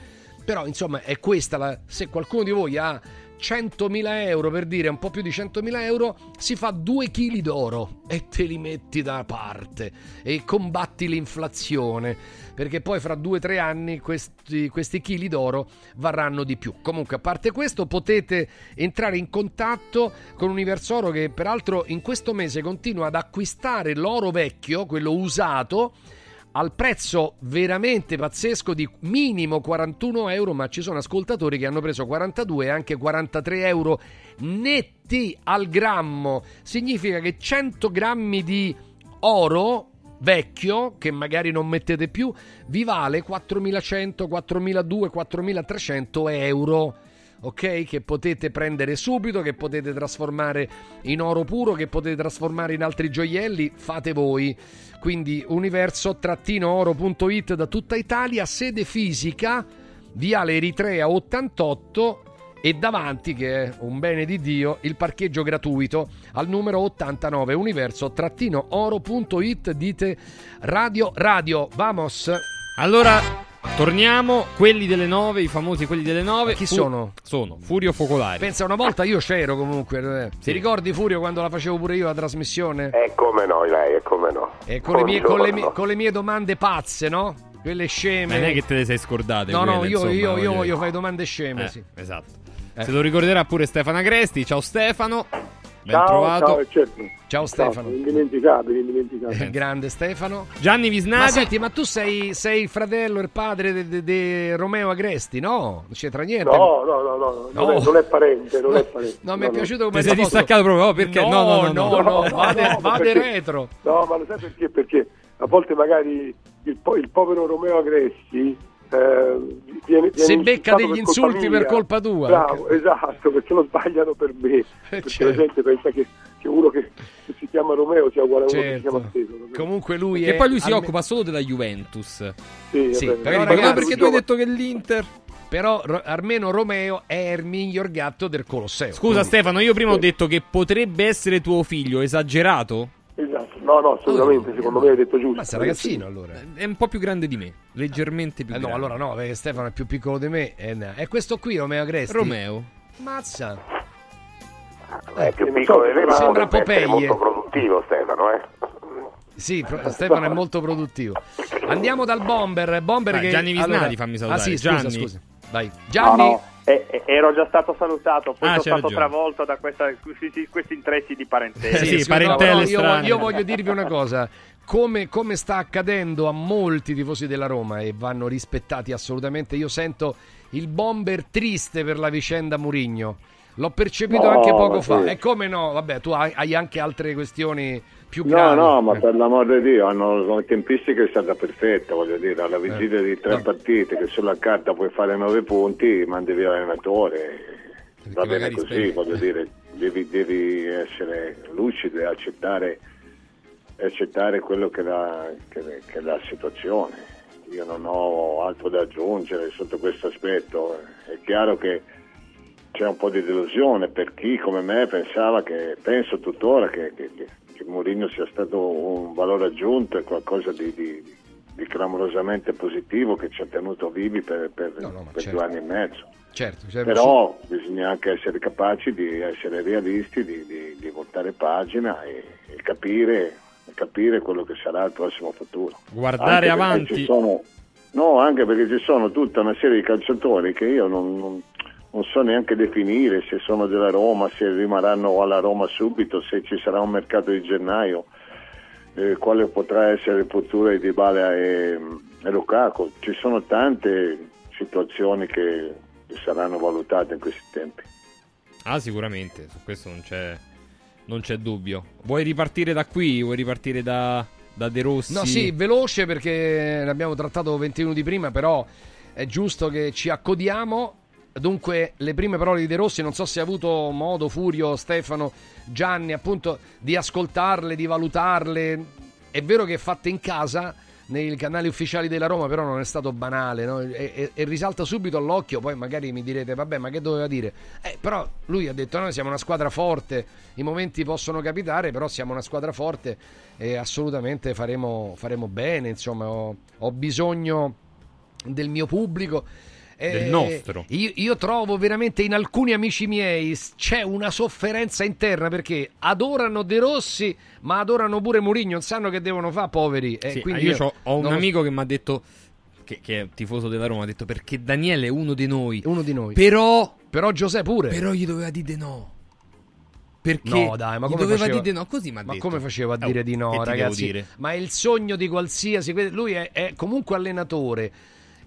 però insomma è questa, la, se qualcuno di voi ha 100.000 euro per dire un po' più di 100.000 euro si fa 2 kg d'oro e te li metti da parte e combatti l'inflazione perché poi fra 2-3 anni questi, questi chili d'oro varranno di più. Comunque a parte questo potete entrare in contatto con Universo Oro che peraltro in questo mese continua ad acquistare l'oro vecchio quello usato al prezzo veramente pazzesco di minimo 41 euro, ma ci sono ascoltatori che hanno preso 42 e anche 43 euro netti al grammo. Significa che 100 grammi di oro vecchio, che magari non mettete più, vi vale 4100, 4200, 4300 euro ok? Che potete prendere subito, che potete trasformare in oro puro, che potete trasformare in altri gioielli, fate voi. Quindi universo-oro.it da tutta Italia, sede fisica, Viale Eritrea 88 e davanti, che è un bene di Dio, il parcheggio gratuito al numero 89 universo-oro.it dite radio radio vamos Allora, torniamo. Quelli delle 9, i famosi quelli delle 9. chi sono? Sono Furio Focolari. Pensa, una volta io c'ero comunque. eh. Ti ricordi Furio quando la facevo pure io la trasmissione? E come no, lei, e come no. E con le, mie, con, le mie, con le mie domande pazze, no? Quelle sceme. Ma non è che te le sei scordate. No, no, quelle, io, insomma, io, voglio io voglio fare domande sceme, Eh, sì. Esatto. Eh. Se lo ricorderà pure Stefano Agresti. Ciao Stefano. Ben Ciao, trovato. ciao, certo. Ciao Stefano. Indimenticabile, indimenticabile. Eh, Grande Stefano. Gianni Ma Visnati. senti, ma tu sei, sei il fratello, il padre di Romeo Agresti, no? Non c'entra niente. No, no, no, no, non, È, non è parente, non è parente. No, mi è No, no. piaciuto come sei distaccato proprio oh, perché? No, no, no, no. no, no, No, vade, no, vade retro. No, ma lo sai perché? Perché a volte magari il, po- il povero Romeo Agresti eh, viene, viene Si becca degli per insulti colpa per mia. colpa tua. Bravo, esatto, perché lo sbagliano per me. Perché certo. la gente pensa che, che uno che, che si chiama Romeo sia uguale a uno che si Certo. chiama Stefano. Comunque lui è poi lui si alme- occupa solo della Juventus. Sì, Sì, è vero. però Ma ragazzi, perché tu hai detto che l'Inter. Però almeno Romeo è il miglior gatto del Colosseo. Scusa Quindi- Stefano, io prima ho detto che potrebbe essere tuo figlio, esagerato? Esatto, No, no, assolutamente, secondo me hai detto giusto. Ma sei ragazzino allora. È un po' più grande di me, leggermente più Eh no, grande. allora no, perché Stefano è più piccolo di me. E è questo qui, Romeo Agresti. Romeo. Mazza. È più piccolo di me, ma Sembra Popeye. molto produttivo Stefano, eh. Sì, Stefano è molto produttivo. Andiamo dal bomber. Bomber Dai, che Gianni Visnati, allora- fammi Ah salutare. sì, scusa, Gianni. scusa. Vai. Gianni. No, no, eh, ero già stato salutato, poi Ah, sono stato ragione. travolto da questa- questi, questi intrecci di parentela. Eh sì, no, però io, voglio- io voglio dirvi una cosa. Come, come sta accadendo a molti tifosi della Roma e vanno rispettati assolutamente, io sento il bomber triste per la vicenda Murigno. L'ho percepito No, anche poco fa. sì. E come no? Vabbè, tu hai, hai anche altre questioni più No, gravi. no, ma Eh. per l'amor di Dio, hanno la tempistica è stata perfetta, voglio dire, alla vigilia di tre Eh. No. partite che sulla carta puoi fare nove punti, mandi via l'allenatore, va bene così, speri- voglio dire, devi, devi essere lucido e accettare, accettare quello che è, la, che- che è la situazione. Io non ho altro da aggiungere sotto questo aspetto, è chiaro che c'è un po' di delusione per chi come me pensava che, penso tuttora che, che, che, Mourinho sia stato un valore aggiunto e qualcosa di, di- di clamorosamente positivo che ci ha tenuto vivi per, per- per certo. due anni e mezzo. Certo, cioè, Però bisogna anche essere capaci di essere realisti, di, di- di voltare pagina e, e capire, capire quello che sarà il prossimo futuro. Guardare Anche avanti. sono- no, anche perché ci sono tutta una serie di calciatori che io non, non- non so neanche definire se sono della Roma, se rimarranno alla Roma subito, se ci sarà un mercato di gennaio, eh, quale potrà essere il futuro di Dybala e, e Lukaku. Ci sono tante situazioni che, che saranno valutate in questi tempi. Ah, sicuramente, su questo non c'è, non c'è dubbio. Vuoi ripartire da qui? Vuoi ripartire da, da De Rossi? No, sì, veloce perché ne abbiamo trattato 20 minuti prima, però è giusto che ci accodiamo. Dunque, le prime parole di De Rossi, non so se ha avuto modo, Furio, Stefano, Gianni, appunto, di ascoltarle, di valutarle. È vero che fatte in casa, nei canali ufficiali della Roma, però non è stato banale, no? e, e- e risalta subito all'occhio, poi magari mi direte, vabbè, ma che doveva dire? Eh, però lui ha detto, noi siamo una squadra forte, i momenti possono capitare, però siamo una squadra forte e assolutamente faremo, faremo bene, insomma, ho, ho bisogno del mio pubblico. Eh, Del nostro. Io, io trovo veramente in alcuni amici miei c'è una sofferenza interna perché adorano De Rossi, ma adorano pure Mourinho, non sanno che devono fare, poveri. E Sì, io c'ho- ho un amico che mi ha detto, che, che è tifoso della Roma, ha detto perché Daniele è uno di noi. Uno di noi. Però... Però Giuseppe pure. Però gli doveva dire di no. Perché No, dai, ma come doveva faceva- dire di no? Così Ma come faceva a Oh, dire di no, ragazzi? Ma è il sogno di qualsiasi. Lui è, è comunque allenatore.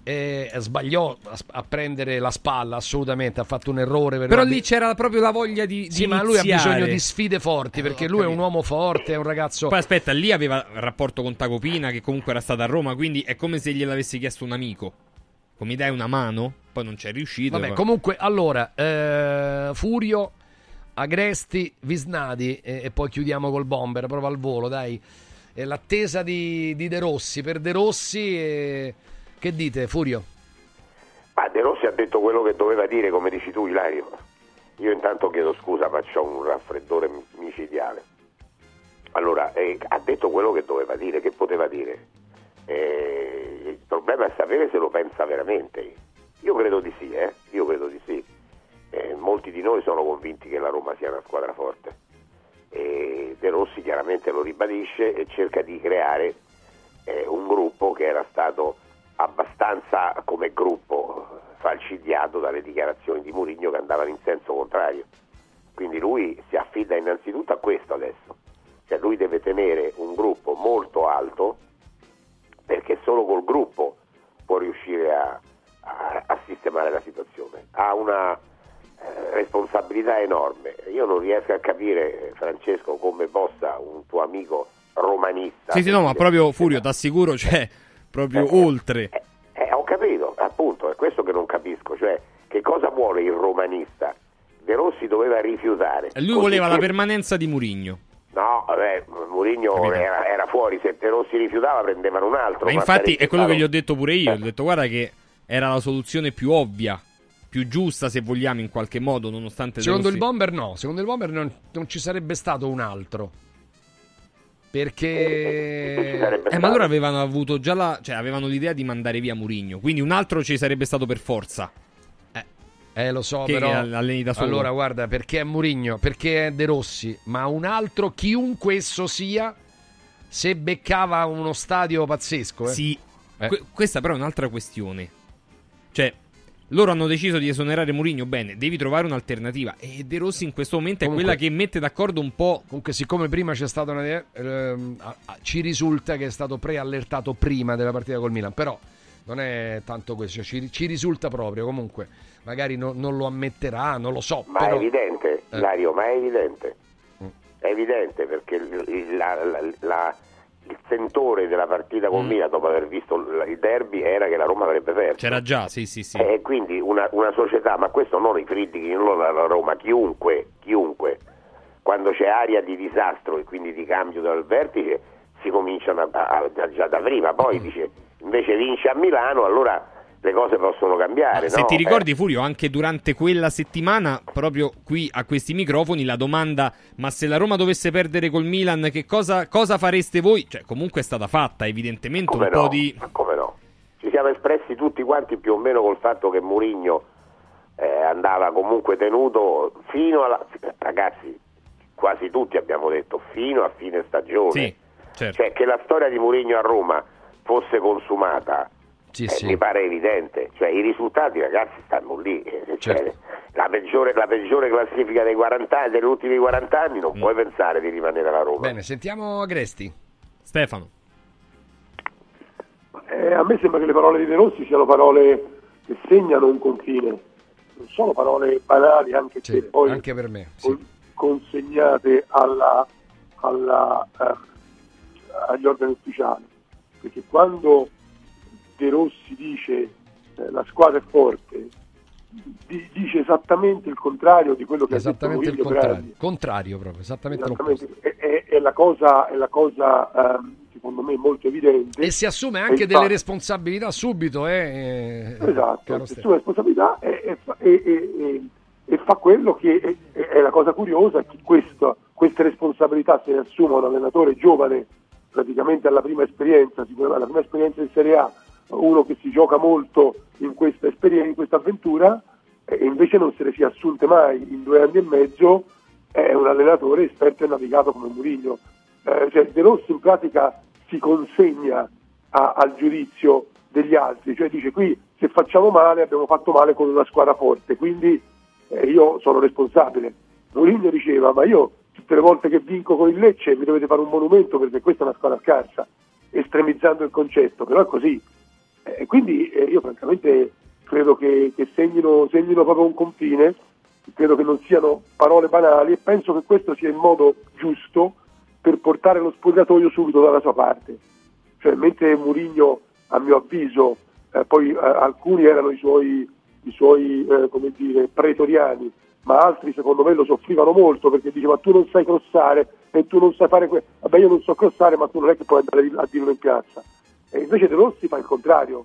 Eh, sbagliò a, a prendere la spalla assolutamente. Ha fatto un errore. Per Però lì c'era proprio la voglia di, Sì, di ma lui ha bisogno di sfide forti perché lui è un uomo forte, è un ragazzo. Poi aspetta, lì aveva il rapporto con Tacopina che comunque era stata a Roma, quindi è come se gliel'avessi chiesto un amico. Come mi dai una mano? Poi non c'è riuscito. Vabbè, comunque, allora, eh, Furio, Agresti, Visnadi e, e poi chiudiamo col bomber, proprio al volo, dai. L'attesa di, di De Rossi, per De Rossi, e... che dite, Furio? Ma De Rossi ha detto quello che doveva dire, come dici tu, Ilario. Io intanto chiedo scusa, ma ho un raffreddore micidiale. Allora, eh, ha detto quello che doveva dire, che poteva dire. Eh, il problema è sapere se lo pensa veramente. Io credo di sì, eh? Io credo di sì. Eh, molti di noi sono convinti che la Roma sia una squadra forte. De Rossi chiaramente lo ribadisce e cerca di creare eh, un gruppo che era stato abbastanza come gruppo falcidiato dalle dichiarazioni di Mourinho che andavano in senso contrario. Quindi lui si affida innanzitutto a questo adesso, cioè lui deve tenere un gruppo molto alto perché solo col gruppo può riuscire a, a- a sistemare la situazione. Ha una eh, responsabilità enorme. Io non riesco a capire, Francesco, come possa un tuo amico romanista. Sì, sì, no, ma proprio Furio, t'assicuro, cioè, proprio oltre. Eh, ho capito, appunto, è questo che non capisco, cioè che cosa vuole il romanista? De Rossi doveva rifiutare. E lui voleva la che- permanenza di Murigno. No, vabbè, Mourinho era, era fuori, se De Rossi rifiutava prendevano un altro. Ma infatti è quello che gli ho detto pure io. Gli ho detto, guarda che era la soluzione più ovvia, più giusta, se vogliamo, in qualche modo, nonostante Secondo il bomber no, secondo il bomber non, non ci sarebbe stato un altro. Perché... Eh, ma allora avevano avuto già la... cioè avevano l'idea di mandare via Murigno, quindi un altro ci sarebbe stato per forza. Eh, lo so, Che però. alleni da solo. Allora, guarda, perché è Murigno, perché è De Rossi, ma un altro, chiunque esso sia, se beccava uno stadio pazzesco. Eh. Sì, Eh. Que- questa però è un'altra questione. Cioè, loro hanno deciso di esonerare Mourinho, bene, devi trovare un'alternativa. E De Rossi in questo momento Comunque- è quella che mette d'accordo un po'. Comunque, siccome prima c'è stata una. ehm, ci risulta che è stato preallertato prima della partita col Milan. Però non è tanto questo. Ci, ci risulta proprio. Comunque, magari no- non lo ammetterà, non lo so. Ma però... è evidente, Eh. Ma è evidente. Mm. È evidente perché la- la- la- il sentore della partita con Mm. Milan dopo aver visto il derby era che la Roma avrebbe perso. C'era già, sì, sì, sì. E quindi una, una società, ma questo non i critichi, non la la Roma, chiunque, chiunque, quando c'è aria di disastro e quindi di cambio dal vertice, si cominciano a, a- a- già da prima, poi Mm. dice invece vince a Milano, allora le cose possono cambiare. Se no? ti Eh, ricordi, Furio, anche durante quella settimana, proprio qui a questi microfoni, la domanda: ma se la Roma dovesse perdere col Milan, che cosa, cosa fareste voi? Cioè, comunque è stata fatta, evidentemente, Come un no? po' di. Come no? Ci siamo espressi tutti quanti più o meno col fatto che Murigno eh, andava comunque tenuto fino alla... Ragazzi, quasi tutti abbiamo detto fino a fine stagione. Sì, certo. Cioè che la storia di Murigno a Roma fosse consumata Sì, eh, sì. mi pare evidente. Cioè i risultati ragazzi stanno lì. eh, cioè, Certo. la, peggiore, la peggiore classifica dei 40 anni- degli ultimi 40 anni non puoi pensare di rimanere alla Roma. Bene, sentiamo Agresti. Stefano. Eh, a me sembra che le parole di De Rossi siano parole che segnano un confine, non sono parole banali, anche Sì, se poi anche per me. sì. con- consegnate alla- alla, eh, agli organi ufficiali. Perché quando De Rossi dice eh, la squadra è forte, di- dice esattamente il contrario di quello che Esattamente ha il detto Mourinho per contrario. Contrario proprio, esattamente. Esattamente. È, è- è la cosa, è la cosa ehm, secondo me molto evidente. E si assume anche delle responsabilità subito, eh, eh, Esatto, si assume responsabilità e, e fa- e- e- fa quello che è, la cosa curiosa, che questo- queste responsabilità se ne assume un allenatore giovane, praticamente alla prima esperienza, alla prima esperienza in Serie A, uno che si gioca molto in questa esperienza, in questa avventura, e invece non se ne sia assunte mai in due anni e mezzo, è un allenatore esperto e navigato come Murigno. Eh, cioè De Rossi in pratica si consegna a- al giudizio degli altri, cioè dice qui se facciamo male abbiamo fatto male con una squadra forte, quindi eh, io sono responsabile. Mourinho diceva ma io tutte le volte che vinco con il Lecce mi dovete fare un monumento perché questa è una squadra scarsa, estremizzando il concetto, però è così. Eh, quindi eh, io francamente credo che, che segnino, segnino proprio un confine, credo che non siano parole banali e penso che questo sia il modo giusto per portare lo spogliatoio subito dalla sua parte. Cioè, mentre Murigno, a mio avviso, eh, poi eh, alcuni erano i suoi, i suoi eh, dire, pretoriani, ma altri secondo me lo soffrivano molto perché diceva tu non sai crossare e tu non sai fare questo. Vabbè, io non so crossare, ma tu non è che puoi andare a dirlo in piazza. E invece De Rossi fa il contrario,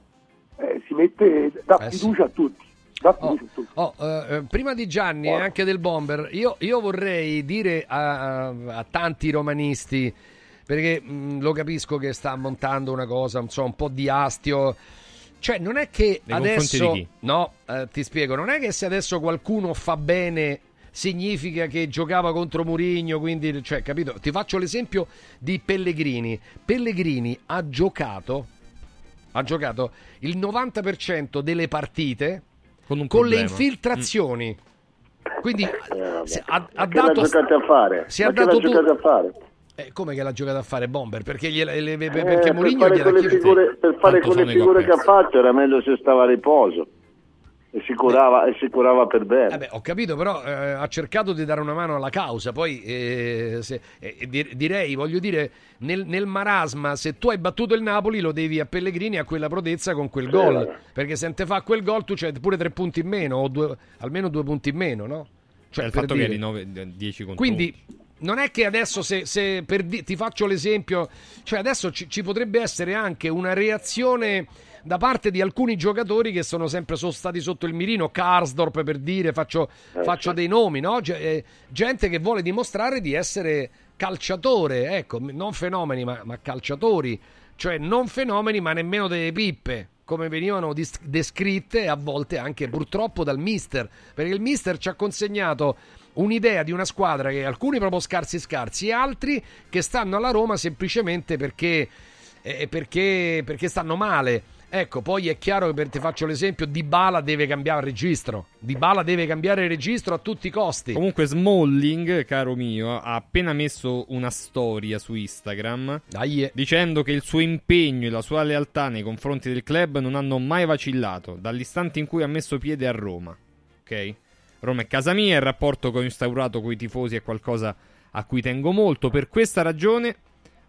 eh, si mette, dà Eh, sì. fiducia a tutti. Dà fiducia a tutti. Oh, eh, eh, prima di Gianni e anche del Bomber, io, io vorrei dire a, a- tanti romanisti, perché mh, lo capisco che sta montando una cosa, insomma, un po' di astio. Cioè, non è che Nei adesso. No, eh, ti spiego, non è che se adesso qualcuno fa bene significa che giocava contro Murigno, quindi, cioè, capito? Ti faccio l'esempio di Pellegrini. Pellegrini ha giocato ha giocato il 90% delle partite con, con le infiltrazioni. Quindi se- ha, ha dato a fare? si Ma è che l'ha dato tu- a fare? Eh, come che l'ha giocata a fare Bomber? Perché, gliela- le- Eh, perché per Mourinho fare gliela chiede figure, per fare Tanto quelle figure che ha fatto era meglio se stava a riposo e si curava, e si curava per bene. Eh beh, ho capito, però eh, ha cercato di dare una mano alla causa. Poi eh, se- eh, dir- direi, voglio dire, nel, nel marasma, se tu hai battuto il Napoli, lo devi a Pellegrini a quella prodezza con quel gol. Perché se te fa quel gol, tu c'hai pure tre punti in meno, o due- almeno due punti in meno, no? Cioè, il per fatto che dire. eri 9, 10 contro Quindi non è che adesso se, se per di- ti faccio l'esempio, cioè adesso ci, ci potrebbe essere anche una reazione da parte di alcuni giocatori che sono sempre sono stati sotto il mirino, Karsdorp per dire, faccio, Eh, faccio sì. dei nomi, no? Ge- eh, gente che vuole dimostrare di essere calciatore, ecco, non fenomeni ma, ma calciatori, cioè non fenomeni ma nemmeno delle pippe, come venivano dis- descritte a volte anche purtroppo dal mister, perché il mister ci ha consegnato un'idea di una squadra che alcuni proprio scarsi scarsi e altri che stanno alla Roma semplicemente perché, eh, perché, perché stanno male. Ecco, poi è chiaro che per ti faccio l'esempio, Di Bala deve cambiare registro. Di Bala deve cambiare registro a tutti i costi. Comunque Smalling, caro mio, ha appena messo una storia su Instagram dicendo che il suo impegno e la sua lealtà nei confronti del club non hanno mai vacillato dall'istante in cui ha messo piede a Roma. Ok? Roma è casa mia, il rapporto che ho instaurato con i tifosi è qualcosa a cui tengo molto. Per questa ragione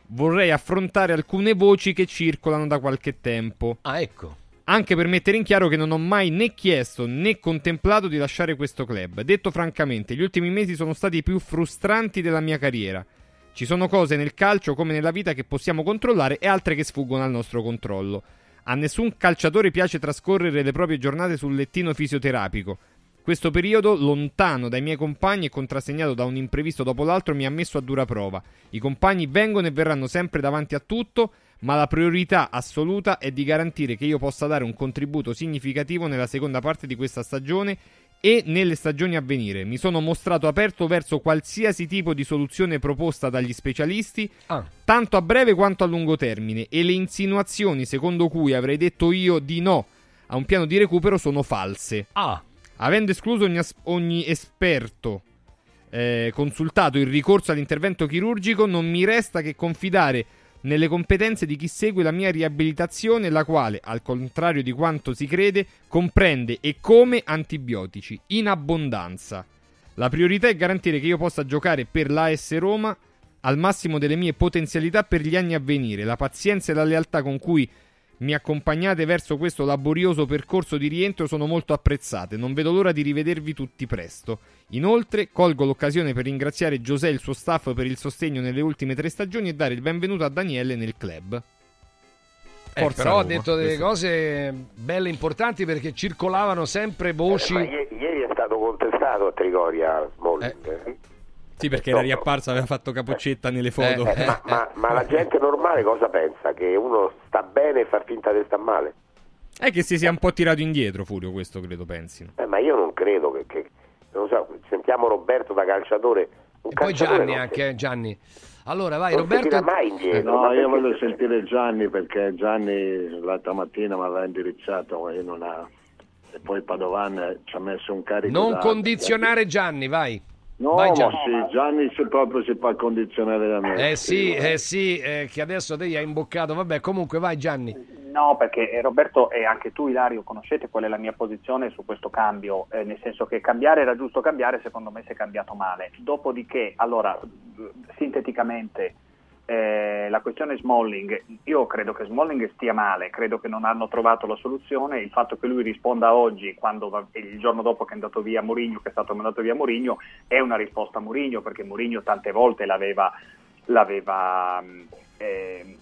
vorrei affrontare alcune voci che circolano da qualche tempo. Ah, ecco. Anche per mettere in chiaro che non ho mai né chiesto né contemplato di lasciare questo club. Detto francamente, gli ultimi mesi sono stati i più frustranti della mia carriera. Ci sono cose nel calcio come nella vita che possiamo controllare e altre che sfuggono al nostro controllo. A nessun calciatore piace trascorrere le proprie giornate sul lettino fisioterapico. Questo periodo, lontano dai miei compagni e contrassegnato da un imprevisto dopo l'altro, mi ha messo a dura prova. I compagni vengono e verranno sempre davanti a tutto, ma la priorità assoluta è di garantire che io possa dare un contributo significativo nella seconda parte di questa stagione e nelle stagioni a venire. Mi sono mostrato aperto verso qualsiasi tipo di soluzione proposta dagli specialisti, tanto a breve quanto a lungo termine, e le insinuazioni secondo cui avrei detto io di no a un piano di recupero sono false. Ah. Avendo escluso ogni, as- ogni esperto eh, consultato il ricorso all'intervento chirurgico, non mi resta che confidare nelle competenze di chi segue la mia riabilitazione, la quale, al contrario di quanto si crede, comprende e come antibiotici in abbondanza. La priorità è garantire che io possa giocare per l'AS Roma al massimo delle mie potenzialità per gli anni a venire. La pazienza e la lealtà con cui mi accompagnate verso questo laborioso percorso di rientro sono molto apprezzate. Non vedo l'ora di rivedervi tutti presto. Inoltre, colgo l'occasione per ringraziare José e il suo staff per il sostegno nelle ultime tre stagioni e dare il benvenuto a Daniele nel club. Eh, Forza però ha detto delle questo. cose belle importanti perché circolavano sempre voci. Ma ieri, ieri è stato contestato a Trigoria Smalling. eh? Sì, perché era riapparso, aveva fatto capoccetta nelle foto. Eh, ma, ma- ma la gente normale cosa pensa? Che uno sta bene e fa finta di star male? È che si sia un po' tirato indietro, Furio, questo credo pensino. Eh, ma io non credo che, che- non so, sentiamo Roberto da calciatore. Un E poi Gianni anche, eh, Gianni. Allora vai Non si Roberto. mai indietro. No, io voglio sentire Gianni perché Gianni l'altra mattina mi aveva indirizzato io non ha... e poi Padovan ci ha messo un carico Non da- condizionare Gianni, vai. No, vai ma Gianni. sì, Gianni si proprio si fa condizionare da me. Eh sì, eh sì, eh, che adesso te gli hai imboccato. Vabbè, comunque vai Gianni. No, perché eh, Roberto e anche tu Ilario conoscete qual è la mia posizione su questo cambio, eh, nel senso che cambiare era giusto cambiare, secondo me si è cambiato male. Dopodiché, allora, sinteticamente, eh, la questione Smalling, io credo che Smalling stia male, credo che non hanno trovato la soluzione, il fatto che lui risponda oggi, quando va- il giorno dopo che è andato via Mourinho, che è stato mandato via Mourinho, è una risposta a Mourinho, perché Mourinho tante volte l'aveva, l'aveva eh,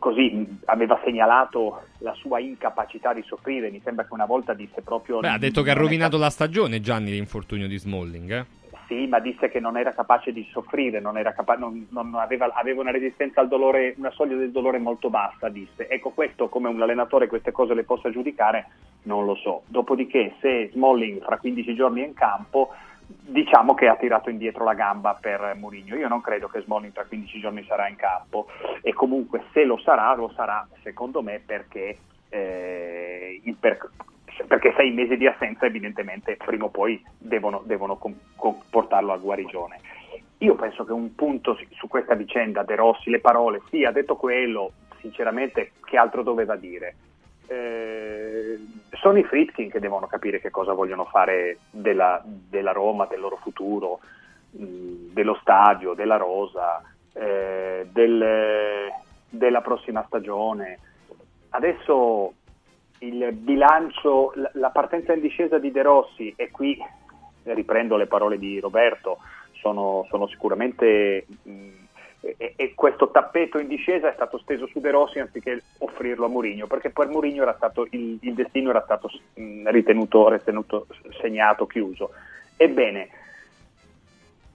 così mh, aveva segnalato la sua incapacità di soffrire. Mi sembra che una volta disse proprio. Beh, ha detto che ha rovinato la stagione Gianni l'infortunio di Smalling, eh? Sì, ma disse che non era capace di soffrire, non capa- non- non aveva, aveva una resistenza al dolore, una soglia del dolore molto bassa, disse. Ecco, questo come un allenatore queste cose le possa giudicare, non lo so. Dopodiché, se Smalling fra 15 giorni è in campo, diciamo che ha tirato indietro la gamba per Mourinho. Io non credo che Smalling tra 15 giorni sarà in campo e comunque se lo sarà, lo sarà secondo me perché eh, per- perché sei mesi di assenza evidentemente prima o poi devono, devono com- com- portarlo a guarigione. Io penso che un punto su- questa vicenda, De Rossi, le parole, sì, ha detto quello, sinceramente che altro doveva dire? Eh, sono i Fritkin che devono capire che cosa vogliono fare della, della Roma, del loro futuro, mh, dello stadio, della rosa, eh, del- della prossima stagione. Adesso il bilancio, la- partenza in discesa di De Rossi, e qui riprendo le parole di Roberto, sono, sono sicuramente mh, e, e questo tappeto in discesa è stato steso su De Rossi anziché offrirlo a Mourinho, perché per Mourinho il, il destino era stato mh, ritenuto, ritenuto segnato, chiuso. Ebbene,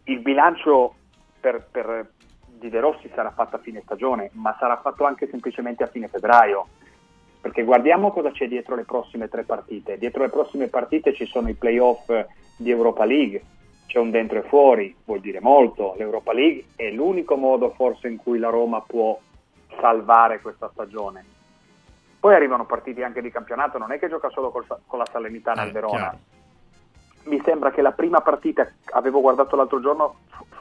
il bilancio per, per di De Rossi sarà fatto a fine stagione, ma sarà fatto anche semplicemente a fine febbraio. Perché guardiamo cosa c'è dietro le prossime tre partite. Dietro le prossime partite ci sono i playoff di Europa League, c'è un dentro e fuori, vuol dire molto. L'Europa League è l'unico modo forse in cui la Roma può salvare questa stagione. Poi arrivano partiti anche di campionato, non è che gioca solo col con la Salernitana Eh, al Verona. chiaro. Mi sembra che la prima partita, avevo guardato l'altro giorno,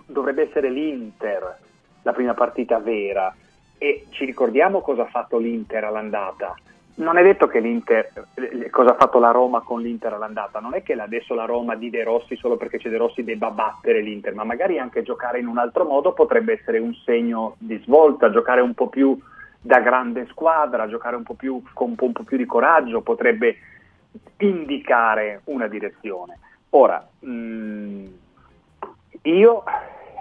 dovrebbe essere l'Inter, la prima partita vera. E ci ricordiamo cosa ha fatto l'Inter all'andata. Non è detto che l'Inter, eh, cosa ha fatto la Roma con l'Inter all'andata, non è che adesso la Roma di De Rossi solo perché c'è De Rossi debba battere l'Inter, ma magari anche giocare in un altro modo potrebbe essere un segno di svolta, giocare un po' più da grande squadra, giocare un po' più con un po' più di coraggio, potrebbe indicare una direzione. Ora, mh, io,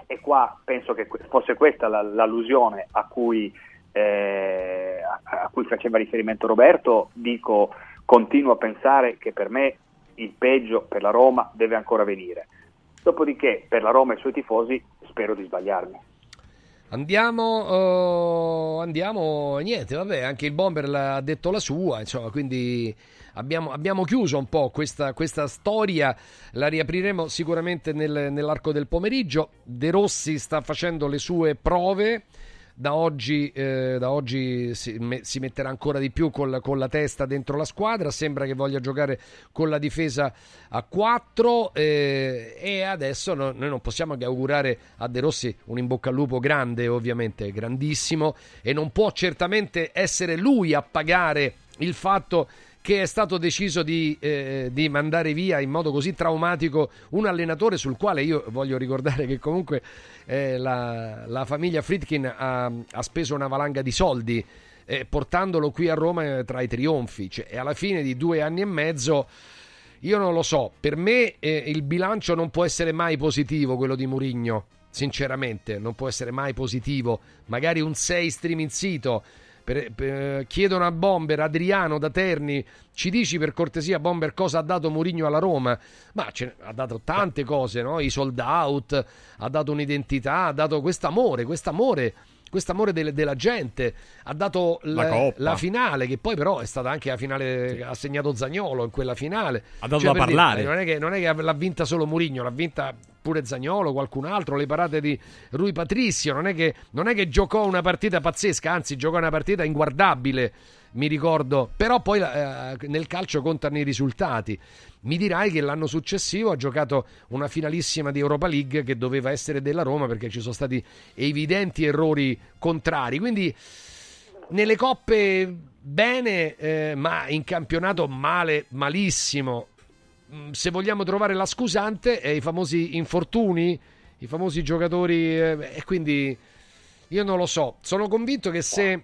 e qua penso che fosse questa la- l'allusione a cui, eh, a, cui faceva riferimento Roberto, dico, continuo a pensare che per me il peggio per la Roma deve ancora venire. Dopodiché, per la Roma e i suoi tifosi, spero di sbagliarmi. Andiamo, eh, andiamo, niente, vabbè, anche il Bomber ha detto la sua, insomma, quindi abbiamo, abbiamo chiuso un po' questa, questa storia, la riapriremo sicuramente nel- nell'arco del pomeriggio. De Rossi sta facendo le sue prove. Da oggi, eh, da oggi si, me- si metterà ancora di più col- con la testa dentro la squadra. Sembra che voglia giocare con la difesa a 4. e adesso no- noi non possiamo che augurare a De Rossi un in bocca al lupo grande, ovviamente grandissimo. E non può certamente essere lui a pagare il fatto che è stato deciso di, eh, di mandare via in modo così traumatico un allenatore sul quale io voglio ricordare che comunque eh, la, la famiglia Fritkin ha, ha speso una valanga di soldi eh, portandolo qui a Roma eh, tra i trionfi Cioè, e alla fine di due anni e mezzo io non lo so, per me eh, il bilancio non può essere mai positivo quello di Murigno, sinceramente, non può essere mai positivo. Magari un 6 streaming sito. Per- per- chiedono a Bomber, Adriano da Terni, ci dici per cortesia Bomber cosa ha dato Murigno alla Roma? Ma ce- ha dato tante cose, no? I sold out, ha dato un'identità, ha dato quest'amore, quest'amore, quest'amore del- della gente, ha dato La l- Coppa. la finale, che poi però è stata anche la finale, ha segnato Zagnolo in quella finale. Ha dato Cioè, da dire, parlare. eh, non, è che, non è che l'ha vinta solo Murigno, l'ha vinta pure Zagnolo, qualcun altro, le parate di Rui Patricio, non è che, non è che giocò una partita pazzesca, anzi giocò una partita inguardabile, mi ricordo, però poi eh, nel calcio contano i risultati. Mi dirai che l'anno successivo ha giocato una finalissima di Europa League che doveva essere della Roma perché ci sono stati evidenti errori contrari, quindi nelle coppe bene, eh, ma in campionato male, malissimo. Mm, Se vogliamo trovare la scusante, è i famosi infortuni, i famosi giocatori, eh, e quindi io non lo so. Sono convinto che se.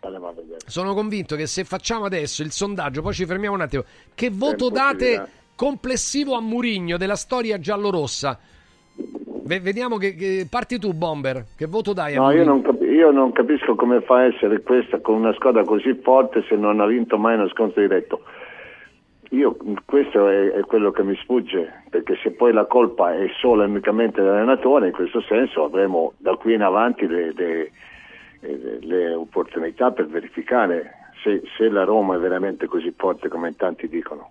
Sono convinto che se facciamo adesso il sondaggio, poi ci fermiamo un attimo. Che voto date complessivo a Murigno della storia giallorossa? Ve- vediamo che, che- parti tu, Bomber. Che voto dai a No, io Mourinho? non, capi- io non capisco come fa a essere questa con una squadra così forte se non ha vinto mai uno scontro diretto. Io, questo è, è quello che mi sfugge, perché se poi la colpa è solo e unicamente dell'allenatore, in questo senso avremo da qui in avanti le, le- eh, le opportunità per verificare se, se la Roma è veramente così forte come in tanti dicono.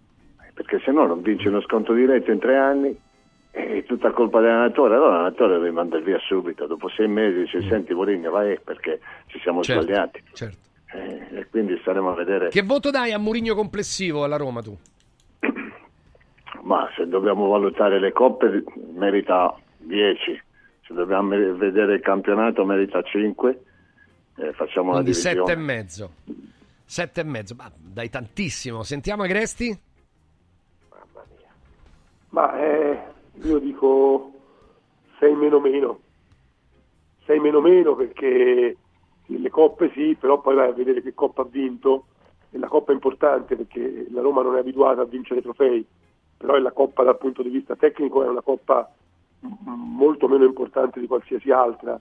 Perché se no non vince uno scontro diretto in tre anni è tutta colpa dell'allenatore, allora l'allenatore deve mandare via subito, dopo sei mesi se senti Mourinho vai perché ci siamo Certo, sbagliati. certo. Eh, e quindi staremo a vedere. Che voto dai a Murigno complessivo alla Roma tu? Ma se dobbiamo valutare le coppe merita 10, se dobbiamo vedere il campionato merita 5, eh, facciamo una Quindi divisione. sette e mezzo. Sette e mezzo, ma dai tantissimo. Sentiamo Agresti? Ma eh, io dico 6 meno meno. 6 meno meno perché le coppe sì, però poi vai a vedere che coppa ha vinto. E la coppa è importante perché la Roma non è abituata a vincere trofei, però è la coppa dal punto di vista tecnico è una coppa molto meno importante di qualsiasi altra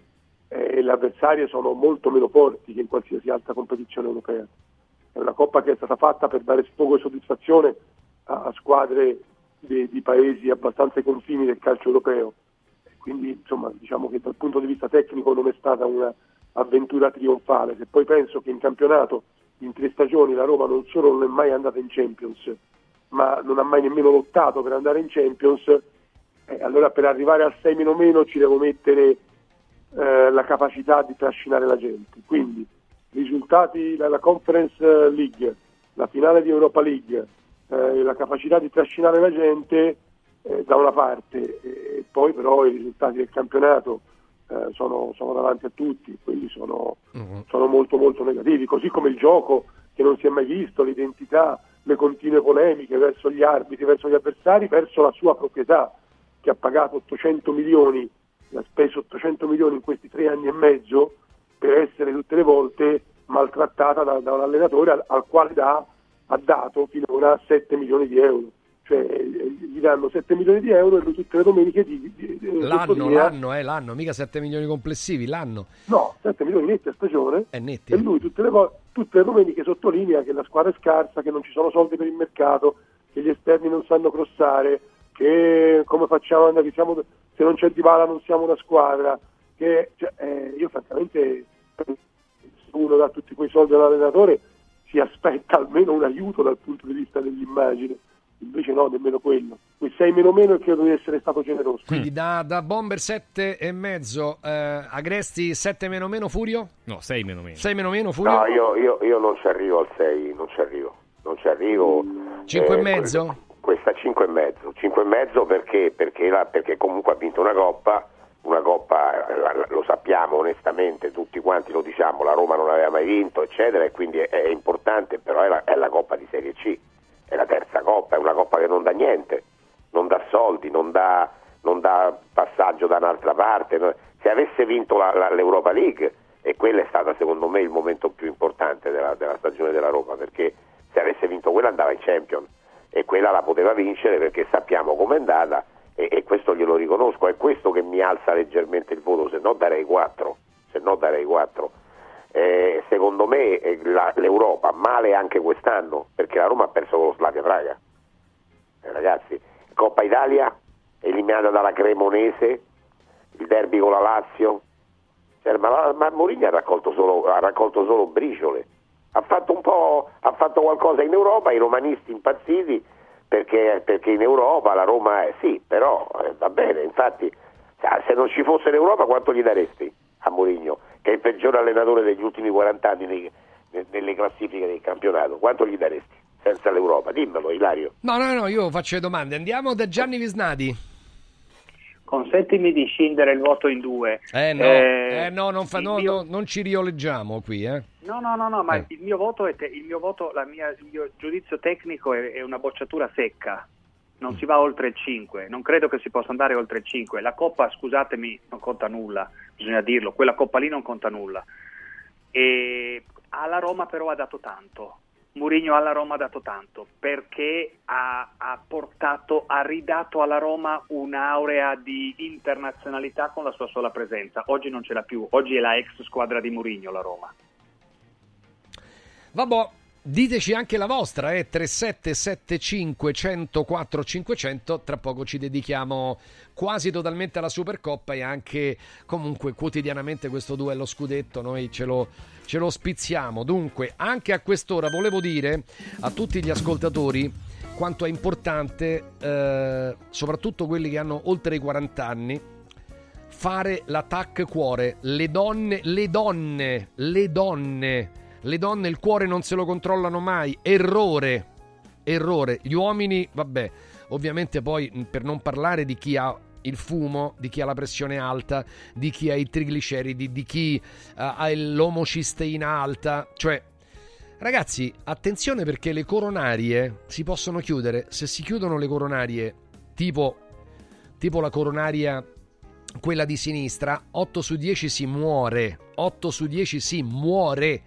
e le avversarie sono molto meno forti che in qualsiasi altra competizione europea. È una coppa che è stata fatta per dare sfogo e soddisfazione a, a squadre di, di paesi abbastanza ai confini del calcio europeo. quindi insomma diciamo che dal punto di vista tecnico non è stata un'avventura trionfale. Se poi penso che in campionato in tre stagioni la Roma non solo non è mai andata in Champions, ma non ha mai nemmeno lottato per andare in Champions, eh, allora per arrivare al 6 meno meno ci devo mettere eh, la capacità di trascinare la gente. Quindi risultati della Conference League, la finale di Europa League, eh, la capacità di trascinare la gente eh, da una parte, e poi però i risultati del campionato eh, sono, sono davanti a tutti, quindi sono, sono molto molto negativi, così come il gioco che non si è mai visto, l'identità, le continue polemiche verso gli arbitri, verso gli avversari, verso la sua proprietà che ha pagato 800 milioni, ha speso 800 milioni in questi tre anni e mezzo per essere tutte le volte maltrattata da, da un allenatore al, al quale dà, ha dato finora 7 milioni di euro. Cioè gli danno 7 milioni di euro e lui tutte le domeniche di, di, di- L'anno, l'anno, eh, l'anno, mica 7 milioni complessivi, l'anno. No, 7 milioni netti a stagione È netti. e lui tutte le, tutte le domeniche sottolinea che la squadra è scarsa, che non ci sono soldi per il mercato, che gli esterni non sanno crossare, che come facciamo andare, siamo- se non c'è Dybala non siamo una squadra, che cioè, eh, io francamente se uno dà tutti quei soldi all'allenatore si aspetta almeno un aiuto dal punto di vista dell'immagine, invece no, nemmeno quello. Quei 6 meno meno e credo di essere stato generoso. Quindi da, da Bomber 7 e mezzo, eh, Agresti 7 meno meno, Furio? No, 6 meno meno. 6 meno meno, Furio? No, io, io- io non ci arrivo al 6, non ci arrivo. Non ci arrivo. 5 e Eh, mezzo? Questa 5 e mezzo. 5 e mezzo perché, perché, la- perché comunque ha vinto una coppa, una coppa, eh, lo sappiamo onestamente, tutti quanti lo diciamo, la Roma non aveva mai vinto, eccetera, e quindi è, è importante, però è la, è la coppa di Serie C, è la terza coppa, è una coppa che non dà niente, non dà soldi, non dà, non dà passaggio da un'altra parte. Se avesse vinto la- la- l'Europa League, e quello è stato secondo me il momento più importante della, della stagione della Roma, perché se avesse vinto quella andava in Champions e quella la poteva vincere perché sappiamo com'è andata e, e questo glielo riconosco, è questo che mi alza leggermente il voto, se no darei 4, se no darei 4. Eh, secondo me eh, la- l'Europa male anche quest'anno perché la Roma ha perso con lo Slavia Praga. Eh, ragazzi, Coppa Italia eliminata dalla Cremonese, il derby con la Lazio. Cioè, ma, ma Mourinho ha ha raccolto solo briciole. Ha fatto ha fatto qualcosa in Europa, i romanisti impazziti perché, perché in Europa la Roma è sì, però eh, va bene, infatti se non ci fosse l'Europa quanto gli daresti a Mourinho, che è il peggiore allenatore degli ultimi 40 anni nei- ne- nelle classifiche del campionato, quanto gli daresti senza l'Europa? Dimmelo Ilario. No, no, no, io faccio le domande. Andiamo da Gianni Visnadi. Consentimi di scindere il voto in due. Eh no, Eh, eh, no, non, fa- no, mio- no, non ci rioleggiamo qui, eh. No, no, no, no, ma Eh. il mio voto, è te- il mio voto, la mia, il mio giudizio tecnico è, è una bocciatura secca. Non si va oltre il 5, non credo che si possa andare oltre il 5. La Coppa, scusatemi, non conta nulla, bisogna dirlo, quella Coppa lì non conta nulla. E alla Roma però ha dato tanto. Mourinho alla Roma ha dato tanto perché ha, ha portato, ha ridato alla Roma un'aurea di internazionalità con la sua sola presenza. Oggi non ce l'ha più, oggi è la ex squadra di Mourinho la Roma. Vabbè, diteci anche la vostra, eh, 3775 104 500, tra poco ci dedichiamo quasi totalmente alla Supercoppa e anche comunque quotidianamente questo duello scudetto noi ce lo, ce lo spizziamo. Dunque, anche a quest'ora volevo dire a tutti gli ascoltatori quanto è importante, eh, soprattutto quelli che hanno oltre i 40 anni, fare l'attack cuore. Le donne, le donne, le donne, le donne il cuore non se lo controllano mai. Errore, errore. Gli uomini, vabbè, ovviamente poi per non parlare di chi ha il fumo, di chi ha la pressione alta, di chi ha i trigliceridi, di chi eh, ha l'omocisteina alta, cioè Ragazzi, attenzione perché le coronarie si possono chiudere. Se si chiudono le coronarie, tipo, tipo la coronaria, quella di sinistra, 8 su 10 si muore. 8 su 10 si muore.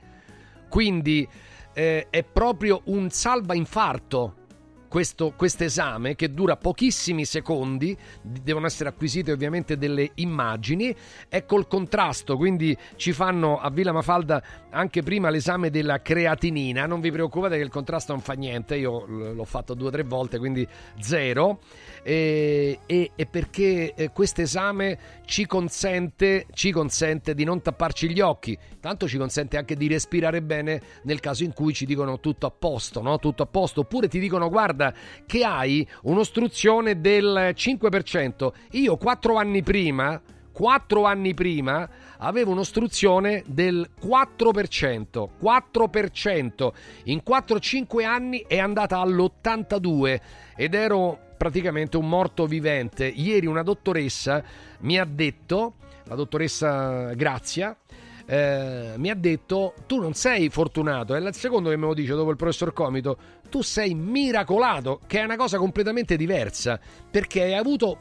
Quindi eh, è proprio un salva infarto questo esame che dura pochissimi secondi, devono essere acquisite ovviamente delle immagini, è col contrasto, quindi ci fanno a Villa Mafalda anche prima l'esame della creatinina. Non vi preoccupate che il contrasto non fa niente, io l'ho fatto due o tre volte, quindi zero. E, e- e perché eh, questo esame ci consente, ci consente di non tapparci gli occhi, tanto ci consente anche di respirare bene nel caso in cui ci dicono tutto a posto, no? Tutto a posto, oppure ti dicono guarda che hai un'ostruzione del 5%. Io quattro anni prima, quattro anni prima avevo un'ostruzione del 4%, 4%. In 4-5 anni è andata all'82 ed ero praticamente un morto vivente. Ieri una dottoressa mi ha detto, la dottoressa Grazia, eh, mi ha detto tu non sei fortunato, è il secondo che me lo dice dopo il professor Comito, tu sei miracolato, che è una cosa completamente diversa, perché hai avuto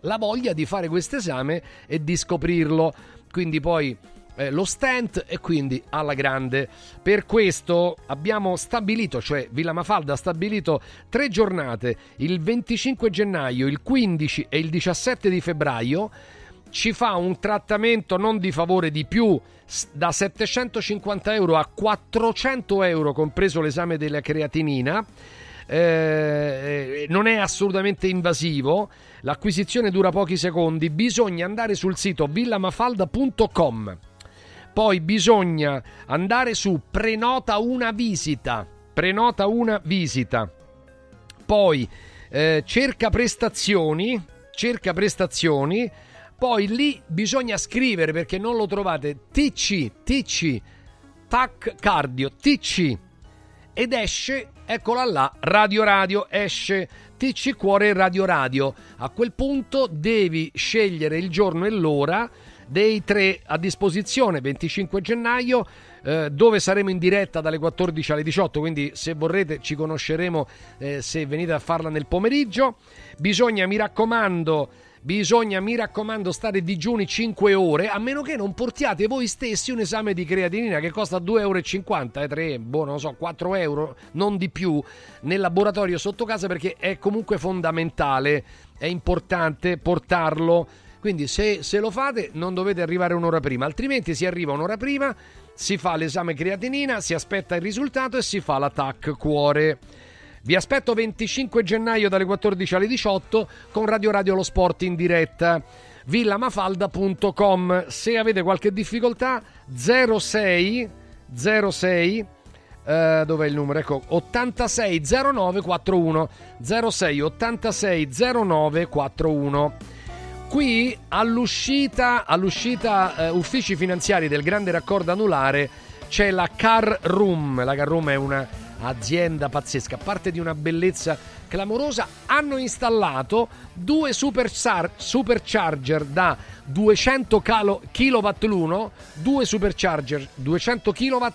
la voglia di fare questo esame e di scoprirlo. Quindi poi eh, lo stent e quindi alla grande. Per questo abbiamo stabilito, cioè Villa Mafalda ha stabilito tre giornate, il 25 gennaio, il 15 e il 17 di febbraio. Ci fa un trattamento non di favore di più da 750 euro a 400 euro, compreso l'esame della creatinina. Eh, non è assolutamente invasivo. L'acquisizione dura pochi secondi. Bisogna andare sul sito villamafalda.com. Poi bisogna andare su prenota una visita. Prenota una visita. Poi eh, cerca prestazioni. Cerca prestazioni. Poi lì bisogna scrivere perché non lo trovate. TC, TC, TAC Cardio, TC. Ed esce, eccola là, Radio Radio, esce TC Cuore Radio Radio. A quel punto devi scegliere il giorno e l'ora dei tre a disposizione, 25 gennaio, eh, dove saremo in diretta dalle 14 alle 18, quindi se vorrete ci conosceremo eh, se venite a farla nel pomeriggio. Bisogna, mi raccomando, bisogna, mi raccomando, stare digiuni 5 ore, a meno che non portiate voi stessi un esame di creatinina che costa 2,50 euro, eh, 3, boh, non so, 4 euro, non di più, nel laboratorio sotto casa perché è comunque fondamentale, è importante portarlo. Quindi se, se lo fate non dovete arrivare un'ora prima, altrimenti si arriva un'ora prima, si fa l'esame creatinina, si aspetta il risultato e si fa la TAC cuore. Vi aspetto 25 gennaio dalle 14 alle 18 con Radio Radio Lo Sport in diretta. villamafalda.com. Se avete qualche difficoltà 06 06 eh, dov'è il numero? Ecco 860941 06 860941 Qui all'uscita, all'uscita eh, uffici finanziari del grande raccordo anulare c'è la Car Room. La Car Room è un'azienda pazzesca, parte di una bellezza clamorosa. Hanno installato due superchar- supercharger da 200 calo- kW l'uno, due supercharger 200 kW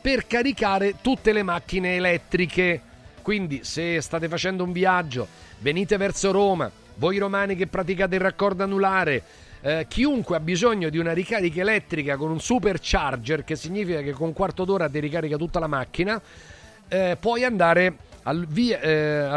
per caricare tutte le macchine elettriche. Quindi se state facendo un viaggio, venite verso Roma, voi romani che praticate il raccordo anulare, eh, chiunque ha bisogno di una ricarica elettrica con un supercharger, che significa che con un quarto d'ora ti ricarica tutta la macchina, eh, puoi andare al via- eh,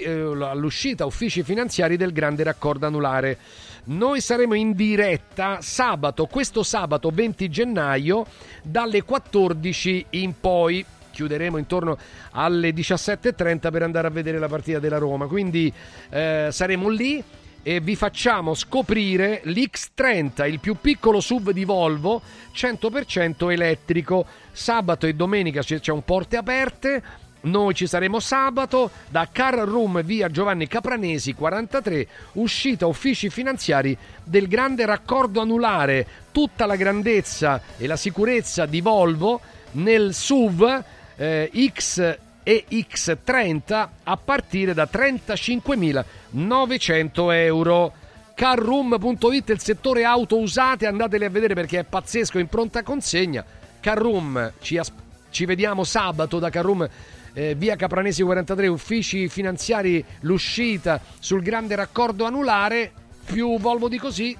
eh, all'uscita uffici finanziari del grande raccordo anulare. Noi saremo in diretta sabato, questo sabato 20 gennaio, dalle 14 in poi chiuderemo intorno alle 17.30 per andare a vedere la partita della Roma. Quindi eh, saremo lì e vi facciamo scoprire l'X30, il più piccolo sub di Volvo, 100% elettrico. Sabato e domenica c'è un porte aperte. Noi ci saremo sabato da Car Room via Giovanni Capranesi 43, uscita uffici finanziari del grande raccordo anulare, tutta la grandezza e la sicurezza di Volvo nel SUV eh, X e X30 a partire da 35.900 euro. Carroom.it, il settore auto usate, andateli a vedere perché è pazzesco, in pronta consegna. Carroom, ci, as- ci vediamo sabato da Carroom. eh, via Capranesi 43, uffici finanziari, l'uscita sul grande raccordo anulare, più Volvo di così,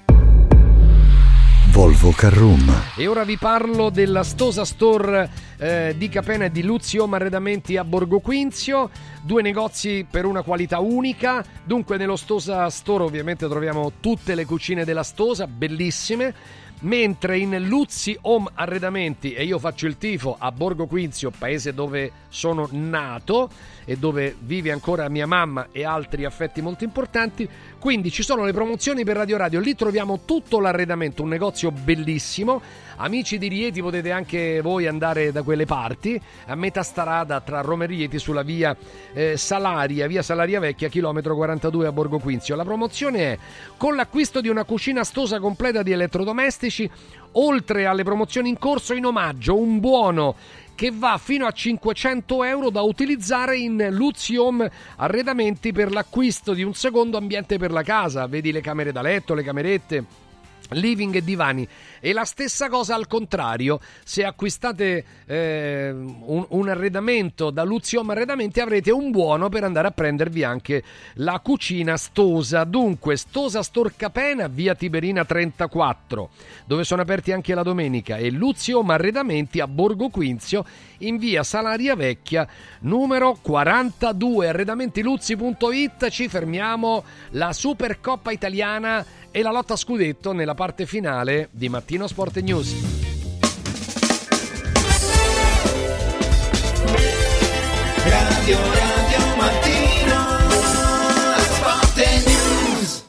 Volvo Carrum. e ora vi parlo della Stosa Store eh, di Capena e di Luziom Arredamenti a Borgo Quinzio, due negozi per una qualità unica. Dunque nello Stosa Store ovviamente troviamo tutte le cucine della Stosa, bellissime. mentre in Luzzi Home Arredamenti, e io faccio il tifo a Borgo Quinzio, paese dove sono nato e dove vive ancora mia mamma e altri affetti molto importanti, quindi ci sono le promozioni per Radio Radio, lì troviamo tutto l'arredamento, un negozio bellissimo. Amici di Rieti potete anche voi andare da quelle parti, a metà strada tra Roma e Rieti sulla via eh, Salaria, via Salaria Vecchia, chilometro 42 a Borgo Quinzio. La promozione è con l'acquisto di una cucina stosa completa di elettrodomestici, oltre alle promozioni in corso in omaggio, un buono che va fino a 500 euro da utilizzare in Luzium Arredamenti per l'acquisto di un secondo ambiente per la casa. Vedi le camere da letto, le camerette living e divani. E la stessa cosa al contrario se acquistate eh, un, un arredamento da Luziom Arredamenti avrete un buono per andare a prendervi anche la cucina Stosa. Dunque Stosa Storcapena via Tiberina 34 dove sono aperti anche la domenica e Luziom Arredamenti a Borgo Quinzio in via Salaria Vecchia numero 42 arredamentiluzzi.it ci fermiamo. La Supercoppa italiana e la lotta a scudetto nella parte finale di Mattino Sport News. Radio Radio Mattino Sport News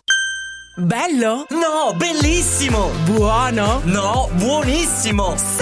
Bello? No, bellissimo! Buono? No, buonissimo!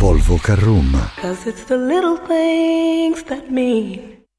Volvo Carrum.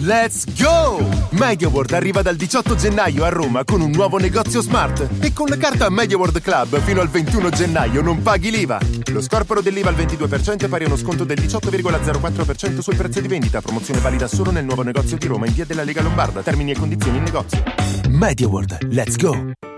Let's go! MediaWorld arriva dal 18 gennaio a Roma con un nuovo negozio smart e con la carta MediaWorld Club fino al 21 gennaio non paghi l'IVA. Lo scorporo dell'IVA al 22% è pari a uno sconto del 18,04% sul prezzo di vendita. Promozione valida solo nel nuovo negozio di Roma in via della Lega Lombarda. Termini e condizioni in negozio. MediaWorld, let's go!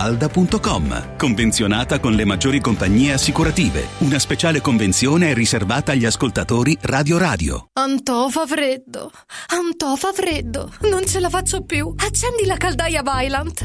villamafalda.com. Convenzionata con le maggiori compagnie assicurative. Una speciale convenzione è riservata agli ascoltatori Radio Radio. Antò fa freddo. Antò fa freddo. Non ce la faccio più. Accendi la caldaia Vylant.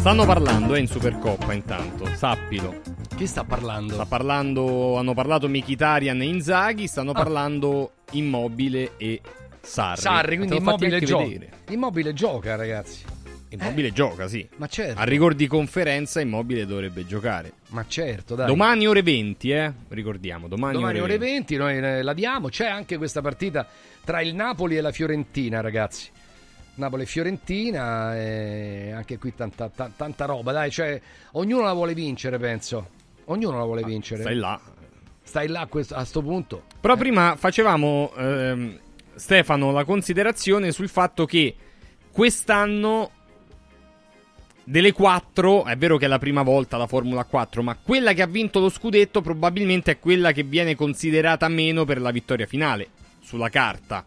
Stanno parlando, eh, in Supercoppa intanto, sappilo. Chi sta parlando? Sta parlando, hanno parlato Mkhitaryan e Inzaghi, stanno parlando Immobile e Sarri. Sarri, quindi immobile gioca. Immobile gioca, ragazzi. Immobile gioca, sì. Ma certo. A rigor di conferenza Immobile dovrebbe giocare. Ma certo, dai. Domani ore 20, eh? Ricordiamo, domani, Domani ore 20 noi eh, la diamo. C'è anche questa partita tra il Napoli e la Fiorentina, ragazzi. Napoli e Fiorentina, anche qui tanta, ta- tanta roba, dai, cioè, ognuno la vuole vincere, penso. Ognuno la vuole vincere. Stai là. Stai là a questo, punto. Però prima facevamo, ehm, Stefano, la considerazione sul fatto che quest'anno delle quattro, è vero che è la prima volta la Formula 4, ma quella che ha vinto lo scudetto probabilmente è quella che viene considerata meno per la vittoria finale, sulla carta,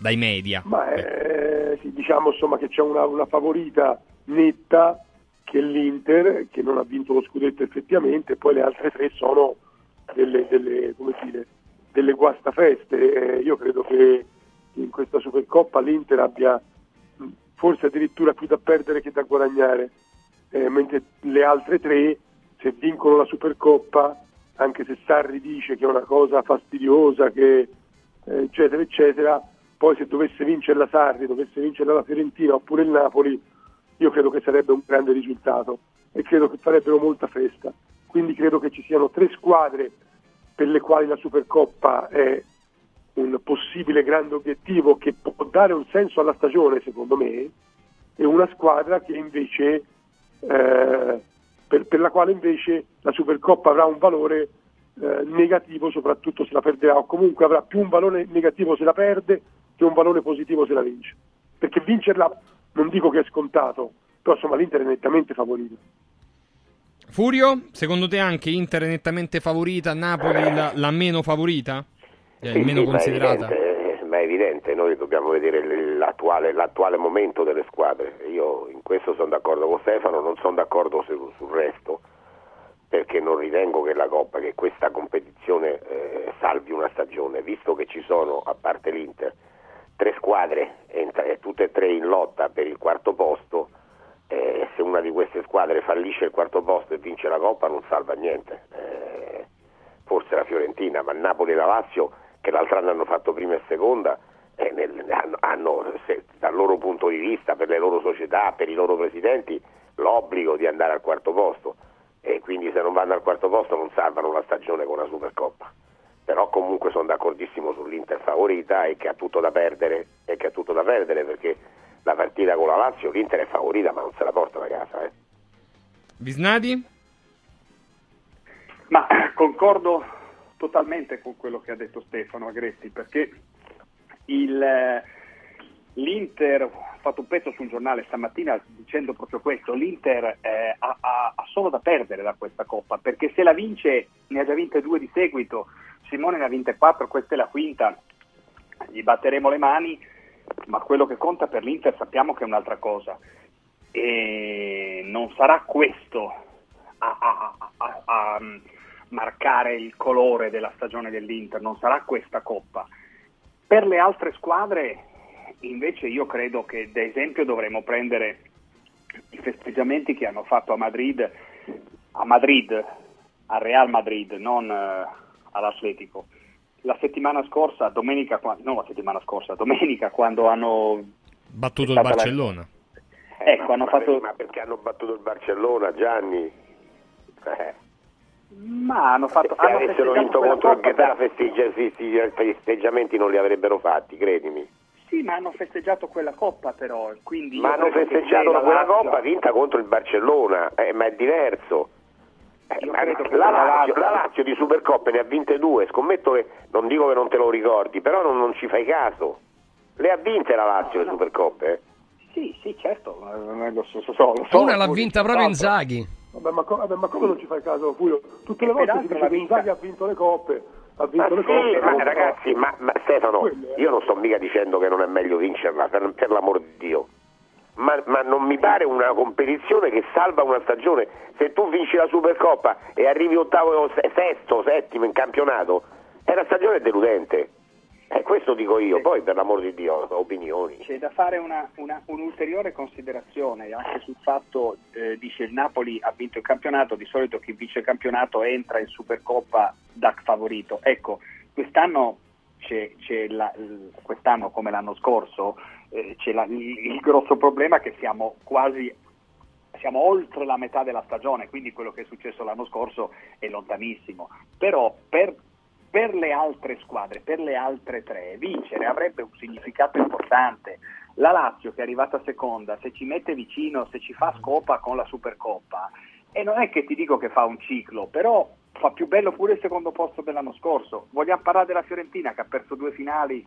dai media. Ma eh, diciamo insomma che c'è una, una favorita netta che è l'Inter, che non ha vinto lo scudetto effettivamente, poi le altre tre sono delle, delle, dire, delle guastafeste. Eh, io credo che in questa Supercoppa l'Inter abbia forse addirittura più da perdere che da guadagnare, eh, mentre le altre tre, se vincono la Supercoppa, anche se Sarri dice che è una cosa fastidiosa, che, eh, eccetera, eccetera, poi se dovesse vincere la Sarri, dovesse vincere la Fiorentina oppure il Napoli, io credo che sarebbe un grande risultato e credo che farebbero molta festa. Quindi credo che ci siano tre squadre per le quali la Supercoppa è un possibile grande obiettivo che può dare un senso alla stagione, secondo me, e una squadra invece eh, per, per la quale invece la Supercoppa avrà un valore eh, negativo soprattutto se la perderà o comunque avrà più un valore negativo se la perde che un valore positivo se la vince perché vincerla non dico che è scontato però insomma l'Inter è nettamente favorito Furio, secondo te anche Inter è nettamente favorita, Napoli la, la meno favorita? È Sì, meno sì, ma è considerata? evidente, ma è evidente, noi dobbiamo vedere l'attuale, l'attuale momento delle squadre. Io in questo sono d'accordo con Stefano, non sono d'accordo su- sul resto, perché non ritengo che la Coppa, che questa competizione eh, salvi una stagione, visto che ci sono, a parte l'Inter, tre squadre, tutte e tre in lotta per il quarto posto, eh, se una di queste squadre fallisce il quarto posto e vince la Coppa non salva niente. Eh, forse la Fiorentina, ma Napoli e la Lazio, che l'altro anno hanno fatto prima e seconda, eh, nel- hanno, hanno, se- dal loro punto di vista, per le loro società, per i loro presidenti, l'obbligo di andare al quarto posto e quindi se non vanno al quarto posto non salvano la stagione con la Supercoppa. Però comunque sono d'accordissimo sull'Inter favorita e che ha tutto da perdere, e che ha tutto da perdere perché la partita con la Lazio l'Inter è favorita ma non se la porta a casa. Eh. Visnadi? Ma concordo totalmente con quello che ha detto Stefano Agretti, perché il, eh, l'Inter, ho fatto un pezzo sul giornale stamattina dicendo proprio questo, l'Inter eh, ha, ha- ha solo da perdere da questa Coppa, perché se la vince, ne ha già vinte due di seguito, Simone ne ha vinte quattro, questa è la quinta, gli batteremo le mani, ma quello che conta per l'Inter sappiamo che è un'altra cosa. E non sarà questo a, a- a- a- a, mm, marcare il colore della stagione dell'Inter, non sarà questa coppa. Per le altre squadre, invece, io credo che da esempio dovremmo prendere i festeggiamenti che hanno fatto a Madrid, a Madrid, al Real Madrid, non eh, all'Atletico. La settimana scorsa, domenica, non la settimana scorsa, domenica, quando hanno Battuto il stata la- Barcellona. Ecco, hanno Ma fatto... ma perché hanno battuto il Barcellona, Gianni? Eh, Ma hanno fatto... Se hanno avessero vinto contro il Ghetà, festeggia- festeggia- festeggiamenti non li avrebbero fatti, credimi. Sì, ma hanno festeggiato quella coppa però, Ma hanno festeggiato quella coppa vinta contro il Barcellona, eh, ma è diverso. Eh, ma credo che la, la Lazio, la Lazio di Supercoppe ne ha vinte due, scommetto che non dico che non te lo ricordi, però non, non ci fai caso. Le ha vinte la Lazio le Supercoppe? eh? Sì, sì, certo, eh, lo so, so- so- Una l'ha vinta proprio. Inzaghi. Vabbè, ma, co- vabbè, ma come non ci fai caso, Fulvio? Tutte le E volte si dice che Inzaghi ha vinto le coppe, ha Ma vinto le coppe. sì, ma contro- ragazzi, ma, ma Stefano, Quello è. io non sto mica dicendo che non è meglio vincerla, per, per l'amor di Dio. Ma, ma non mi pare una competizione che salva una stagione. Se tu vinci la Supercoppa e arrivi ottavo, se- sesto, settimo in campionato, è una stagione deludente. E questo dico io, poi per l'amor di Dio, opinioni. C'è da fare una- una- un'ulteriore considerazione anche sul fatto, eh, dice il Napoli ha vinto il campionato, di solito chi vince il campionato entra in Supercoppa da favorito. Ecco, quest'anno, c'è, c'è la- quest'anno come l'anno scorso eh, la- il, il grosso problema che siamo quasi siamo oltre la metà della stagione, quindi quello che è successo l'anno scorso è lontanissimo. Però per, per le altre squadre, per le altre tre, vincere avrebbe un significato importante. La Lazio che è arrivata seconda, se ci mette vicino, se ci fa scopa con la Supercoppa, e non è che ti dico che fa un ciclo, però fa più bello pure il secondo posto dell'anno scorso. Vogliamo parlare della Fiorentina che ha perso due finali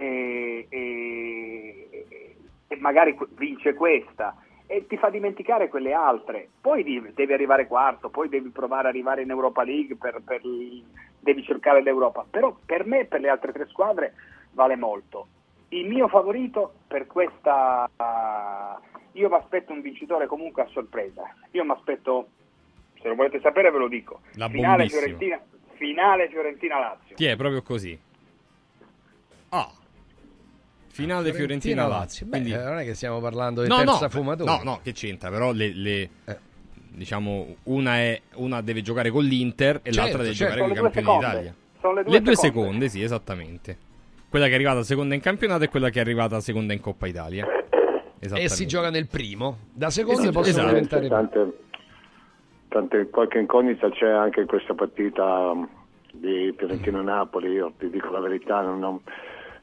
e, e- e magari vince questa e ti fa dimenticare quelle altre. Poi devi arrivare quarto, poi devi provare ad arrivare in Europa League, per- per devi cercare l'Europa. Però per me, per le altre tre squadre, vale molto. Il mio favorito per questa... Io mi aspetto un vincitore comunque a sorpresa. Io mi aspetto, se lo volete sapere ve lo dico, La finale. Fiorentina, finale Fiorentina-Lazio. Chi è proprio così? Ah. Finale Fiorentina Lazio. Beh, Quindi... eh, non è che stiamo parlando di No, terza no, fumatura. no, no, che c'entra, però le, le- diciamo una è una deve giocare con l'Inter e Certo, l'altra deve certo. giocare con i Sono le campioni due d'Italia. seconde. Sono le due Le due seconde. seconde, sì, esattamente. Quella che è arrivata seconda in campionato e quella che è arrivata seconda in Coppa Italia. E si gioca nel primo. Da secondo Esatto. possono Esatto. diventare... Tante, tante- qualche incognita c'è anche in questa partita di Fiorentino-Napoli, io ti dico la verità, non- non-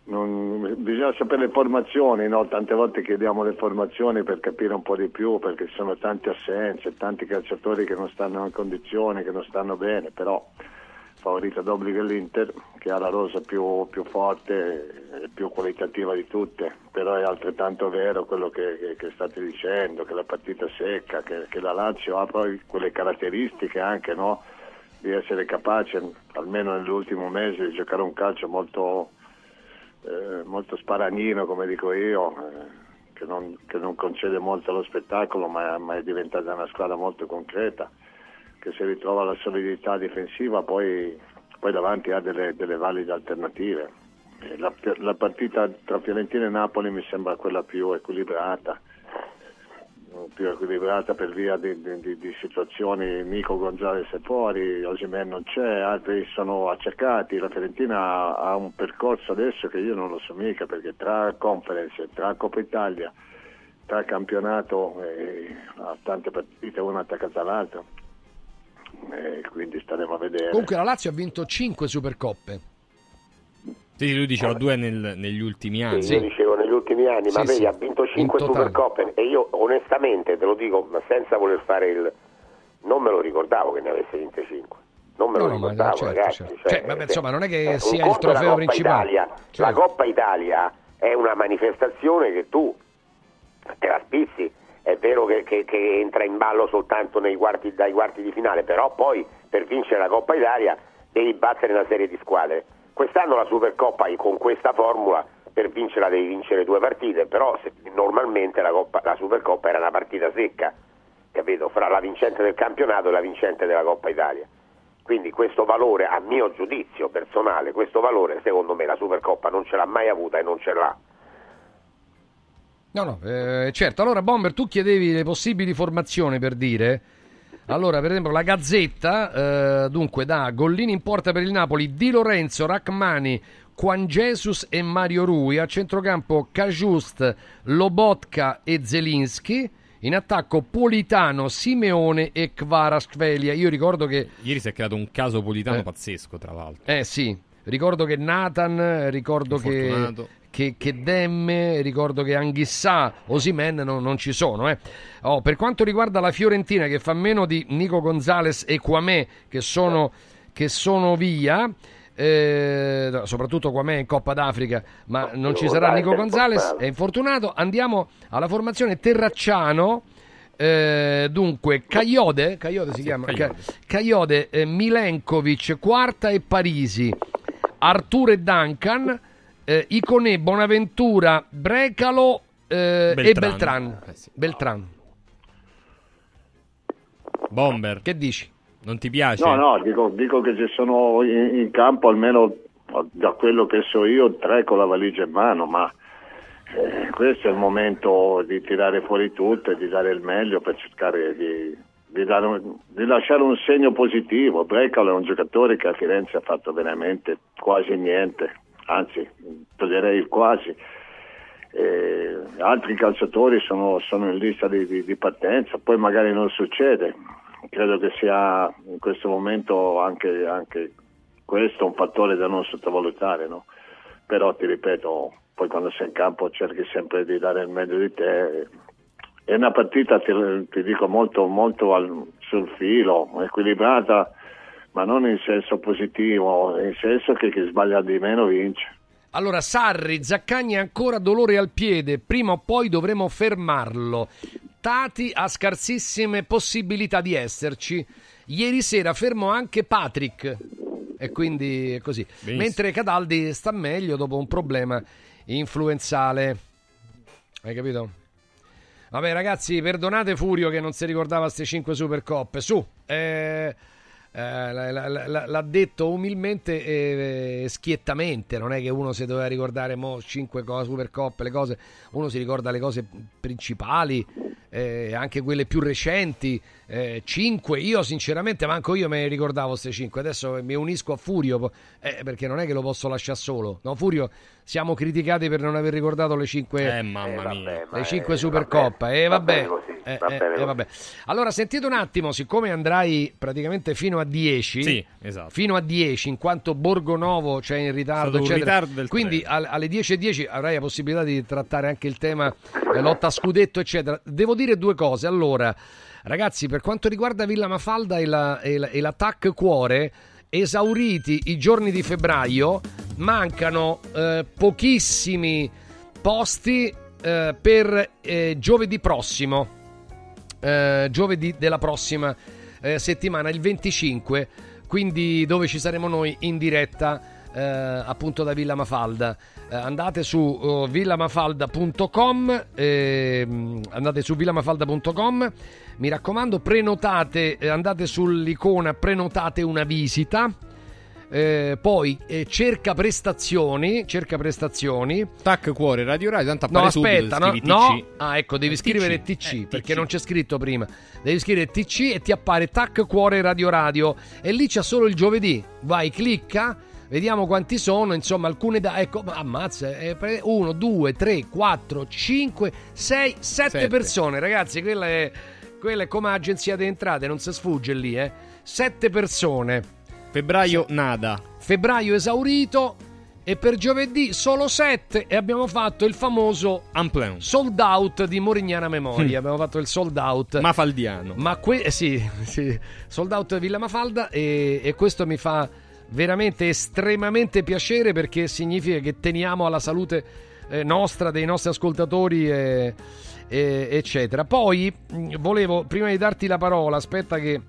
non- bisogna sapere le formazioni, no? tante volte chiediamo le formazioni per capire un po' di più, perché ci sono tante assenze, tanti calciatori che non stanno in condizione, che non stanno bene, però favorita d'obbligo l'Inter che ha la rosa più, più forte e più qualitativa di tutte, però è altrettanto vero quello che, che- che state dicendo, che la partita secca, che, che la Lazio ha poi quelle caratteristiche anche no? di essere capace, almeno nell'ultimo mese, di giocare un calcio molto, eh, molto sparagnino, come dico io. eh, che non, che non concede molto allo spettacolo, ma, ma è diventata una squadra molto concreta che se ritrova la solidità difensiva poi, poi davanti ha delle, delle valide alternative. Eh, La, la partita tra Fiorentina e Napoli mi sembra quella più equilibrata, più equilibrata per via di, di- di- situazioni, Nico Gonzalez è fuori, Osimen non c'è, altri sono accercati, la Fiorentina ha, un percorso adesso che io non lo so mica perché tra conference, tra Coppa Italia, tra campionato eh, ha tante partite una attaccata all'altra e quindi staremo a vedere. Comunque la Lazio ha vinto 5 Supercoppe. Sì, lui diceva due nel- negli ultimi anni. Sì, io dicevo negli ultimi anni, ma Sì, vedi, sì. ha vinto In 5 totale. Supercoppe e io onestamente te lo dico, ma senza voler fare il... non me lo ricordavo che ne avesse vinte 5. Non me lo No, no, ma ricordavo, certo, ragazzi. certo. Cioè, Cioè, vabbè, insomma, non è che eh, sia il trofeo principale. Italia. Certo. La Coppa Italia è una manifestazione che tu te la spizzi. È vero che, che- che entra in ballo soltanto nei quarti, dai quarti di finale, però poi per vincere la Coppa Italia devi battere una serie di squadre. Quest'anno la Supercoppa con questa formula per vincerla devi vincere due partite, però se- normalmente la, Coppa- la Supercoppa era una partita secca, capito? Fra la vincente del campionato e la vincente della Coppa Italia. Quindi questo valore, a mio giudizio personale, questo valore secondo me la Supercoppa non ce l'ha mai avuta e non ce l'ha. No, no, eh, certo. Allora, Bomber, tu chiedevi le possibili formazioni per dire. Allora, per esempio, la Gazzetta, eh, dunque, da Gollini in porta per il Napoli, Di Lorenzo, Rachmani, Juan Jesus e Mario Rui. A centrocampo Cajust, Lobotka e Zelinski. In attacco Politano, Simeone e Kvaratskhelia. Io ricordo che Ieri si è creato un caso politano Eh. pazzesco, tra l'altro. Eh sì, ricordo che Nathan, ricordo che. Che, che Demme, ricordo che Anghissà, Osimen non, non ci sono. eh. Oh, per quanto riguarda la Fiorentina che fa meno di Nico Gonzalez e Quamè che sono, che sono via, eh, soprattutto Quamè in Coppa d'Africa, ma non ci sarà Nico Gonzalez, è infortunato. Andiamo alla formazione Terracciano. eh, dunque, Caiode, Caiode si chiama Caiode. Ca- Caiode, eh, Milenkovic, Quarta e Parisi, Arturo e Duncan, eh, Iconè, Bonaventura, Brecalo eh, e Beltran. Beltran. Eh sì. Beltran. Bomber. Che dici? Non ti piace? No, no, dico, dico che ci sono in, in campo almeno da quello che so io tre con la valigia in mano, ma eh, questo è il momento di tirare fuori tutto e di dare il meglio per cercare di, di dare un- di lasciare un segno positivo. Brecalo è un giocatore che a Firenze ha fatto veramente quasi niente, anzi toglierei quasi. Eh, altri calciatori sono, sono in lista di, di- di partenza, poi magari non succede. Credo che sia in questo momento anche, anche questo un fattore da non sottovalutare, no? però ti ripeto, poi quando sei in campo cerchi sempre di dare il meglio di te. È una partita, ti, ti dico, molto, molto al- sul filo, equilibrata, ma non in senso positivo, in senso che chi sbaglia di meno vince. Allora, Sarri, Zaccagni ha ancora dolore al piede, prima o poi dovremo fermarlo. Tati ha scarsissime possibilità di esserci. Ieri sera fermò anche Patrick e quindi è così. Benissimo. Mentre Cataldi sta meglio dopo un problema influenzale. Hai capito? Vabbè ragazzi, perdonate Furio che non si ricordava queste 5 Supercoppe. Su, eh, l'ha detto umilmente e eh, schiettamente, non è che uno si doveva ricordare mo 5 Supercoppe, le cose, uno si ricorda le cose principali, eh, anche quelle più recenti, 5, io sinceramente manco io me ne ricordavo queste 5, adesso mi unisco a Furio eh, perché non è che lo posso lasciare solo, no Furio siamo criticati per non aver ricordato le 5 Eh, mamma Eh, mia. le è- 5 va Supercoppa. E va vabbè. Eh, eh, eh, vabbè. Allora, sentite un attimo, siccome andrai praticamente fino a 10, Sì, esatto. fino a 10, in quanto Borgonovo c'è in ritardo, ritardo del Quindi treno. al- alle 10.10 avrai la possibilità di trattare anche il tema eh, lotta a scudetto, eccetera. Devo dire due cose. Allora, ragazzi, per quanto riguarda Villa Mafalda e, la, e, la- e l'attack cuore, esauriti i giorni di febbraio, mancano eh, pochissimi posti eh, per eh, giovedì prossimo eh, giovedì della prossima eh, settimana, il 25, quindi dove ci saremo noi in diretta eh, appunto da Villa Mafalda. Andate su uh, villamafalda.com, ehm, andate su villamafalda.com, mi raccomando prenotate, eh, andate sull'icona prenotate una visita. Eh, poi eh, cerca prestazioni, cerca prestazioni. Tac cuore Radio Radio, tanto No, aspetta, no, TC. no. Ah, ecco, devi Eh, scrivere TC, TC, eh, perché TC. non c'è scritto prima. Devi scrivere TC e ti appare Tac Cuore Radio Radio e lì c'è solo il giovedì. Vai, clicca, vediamo quanti sono, insomma, alcune da ecco, ma ammazza, 1 2 3 4 5 6 7 Sette. persone, ragazzi, quella è quella è come agenzia di entrate, non si sfugge lì, eh. 7 persone. Febbraio nada. Febbraio esaurito e per giovedì solo 7 e abbiamo fatto il famoso Unplan. sold out di Morignana Memoria. Abbiamo fatto il sold out. Mafaldiano. Ma que- eh, sì, sì, sold out Villa Mafalda e, e questo mi fa veramente estremamente piacere perché significa che teniamo alla salute eh, nostra, dei nostri ascoltatori e- e- eccetera. Poi mh, volevo, prima di darti la parola, aspetta che...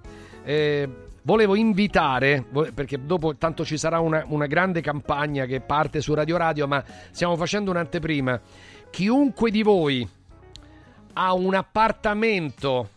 eh, Volevo invitare, perché dopo tanto ci sarà una, una grande campagna che parte su Radio Radio, ma stiamo facendo un'anteprima. Chiunque di voi ha un appartamento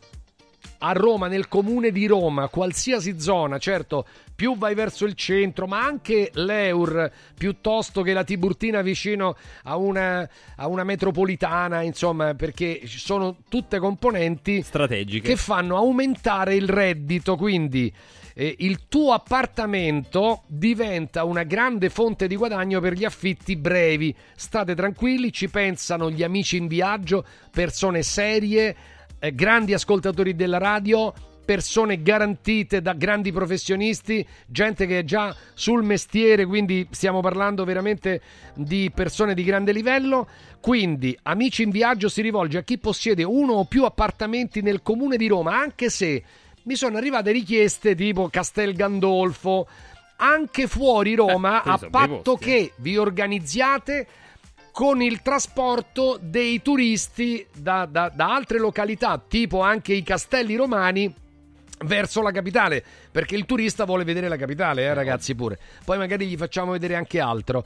a Roma, nel comune di Roma, qualsiasi zona, certo, più vai verso il centro, ma anche l'Eur, piuttosto che la Tiburtina vicino a una, a una metropolitana, insomma, perché ci sono tutte componenti Strategiche. che fanno aumentare il reddito, quindi eh, il tuo appartamento diventa una grande fonte di guadagno per gli affitti brevi. State tranquilli, ci pensano gli amici in viaggio, persone serie eh, grandi ascoltatori della radio, persone garantite da grandi professionisti, gente che è già sul mestiere, quindi stiamo parlando veramente di persone di grande livello. Quindi, Amici in Viaggio si rivolge a chi possiede uno o più appartamenti nel comune di Roma, anche se mi sono arrivate richieste tipo Castel Gandolfo, anche fuori Roma, Eh, a patto che vi organizziate con il trasporto dei turisti da, da- da altre località, tipo anche i castelli romani, verso la capitale, perché il turista vuole vedere la capitale, eh, ragazzi, pure. Poi magari gli facciamo vedere anche altro.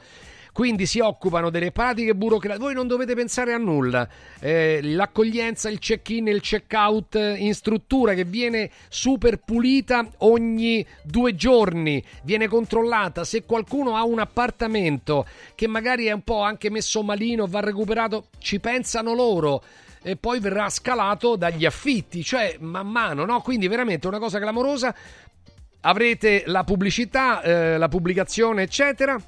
Quindi si occupano delle pratiche burocratiche. Voi non dovete pensare a nulla. Eh, l'accoglienza, il check-in il check-out in struttura che viene super pulita ogni due giorni. Viene controllata. Se qualcuno ha un appartamento che magari è un po' anche messo malino, va recuperato, ci pensano loro e poi verrà scalato dagli affitti, cioè man mano, no? Quindi veramente una cosa clamorosa. Avrete la pubblicità, eh, la pubblicazione, eccetera.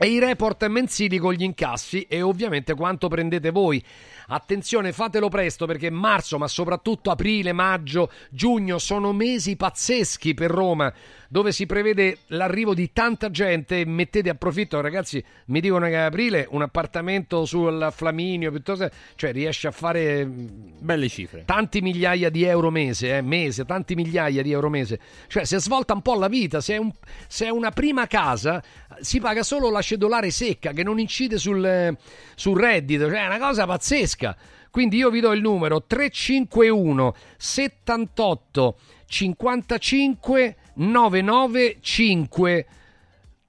E i report mensili con gli incassi e ovviamente quanto prendete voi. Attenzione, fatelo presto perché marzo, ma soprattutto aprile, maggio, giugno sono mesi pazzeschi per Roma, dove si prevede l'arrivo di tanta gente. Mettete a profitto, ragazzi. Mi dicono che a aprile un appartamento sul Flaminio, piuttosto, cioè riesce a fare belle cifre. Tanti migliaia di euro mese, eh, mese, tanti migliaia di euro mese. Cioè, si svolta un po' la vita. Se è, un- se è una prima casa, si paga solo la cedolare secca che non incide sul, eh, sul reddito. Cioè, è una cosa pazzesca. Quindi io vi do il numero 351 78 55 995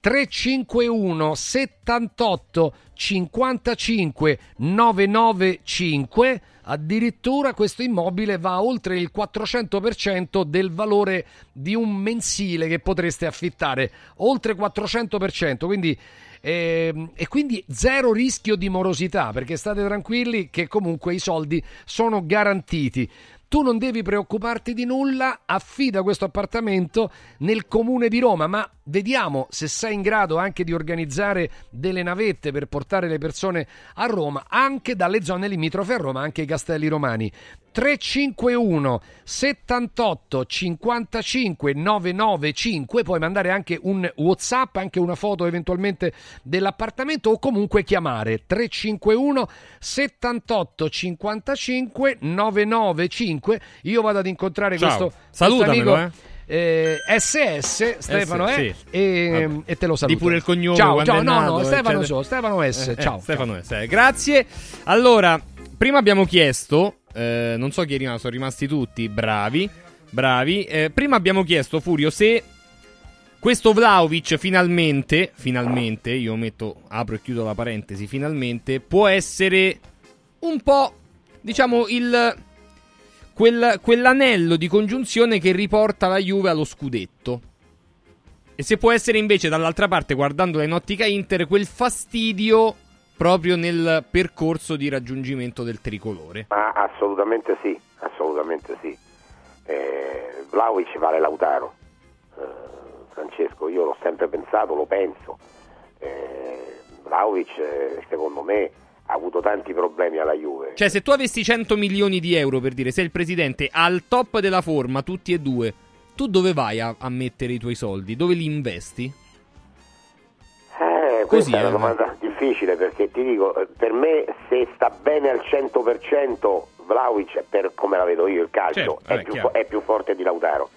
351 78 55 995 addirittura questo immobile va oltre il 400% del valore di un mensile che potreste affittare. Oltre 400% quindi ehm, e quindi zero rischio di morosità perché state tranquilli che comunque i soldi sono garantiti tu non devi preoccuparti di nulla, affida questo appartamento nel comune di Roma, ma vediamo se sei in grado anche di organizzare delle navette per portare le persone a Roma, anche dalle zone limitrofe a Roma, anche i castelli romani. 351 78 55 995 puoi mandare anche un whatsapp anche una foto eventualmente dell'appartamento o comunque chiamare 351 78 55 995 io vado ad incontrare Ciao. questo, questo Salutamelo, amico eh, SS Stefano S, eh, sì. e, e te lo saluto Di pure il cognome ciao, ciao no nato, no Stefano so, Stefano S Eh, eh, ciao Stefano S. eh, Grazie. Allora, prima abbiamo chiesto, eh, non so chi è rimasto, sono rimasti tutti bravi, bravi. Eh, prima abbiamo chiesto, Furio, se questo Vlaovic finalmente, finalmente, io metto, apro e chiudo la parentesi, finalmente, può essere un po', diciamo, il... quel- quell'anello di congiunzione che riporta la Juve allo scudetto. E se può essere invece dall'altra parte, guardandola in ottica Inter, quel fastidio proprio nel percorso di raggiungimento del tricolore. Ma assolutamente sì, assolutamente sì. Eh, Vlaovic vale Lautaro. Eh, Francesco, io l'ho sempre pensato, lo penso. Eh, Vlaovic, eh, secondo me, ha avuto tanti problemi alla Juve. Cioè, se tu avessi 100 milioni di euro per dire, sei il presidente al top della forma, tutti e due, tu dove vai a, a mettere i tuoi soldi? Dove li investi? Eh, Così, questa è una eh. domanda difficile perché ti dico, eh, per me se sta bene al 100% Vlaovic, per come la vedo io il calcio, Certo, è, vabbè, più, è più forte di Lautaro.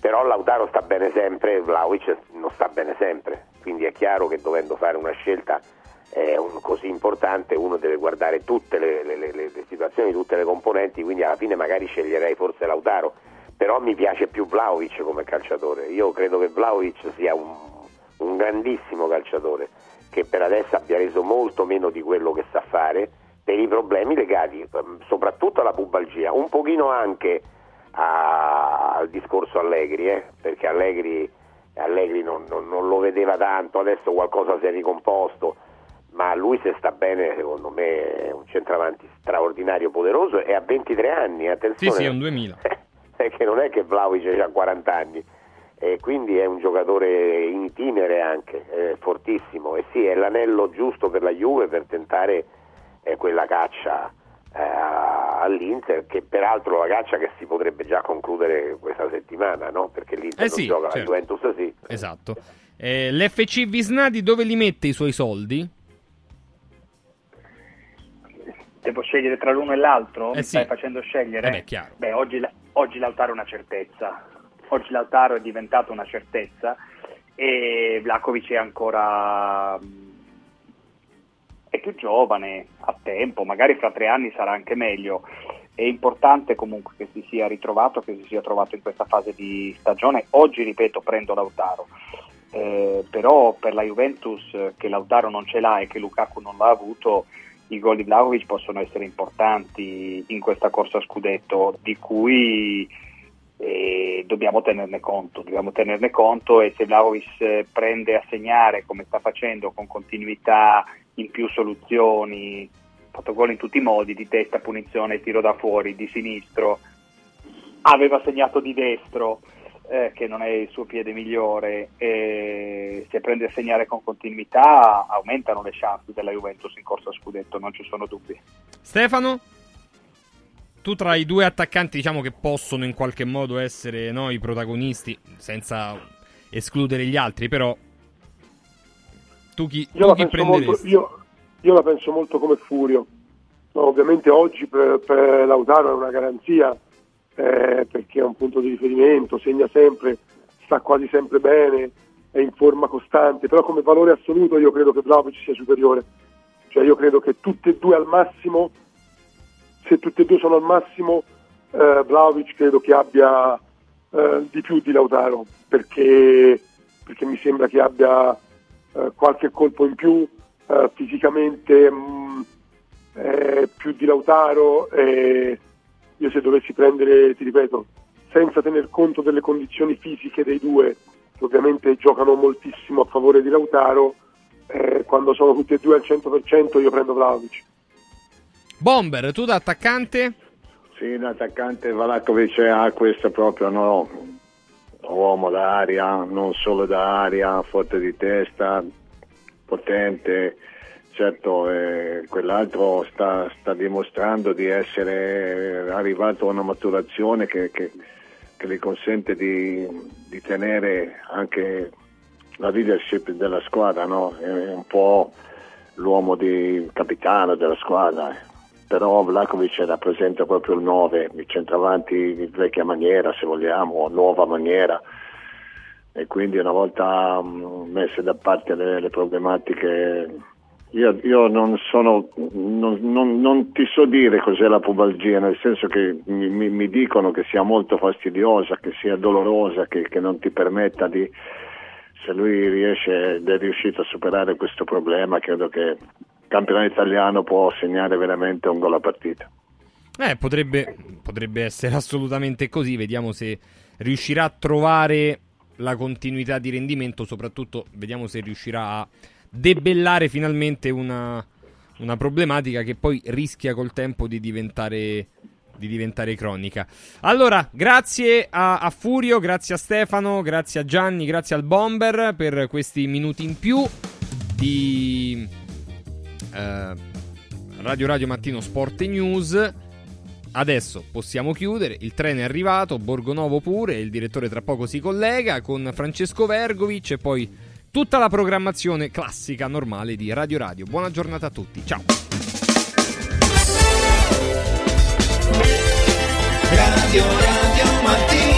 Però Lautaro sta bene sempre, Vlaovic non sta bene sempre. Quindi è chiaro che dovendo fare una scelta eh, un- così importante uno deve guardare tutte le, le- le- le situazioni, tutte le componenti, quindi alla fine magari sceglierei forse Lautaro. Però mi piace più Vlaovic come calciatore. Io credo che Vlaovic sia un, un grandissimo calciatore che per adesso abbia reso molto meno di quello che sa fare per i problemi legati ehm, soprattutto alla pubalgia, un pochino anche a- al discorso Allegri, eh, perché Allegri, Allegri non, non- non lo vedeva tanto, adesso qualcosa si è ricomposto, ma lui se sta bene secondo me è un centravanti straordinario, poderoso e ha 23 anni, Sì, attenzione sì, è un 2000. perché non è che Vlaovic ha 40 anni e quindi è un giocatore in itinere anche, è fortissimo e sì, è l'anello giusto per la Juve per tentare eh, quella caccia eh, all'Inter, che peraltro la caccia che si potrebbe già concludere questa settimana, no? Perché l'Inter Eh non sì, gioca, certo. la Juventus sì. Esatto. Eh, L'FC Visnadi dove li mette i suoi soldi? Devo scegliere tra l'uno e l'altro? Eh Mi sì. stai facendo scegliere? Eh beh, chiaro. Beh, oggi, oggi Lautaro è una certezza. Oggi Lautaro è diventato una certezza e Vlakovic è ancora mh, è più giovane, ha tempo, magari fra tre anni sarà anche meglio. È importante comunque che si sia ritrovato, che si sia trovato in questa fase di stagione. Oggi, ripeto, prendo Lautaro. Eh, però per la Juventus che Lautaro non ce l'ha e che Lukaku non l'ha avuto, i gol di Vlahovic possono essere importanti in questa corsa a scudetto di cui eh, dobbiamo tenerne conto, dobbiamo tenerne conto e se Vlahovic eh, prende a segnare come sta facendo con continuità in più soluzioni, gol in tutti i modi, di testa, punizione, tiro da fuori, di sinistro, aveva segnato di destro, eh, che non è il suo piede migliore, e se prende a segnare con continuità aumentano le chance della Juventus in corsa a scudetto, non ci sono dubbi. Stefano? Tu tra i due attaccanti diciamo che possono in qualche modo essere no, i protagonisti, senza escludere gli altri, però tu chi, Io tu chi penso molto, prenderesti? io, io la penso molto come Furio. No, ovviamente oggi per, per Lautaro è una garanzia eh, perché è un punto di riferimento, segna sempre, sta quasi sempre bene, è in forma costante, però come valore assoluto io credo che Vlaovic sia superiore. Cioè io credo che tutte e due al massimo, se tutte e due sono al massimo, eh, Vlaovic credo che abbia eh, di più di Lautaro, perché, perché mi sembra che abbia eh, qualche colpo in più, eh, fisicamente mh, eh, più di Lautaro. io se dovessi prendere, ti ripeto, senza tener conto delle condizioni fisiche dei due, che ovviamente giocano moltissimo a favore di Lautaro, eh, quando sono tutti e due al 100% io prendo Vlaovic. Bomber, tu da attaccante? Sì, l'attaccante Valakovic ha questo proprio no, uomo d'aria, non solo d'aria, forte di testa, potente. Certo, eh, quell'altro sta, sta dimostrando di essere arrivato a una maturazione che, che- che gli consente di, di tenere anche la leadership della squadra, no? è un po' l'uomo di capitano della squadra, però Vlakovic rappresenta proprio il 9, il centravanti di vecchia maniera se vogliamo, nuova maniera. E quindi una volta mh, messe da parte le, le problematiche io, io non sono non, non- non ti so dire cos'è la pubalgia nel senso che mi, mi- mi dicono che sia molto fastidiosa che sia dolorosa che, che non ti permetta di se lui riesce ed è riuscito a superare questo problema credo che campionato italiano può segnare veramente un gol a partita Eh, potrebbe, potrebbe essere assolutamente così. Vediamo se riuscirà a trovare la continuità di rendimento. Soprattutto, vediamo se riuscirà a debellare finalmente una, una problematica che poi rischia col tempo di diventare, di diventare cronica. Allora, grazie a, a Furio, grazie a Stefano, grazie a Gianni, grazie al Bomber per questi minuti in più di eh, Radio Radio Mattino Sport News. Adesso possiamo chiudere, il treno è arrivato, Borgonovo pure, il direttore tra poco si collega con Francesco Vergovic e poi tutta la programmazione classica normale di Radio Radio. Buona giornata a tutti, ciao! Radio Radio Mattino